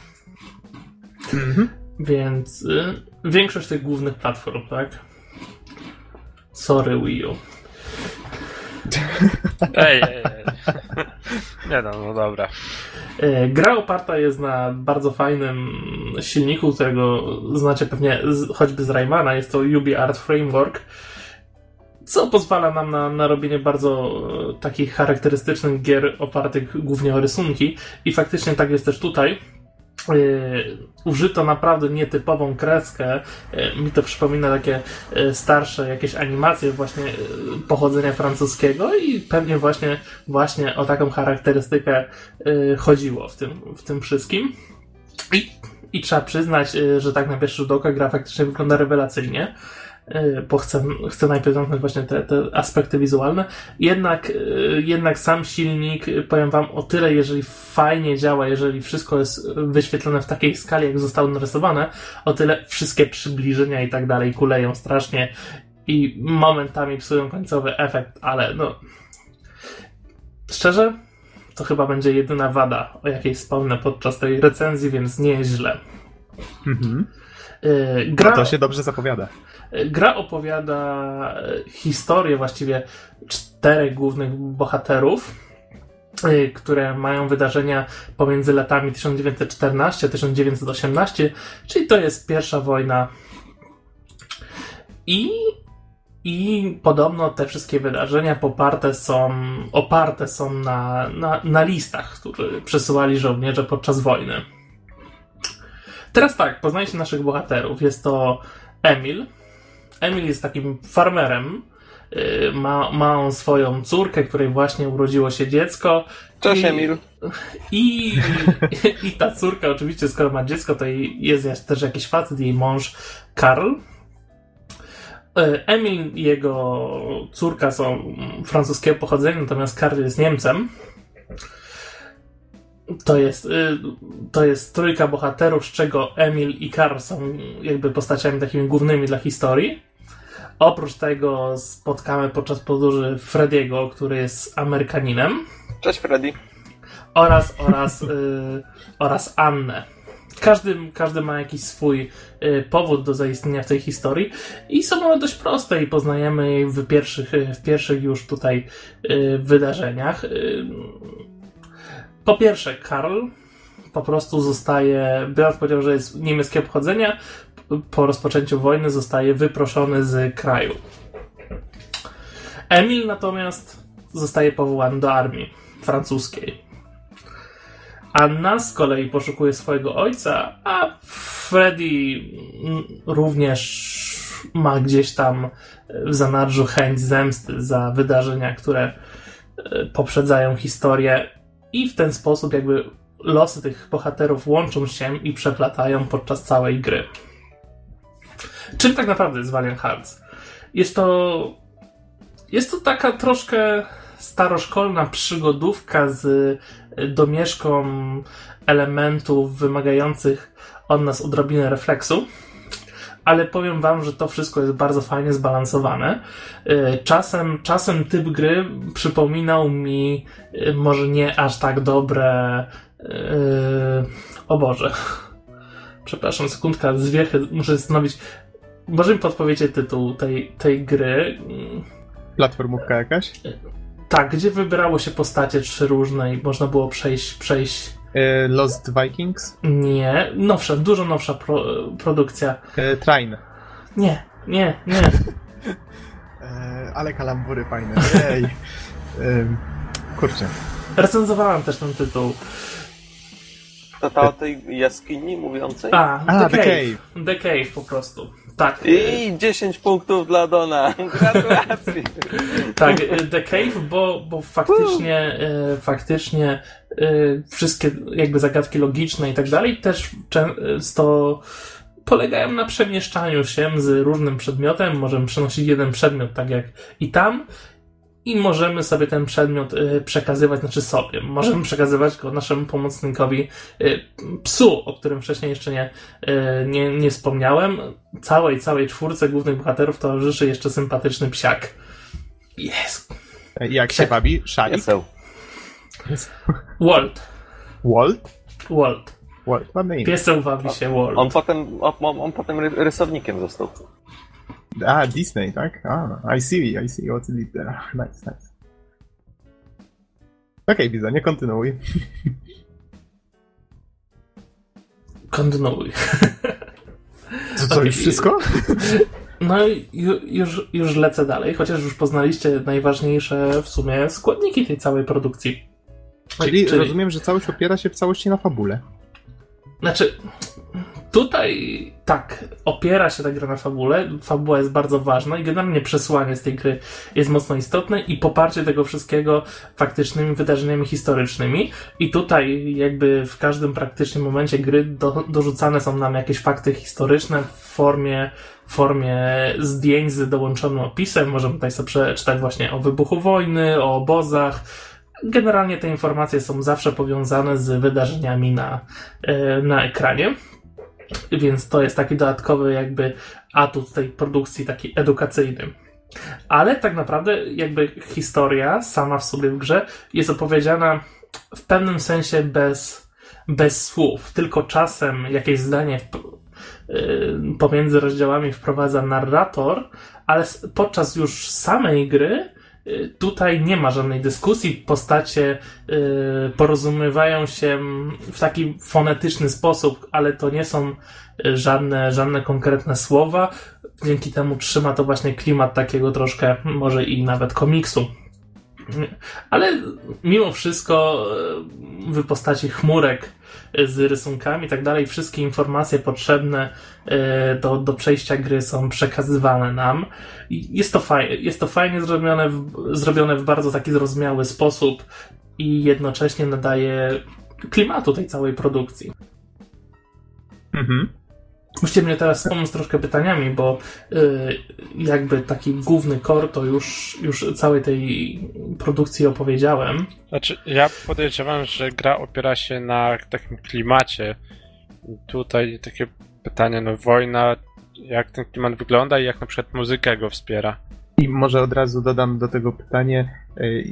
Mhm. Więc y, większość tych głównych platform, tak? Sorry Wii U. Ej, ej, ej. Nie no, no dobra. E, gra oparta jest na bardzo fajnym silniku, którego znacie pewnie choćby z Raymana. Jest to Ubi Art Framework, co pozwala nam na, na robienie bardzo e, takich charakterystycznych gier opartych głównie o rysunki. I faktycznie tak jest też tutaj. Użyto naprawdę nietypową kreskę. Yy, mi to przypomina takie yy, starsze jakieś animacje właśnie pochodzenia francuskiego i pewnie właśnie, właśnie o taką charakterystykę chodziło w tym, w tym wszystkim. I, I trzeba przyznać, że tak na pierwszy rzut oka gra faktycznie wygląda rewelacyjnie. E, bo chcę, chcę najpierw zamknąć właśnie te, te aspekty wizualne. Jednak, e, jednak sam silnik, powiem wam o tyle, jeżeli fajnie działa, jeżeli wszystko jest wyświetlone w takiej skali, jak zostało narysowane, o tyle wszystkie przybliżenia i tak dalej kuleją strasznie i momentami psują końcowy efekt, ale no. Szczerze, to chyba będzie jedyna wada, o jakiej wspomnę podczas tej recenzji, więc nie jest źle. Mhm. Gra... No to się dobrze zapowiada. Gra opowiada historię właściwie czterech głównych bohaterów, y, które mają wydarzenia pomiędzy latami 1914 a 1918, czyli to jest pierwsza wojna. I, I podobno te wszystkie wydarzenia poparte są, oparte są na, na, na listach, które przesyłali żołnierze podczas wojny. Teraz tak, poznajcie naszych bohaterów. Jest to Emil, Emil jest takim farmerem. Y, ma, ma on swoją córkę, której właśnie urodziło się dziecko. Cześć, I, Emil. I, i, I ta córka, oczywiście, skoro ma dziecko, to jest też jakiś facet, jej mąż Karl. Y, Emil i jego córka są francuskiego pochodzenia, natomiast Karl jest Niemcem. To jest, y, to jest trójka bohaterów, z czego Emil i Karl są jakby postaciami takimi głównymi dla historii. Oprócz tego spotkamy podczas podróży Frediego, który jest Amerykaninem. Cześć Freddy. Oraz, oraz, y, oraz Annę. Każdy, każdy ma jakiś swój y, powód do zaistnienia w tej historii i są one dość proste i poznajemy je w pierwszych, w pierwszych już tutaj y, wydarzeniach. Po pierwsze, Karl po prostu zostaje, biorąc powiedział, że jest niemieckiego pochodzenia, po rozpoczęciu wojny zostaje wyproszony z kraju. Emil natomiast zostaje powołany do armii francuskiej. Anna z kolei poszukuje swojego ojca, a Freddy również ma gdzieś tam w zanadrzu chęć zemsty za wydarzenia, które e, poprzedzają historię i w ten sposób jakby losy tych bohaterów łączą się i przeplatają podczas całej gry. Czym tak naprawdę jest Valiant Hearts? Jest to jest to taka troszkę staroszkolna przygodówka z domieszką elementów wymagających od nas odrobinę refleksu ale powiem wam, że to wszystko jest bardzo fajnie zbalansowane. Y, czasem, czasem typ gry przypominał mi y, może nie aż tak dobre. Yy... O Boże. Przepraszam, sekundka, zwiechy, muszę zastanowić. Może mi podpowiecie tytuł tej, tej gry? Platformówka jakaś? Tak, gdzie wybrało się postacie trzy różne i można było przejść, przejść Lost Vikings? Nie, nowsza, dużo nowsza pro, produkcja. E, Train. Nie, nie, nie. E, ale kalambury fajne. Ej. E, kurczę. Recenzowałem też ten tytuł. To ta o tej jaskini mówiącej? A, A, The, The Cave. The Cave po prostu. Tak. I 10 punktów dla Dona. Gratulacje. tak, The Cave, bo, bo faktycznie, e, faktycznie e, wszystkie jakby zagadki logiczne i tak dalej też często polegają na przemieszczaniu się z różnym przedmiotem. Możemy przenosić jeden przedmiot, tak jak i tam, i możemy sobie ten przedmiot y, przekazywać, znaczy sobie, możemy przekazywać go naszemu pomocnikowi y, psu, o którym wcześniej jeszcze nie, y, nie, nie wspomniałem. Całej, całej czwórce głównych bohaterów towarzyszy jeszcze sympatyczny psiak. Jest. Jak się bawi? Szalik? Walt. Walt? Walt. Walt, ładne imię. Pieseł wabi się Walt. On potem, on, on potem rysownikiem został. A, Disney, tak? A, I see, I see what's in there. Nice, nice. Okej, okay, Biza, nie kontynuuj. Kontynuuj. To co, okay. już wszystko? No i już, już lecę dalej, chociaż już poznaliście najważniejsze w sumie składniki tej całej produkcji. Czyli, Czyli... rozumiem, że całość opiera się w całości na fabule. Znaczy, Tutaj tak, opiera się ta gra na fabule. Fabuła jest bardzo ważna i generalnie przesłanie z tej gry jest mocno istotne i poparcie tego wszystkiego faktycznymi wydarzeniami historycznymi. I tutaj jakby w każdym praktycznie momencie gry do, dorzucane są nam jakieś fakty historyczne w formie, w formie zdjęć z dołączonym opisem. Możemy tutaj sobie przeczytać właśnie o wybuchu wojny, o obozach, generalnie te informacje są zawsze powiązane z wydarzeniami na, e, na ekranie. Więc to jest taki dodatkowy jakby atut tej produkcji, taki edukacyjny. Ale tak naprawdę jakby historia sama w sobie w grze jest opowiedziana w pewnym sensie bez, bez słów. Tylko czasem jakieś zdanie yy, pomiędzy rozdziałami wprowadza narrator, ale podczas już samej gry tutaj nie ma żadnej dyskusji. Postacie y, porozumiewają się w taki fonetyczny sposób, ale to nie są y, żadne, żadne konkretne słowa. Dzięki temu trzyma to właśnie klimat takiego troszkę, może i nawet komiksu. Ale mimo wszystko w postaci chmurek z rysunkami i tak dalej, wszystkie informacje potrzebne e, do, do przejścia gry są przekazywane nam. Jest to, faj, jest to fajnie zrobione zrobione w bardzo taki zrozumiały sposób i jednocześnie nadaje klimatu tej całej produkcji. Mhm. Musicie mnie teraz wspomóc troszkę pytaniami, bo yy, jakby taki główny core to już, już całej tej produkcji opowiedziałem. Znaczy, ja podejrzewam, że gra opiera się na takim klimacie. Tutaj takie pytanie, no wojna, jak ten klimat wygląda i jak na przykład muzyka go wspiera. I może od razu dodam do tego pytanie, y,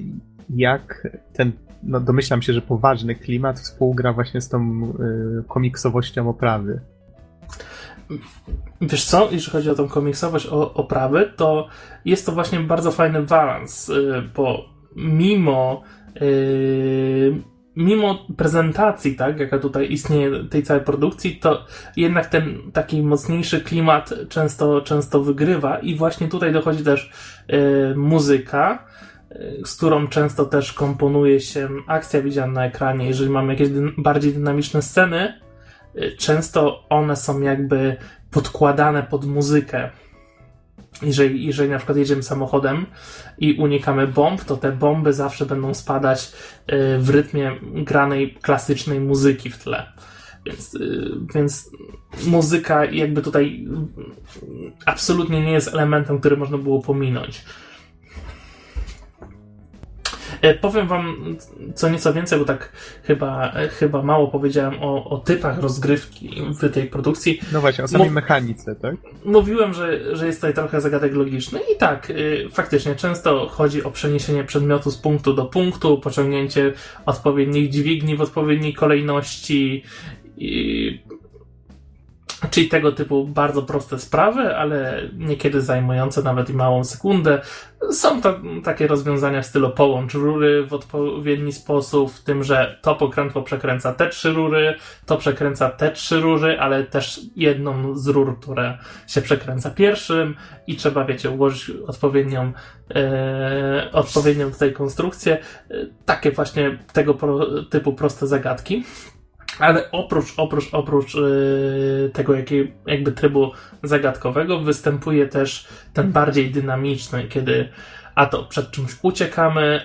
jak ten, no domyślam się, że poważny klimat współgra właśnie z tą y, komiksowością oprawy. Wiesz co, jeśli chodzi o tą komiksowość o, oprawy, to jest to właśnie bardzo fajny balans, y, bo mimo yy, mimo prezentacji, tak, jaka tutaj istnieje tej całej produkcji, to jednak ten taki mocniejszy klimat często, często wygrywa i właśnie tutaj dochodzi też yy, muzyka, z którą często też komponuje się akcja widziana na ekranie. Jeżeli mamy jakieś bardziej dynamiczne sceny, często one są jakby podkładane pod muzykę. Jeżeli, jeżeli na przykład jedziemy samochodem i unikamy bomb, to te bomby zawsze będą spadać w rytmie granej klasycznej muzyki w tle. Więc, y, więc muzyka jakby tutaj absolutnie nie jest elementem, który można było pominąć. E, powiem wam co nieco więcej, bo tak chyba, chyba mało powiedziałem o, o typach rozgrywki w tej produkcji. No właśnie, o samej Mów... mechanice, tak? Mówiłem, że, że jest tutaj trochę zagadek logiczny i tak, y, faktycznie często chodzi o przeniesienie przedmiotu z punktu do punktu, pociągnięcie odpowiednich dźwigni w odpowiedniej kolejności, i Czyli tego typu bardzo proste sprawy, ale niekiedy zajmujące nawet i małą sekundę. Są to takie rozwiązania w stylu połącz rury w odpowiedni sposób, w tym, że to pokrętło przekręca te trzy rury, to przekręca te trzy rury, ale też jedną z rur, które się przekręca pierwszym i trzeba, wiecie, ułożyć odpowiednią, e, odpowiednią tutaj konstrukcję. E, takie właśnie tego pro, typu proste zagadki. Ale oprócz, oprócz, oprócz yy, tego jakiej, jakby trybu zagadkowego występuje też ten bardziej dynamiczny, kiedy a to przed czymś uciekamy,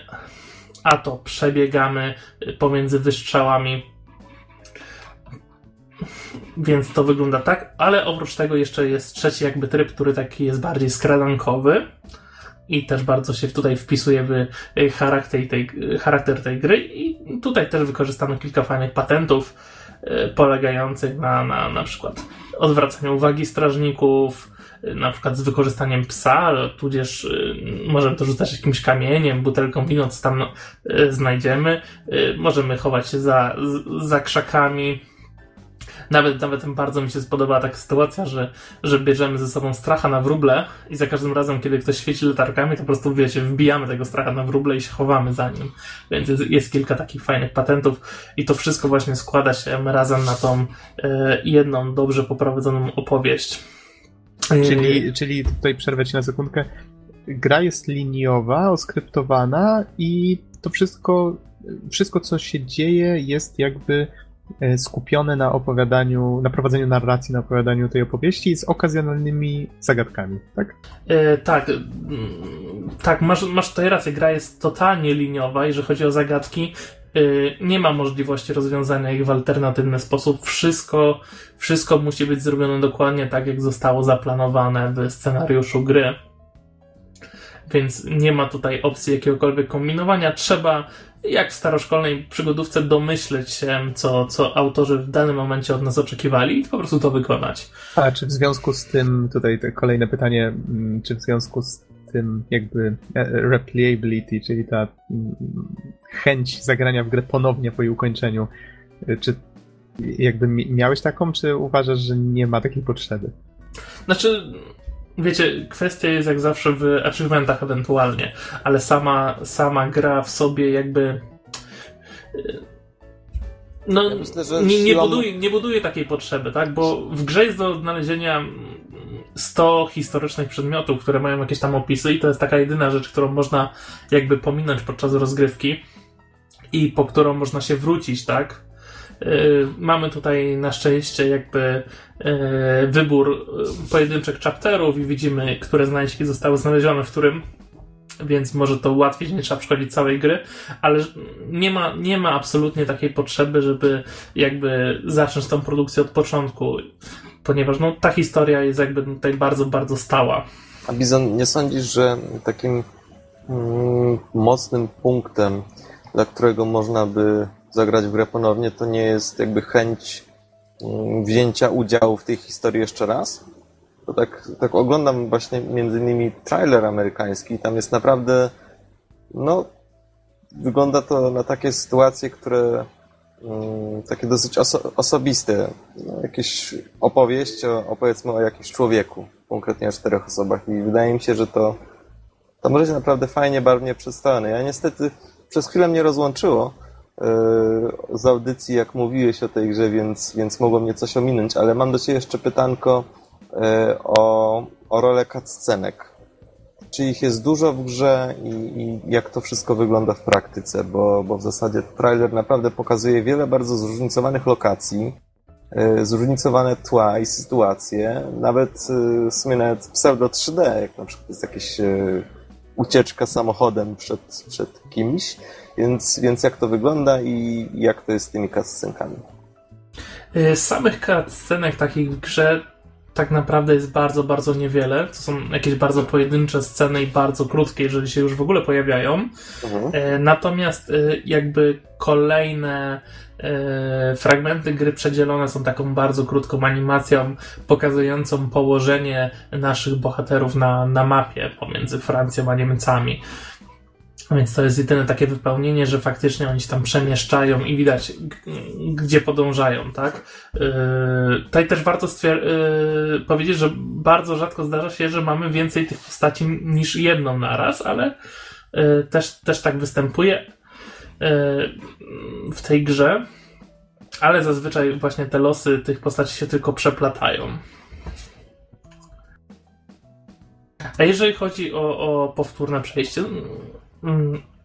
a to przebiegamy pomiędzy wystrzałami. Więc to wygląda tak, ale oprócz tego jeszcze jest trzeci jakby tryb, który taki jest bardziej skradankowy i też bardzo się tutaj wpisuje w e, charakter tej, charakter tej gry i tutaj też wykorzystano kilka fajnych patentów e, polegających na, na na przykład odwracaniu uwagi strażników, na przykład z wykorzystaniem psa, tudzież możemy to rzucać jakimś kamieniem, butelką wino, co tam znajdziemy. Możemy chować się za, za krzakami, nawet, nawet bardzo mi się spodobała taka sytuacja, że, że bierzemy ze sobą stracha na wróble i za każdym razem, kiedy ktoś świeci latarkami, to po prostu, wiecie, wbijamy tego stracha na wróble i się chowamy za nim. Więc jest, jest kilka takich fajnych patentów i to wszystko właśnie składa się razem na tą e, jedną dobrze poprowadzoną opowieść. Czyli, czyli tutaj przerwę ci na sekundkę. Gra jest liniowa, oskryptowana i to wszystko, wszystko co się dzieje jest jakby E, skupione na opowiadaniu, na prowadzeniu narracji, na opowiadaniu tej opowieści z okazjonalnymi zagadkami, tak? E, tak, tak, masz, masz tutaj rację. Gra jest totalnie liniowa, jeżeli chodzi o zagadki. E, nie ma możliwości rozwiązania ich w alternatywny sposób. Wszystko, wszystko musi być zrobione dokładnie tak, jak zostało zaplanowane w scenariuszu gry. Więc nie ma tutaj opcji jakiegokolwiek kombinowania. Trzeba jak w staroszkolnej przygodówce domyśleć się, co, co autorzy w danym momencie od nas oczekiwali i po prostu to wykonać. A czy w związku z tym, tutaj kolejne pytanie, mm, czy w związku z tym jakby e, replayability, czyli ta mm, chęć zagrania w grę ponownie po jej ukończeniu, e, czy jakby miałeś taką, czy uważasz, że nie ma takiej potrzeby? Znaczy, Wiecie, kwestia jest jak zawsze w achievementach ewentualnie, ale sama, sama gra w sobie jakby. No, ja myślę, nie, nie, buduje, nie buduje takiej potrzeby, tak? Bo w grze jest do odnalezienia 100 historycznych przedmiotów, które mają jakieś tam opisy, i to jest taka jedyna rzecz, którą można jakby pominąć podczas rozgrywki i po którą można się wrócić, tak? Y, mamy tutaj na szczęście jakby y, wybór y, pojedynczych chapterów i widzimy, które znajdźki zostały znalezione w którym więc może to ułatwić, nie trzeba przechodzić całej gry, ale nie ma, nie ma absolutnie takiej potrzeby, żeby jakby zacząć tą produkcję od początku, ponieważ no, ta historia jest jakby tutaj bardzo, bardzo stała. A Bizon, nie sądzisz, że takim mm, mocnym punktem, dla którego można by zagrać w grę ponownie, to nie jest jakby chęć mm, wzięcia udziału w tej historii jeszcze raz. To tak, tak oglądam właśnie między innymi trailer amerykański tam jest naprawdę, no, wygląda to na takie sytuacje, które um, takie dosyć oso osobiste. No, jakieś opowieść o, opowiedzmy o jakimś człowieku, konkretnie o czterech osobach i wydaje mi się, że to, to może się naprawdę fajnie, barwnie przedstawione. Ja niestety przez chwilę mnie rozłączyło, z audycji, jak mówiłeś o tej grze, więc, więc mogło mnie coś ominąć, ale mam do Ciebie jeszcze pytanko e, o, o rolę cutscenek. czy ich jest dużo w grze i, i, jak to wszystko wygląda w praktyce, bo, bo w zasadzie trailer naprawdę pokazuje wiele bardzo zróżnicowanych lokacji, yy, zróżnicowane tła i sytuacje, nawet yy, w sumie nawet pseudo 3D, jak na przykład jest jakieś yy, ucieczka samochodem przed, przed kimś, więc, więc jak to wygląda i jak to jest z tymi cutscenkami. Z samych cutscenek takich w grze tak naprawdę jest bardzo, bardzo niewiele. To są jakieś bardzo pojedyncze sceny i bardzo krótkie, jeżeli się już w ogóle pojawiają. Mhm. Natomiast jakby kolejne fragmenty gry przedzielone są taką bardzo krótką animacją pokazującą położenie naszych bohaterów na, na mapie pomiędzy Francją a Niemcami. Więc to jest jedyne takie wypełnienie, że faktycznie oni się tam przemieszczają i widać, gdzie podążają, tak? Yy, tutaj też warto yy, powiedzieć, że bardzo rzadko zdarza się, że mamy więcej tych postaci niż jedną naraz, ale yy, też, też tak występuje yy, w tej grze. Ale zazwyczaj właśnie te losy tych postaci się tylko przeplatają. A jeżeli chodzi o, o powtórne przejście,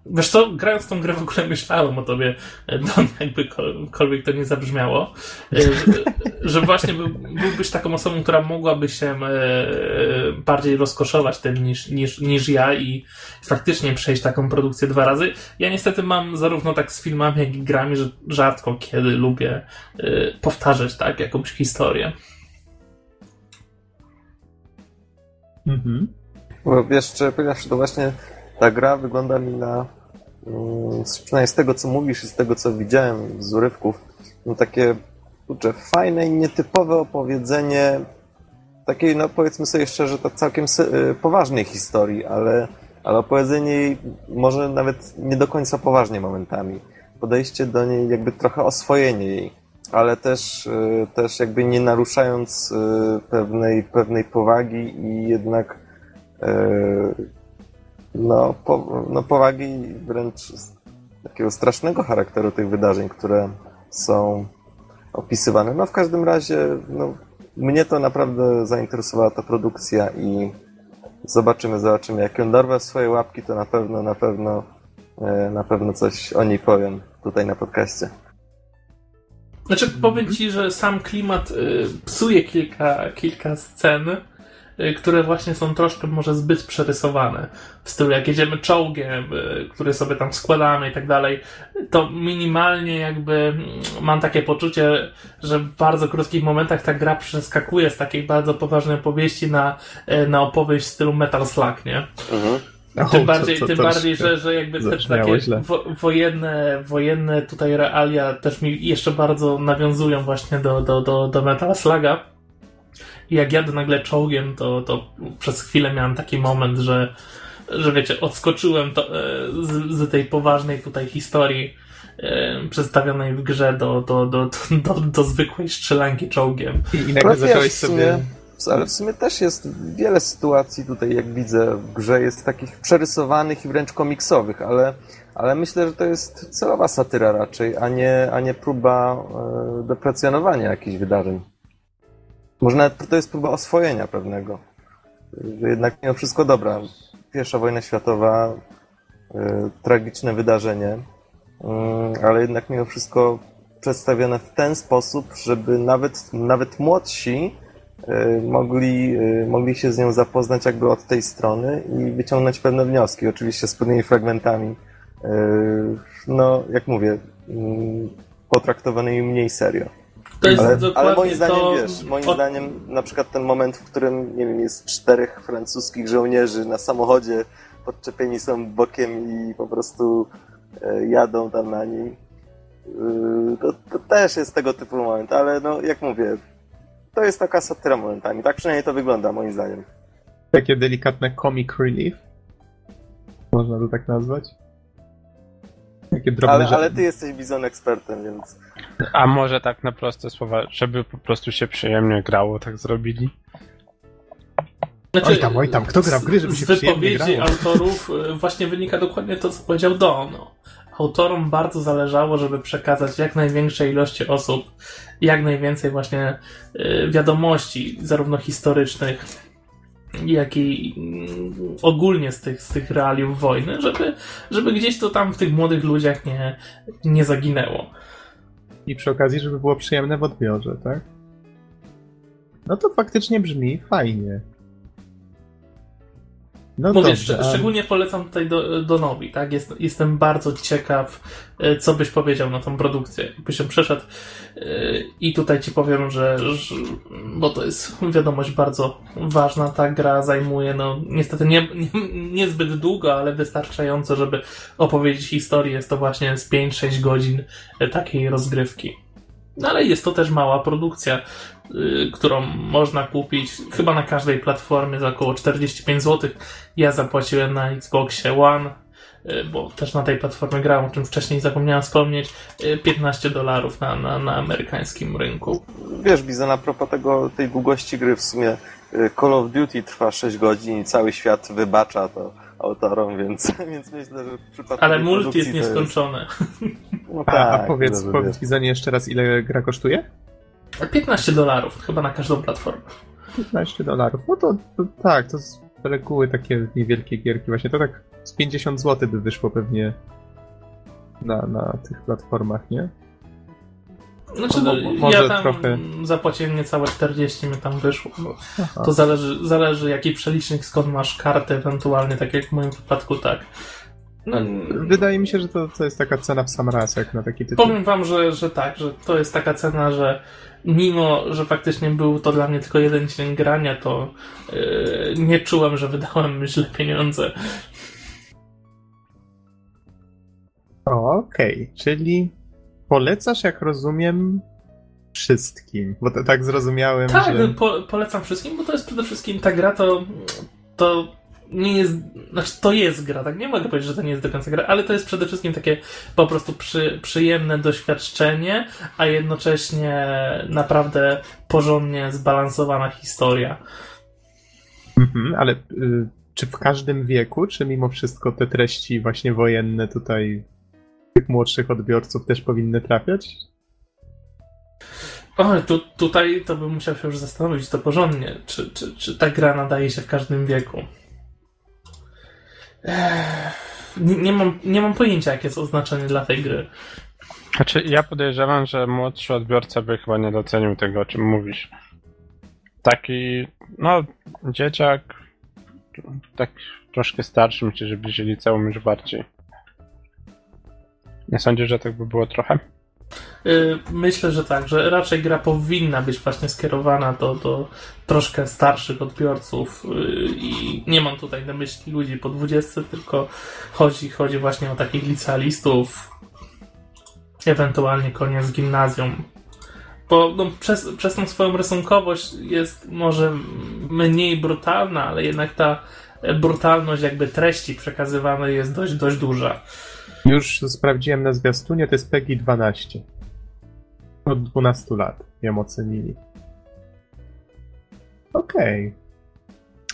wiesz co, grając tą grę w ogóle myślałem o tobie, e, Don, jakbykolwiek to nie zabrzmiało, e, że, że właśnie był, byłbyś taką osobą, która mogłaby się e, bardziej rozkoszować tym niż, niż, niż ja i faktycznie przejść taką produkcję dwa razy. Ja niestety mam zarówno tak z filmami, jak i grami, że rzadko kiedy lubię powtarzać tak jakąś historię. Mhm. Bo jeszcze, ponieważ to właśnie ta gra wygląda mi na, mm, przynajmniej z tego co mówisz i z tego co widziałem z urywków, no takie kurczę, fajne i nietypowe opowiedzenie takiej, no powiedzmy sobie szczerze, to całkiem y, poważnej historii, ale, ale opowiedzenie jej może nawet nie do końca poważnie momentami. Podejście do niej, jakby trochę oswojenie jej, ale też, y, też jakby nie naruszając y, pewnej, pewnej powagi i jednak no, po, no powagi wręcz takiego strasznego charakteru tych wydarzeń, które są opisywane. No w każdym razie no, mnie to naprawdę zainteresowała ta produkcja i zobaczymy, zobaczymy. Jak ją dorwę w swoje łapki, to na pewno, na pewno, e, na pewno coś o niej powiem tutaj na podcaście. Znaczy, powiem ci, że sam klimat y, psuje kilka, kilka scen, które właśnie są troszkę może zbyt przerysowane. W stylu jak jedziemy czołgiem, y, który sobie tam składamy i tak dalej, to minimalnie jakby mm, mam takie poczucie, że w bardzo krótkich momentach ta gra przeskakuje z takiej bardzo poważnej opowieści na, y, na opowieść w stylu Metal Slug, nie? Mhm. Tym bardziej, tym bardziej że, że jakby te takie wo, wojenne, wojenne tutaj realia też mi jeszcze bardzo nawiązują właśnie do, do, do, do Metal Sluga. I jak jadę nagle czołgiem, to, to przez chwilę miałem taki moment, że, że wiecie, odskoczyłem to, e, z, z tej poważnej tutaj historii e, przedstawionej w grze do, do, do, do, do zwykłej strzelanki czołgiem. I, i nagle zacząłeś sobie... Ale w sumie też jest wiele sytuacji tutaj, jak widzę w grze, jest takich przerysowanych i wręcz komiksowych, ale, ale myślę, że to jest celowa satyra raczej, a nie, a nie próba e, deprecjonowania jakichś wydarzeń. Może nawet to jest próba oswojenia pewnego. Jednak mimo wszystko dobra. Pierwsza wojna światowa, y, tragiczne wydarzenie, y, ale jednak mimo wszystko przedstawione w ten sposób, żeby nawet, nawet młodsi y, mogli, mogli się z nią zapoznać jakby od tej strony i wyciągnąć pewne wnioski, oczywiście z pewnymi fragmentami, no jak mówię, potraktowanymi mniej serio. To jest ale, ale moim zdaniem, to... wiesz, moim Od... zdaniem na przykład ten moment, w którym, nie wiem, jest czterech francuskich żołnierzy na samochodzie, podczepieni są bokiem i po prostu e, jadą tam na niej, e, to, to, też jest tego typu moment, ale no, jak mówię, to jest taka satyra momentami. Tak przynajmniej to wygląda, moim zdaniem. Takie delikatne comic relief? Można to tak nazwać? Takie drobne ale, ale ty jesteś bizon ekspertem, więc... A może tak na proste słowa, żeby po prostu się przyjemnie grało, tak zrobili? Znaczy, oj tam, oj tam, kto gra w gry, żeby się Z wypowiedzi autorów e, właśnie wynika dokładnie to, co powiedział Don. Autorom bardzo zależało, żeby przekazać jak największej ilości osób jak najwięcej właśnie e, wiadomości, zarówno historycznych, jak i ogólnie z tych, z tych realiów wojny, żeby, żeby gdzieś to tam w tych młodych ludziach nie, nie zaginęło. I przy okazji, żeby było przyjemne w odbiorze, tak? No to faktycznie brzmi fajnie. No Mówię, dobrze, szcz- szczególnie polecam tutaj do, do Nowi, tak? Jest, jestem bardzo ciekaw, e, co byś powiedział na tą produkcję. Byś się przeszedł e, i tutaj ci powiem, że, że, bo to jest wiadomość bardzo ważna, ta gra zajmuje, no niestety nie, nie, niezbyt długo, ale wystarczająco, żeby opowiedzieć historię. Jest to właśnie z 5-6 godzin e, takiej rozgrywki. No ale jest to też mała produkcja, którą można kupić chyba na każdej platformie za około 45 zł. Ja zapłaciłem na Xboxie One, yy, bo też na tej platformie grałem, o czym wcześniej zapomniałem wspomnieć, yy, 15 dolarów na, na, na amerykańskim rynku. Wiesz, Bizon, a propos tego, tej długości gry w sumie y, Call of Duty trwa 6 godzin i cały świat wybacza to autorom, więc, więc myślę, że w przypadku. Ale multi jest nieskończone. Jest... No tak, a, a powiedz, powiedz Bizonie jeszcze raz, ile gra kosztuje? 15 dolarów, chyba na każdą platformę. 15 dolarów. No to, to, tak, to z reguły takie niewielkie gierki. Właśnie to tak z 50 zł by wyszło pewnie na, na tych platformach, nie? Znaczy, no, ja tam trochę... zapłaciłem niecałe 40, mi tam wyszło. Aha. To zależy, zależy jaki przelicznik, skąd masz kartę, ewentualnie, tak jak w moim wypadku, tak. No, Wydaje mi się, że to, to jest taka cena w sam raz, jak na taki tytuł. Powiem wam, że, że tak, że to jest taka cena, że mimo, że faktycznie był to dla mnie tylko jeden dzień grania, to yy, nie czułem, że wydałem źle pieniądze. Okej, okay. czyli polecasz, jak rozumiem, wszystkim, bo to, tak zrozumiałem, tak, że... po, polecam wszystkim, bo to jest przede wszystkim ta gra, to, to nie jest, znaczy to jest gra, tak? Nie mogę powiedzieć, że to nie jest do końca gra, ale to jest przede wszystkim takie po prostu przy, przyjemne doświadczenie, a jednocześnie naprawdę porządnie zbalansowana historia. Mhm, ale y, czy w każdym wieku, czy mimo wszystko te treści właśnie wojenne tutaj tych młodszych odbiorców też powinny trafiać? O, tu, tutaj to bym musiał się już zastanowić to porządnie, czy, czy, czy ta gra nadaje się w każdym wieku. Nie, mam, nie mam pojęcia, jakie jest oznaczenie dla tej gry. Znaczy, ja podejrzewam, że młodszy odbiorca by chyba nie docenił tego, o czym mówisz. Taki, no, dzieciak, tak troszkę starszy, myślę, że bliżej liceum już bardziej. Nie sądzisz, że tak by było trochę? Y, myślę, że tak, że raczej gra powinna być właśnie skierowana do, do troszkę starszych odbiorców y, i nie mam tutaj na myśli ludzi po 20, tylko chodzi, chodzi właśnie o takich licealistów, ewentualnie koniec gimnazjum. Bo no, przez, przez tą swoją rysunkowość jest może mniej brutalna, ale jednak ta brutalność jakby treści przekazywanej jest dość, dość duża. Już sprawdziłem na zwiastunie, to jest PEGI 12. Od 12 lat ją ocenili. Okej. Okay.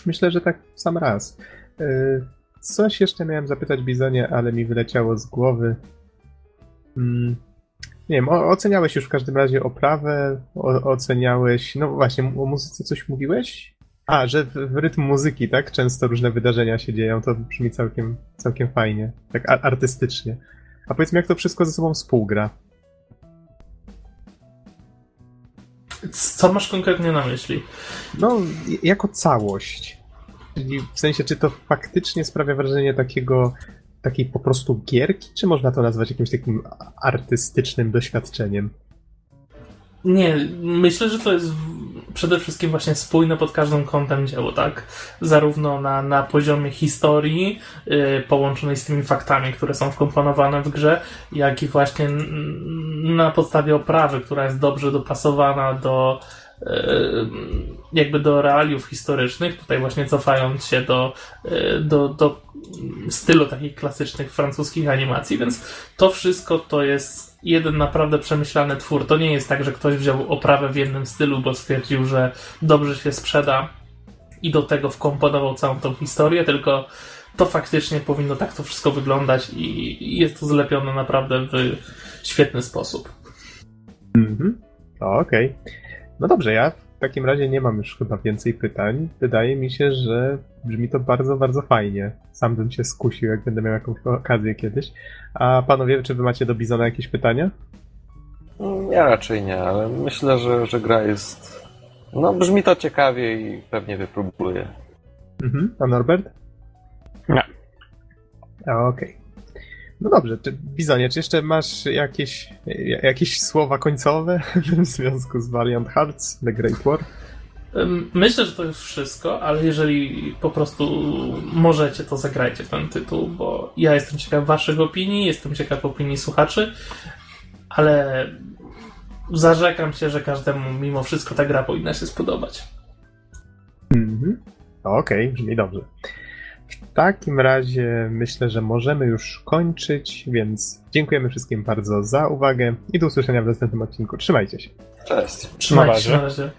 Myślę, że tak w sam raz. Y, coś jeszcze miałem zapytać Bizonie, ale mi wyleciało z głowy. Mm, nie wiem, oceniałeś już w każdym razie oprawę, oceniałeś, no właśnie, o muzyce coś mówiłeś? A, że w, rytm muzyki, tak? Często różne wydarzenia się dzieją, to brzmi całkiem, całkiem fajnie, tak artystycznie. A powiedz mi, jak to wszystko ze sobą współgra? Co masz konkretnie na myśli? No, jako całość. Czyli w sensie, czy to faktycznie sprawia wrażenie takiego, takiej po prostu gierki, czy można to nazwać jakimś takim artystycznym doświadczeniem? Nie, myślę, że to jest przede wszystkim właśnie spójne pod każdym kątem dzieło, tak? Zarówno na, na poziomie historii yy, połączonej z tymi faktami, które są wkomponowane w grze, jak i właśnie na podstawie oprawy, która jest dobrze dopasowana do yy, jakby do realiów historycznych, tutaj właśnie cofając się do, yy, do, do stylu takich klasycznych francuskich animacji, więc to wszystko to jest jeden naprawdę przemyślany twór. To nie jest tak, że ktoś wziął oprawę w jednym stylu, bo stwierdził, że dobrze się sprzeda i do tego wkomponował całą tą historię, tylko to faktycznie powinno tak to wszystko wyglądać i jest to zlepione naprawdę w świetny sposób. Mhm. Okej. Okay. No dobrze, ja takim razie nie mam już chyba więcej pytań. Wydaje mi się, że brzmi to bardzo, bardzo fajnie. Sam bym się skusił, jak będę miał jakąś okazję kiedyś. A panowie, czy wy macie do Bizona jakieś pytania? Mm, Ja raczej nie, ale myślę, że, że gra jest. No, brzmi to ciekawie i pewnie wypróbuję. Mhm. A Norbert? Nie. Okej. No dobrze, czy, Bizonie, czy jeszcze masz jakieś, jakieś słowa końcowe w związku z Valiant Hearts, The Great War? Myślę, że to już wszystko, ale jeżeli po prostu możecie, to zagrajcie ten tytuł, bo ja jestem ciekaw waszych opinii, jestem ciekaw opinii słuchaczy, ale zarzekam się, że każdemu mimo wszystko ta gra powinna się spodobać. Mhm. Okej, brzmi dobrze. W takim razie myślę, że możemy już kończyć, więc dziękujemy wszystkim bardzo za uwagę i do usłyszenia w następnym odcinku. Trzymajcie się. Cześć. Trzymajcie się na razie.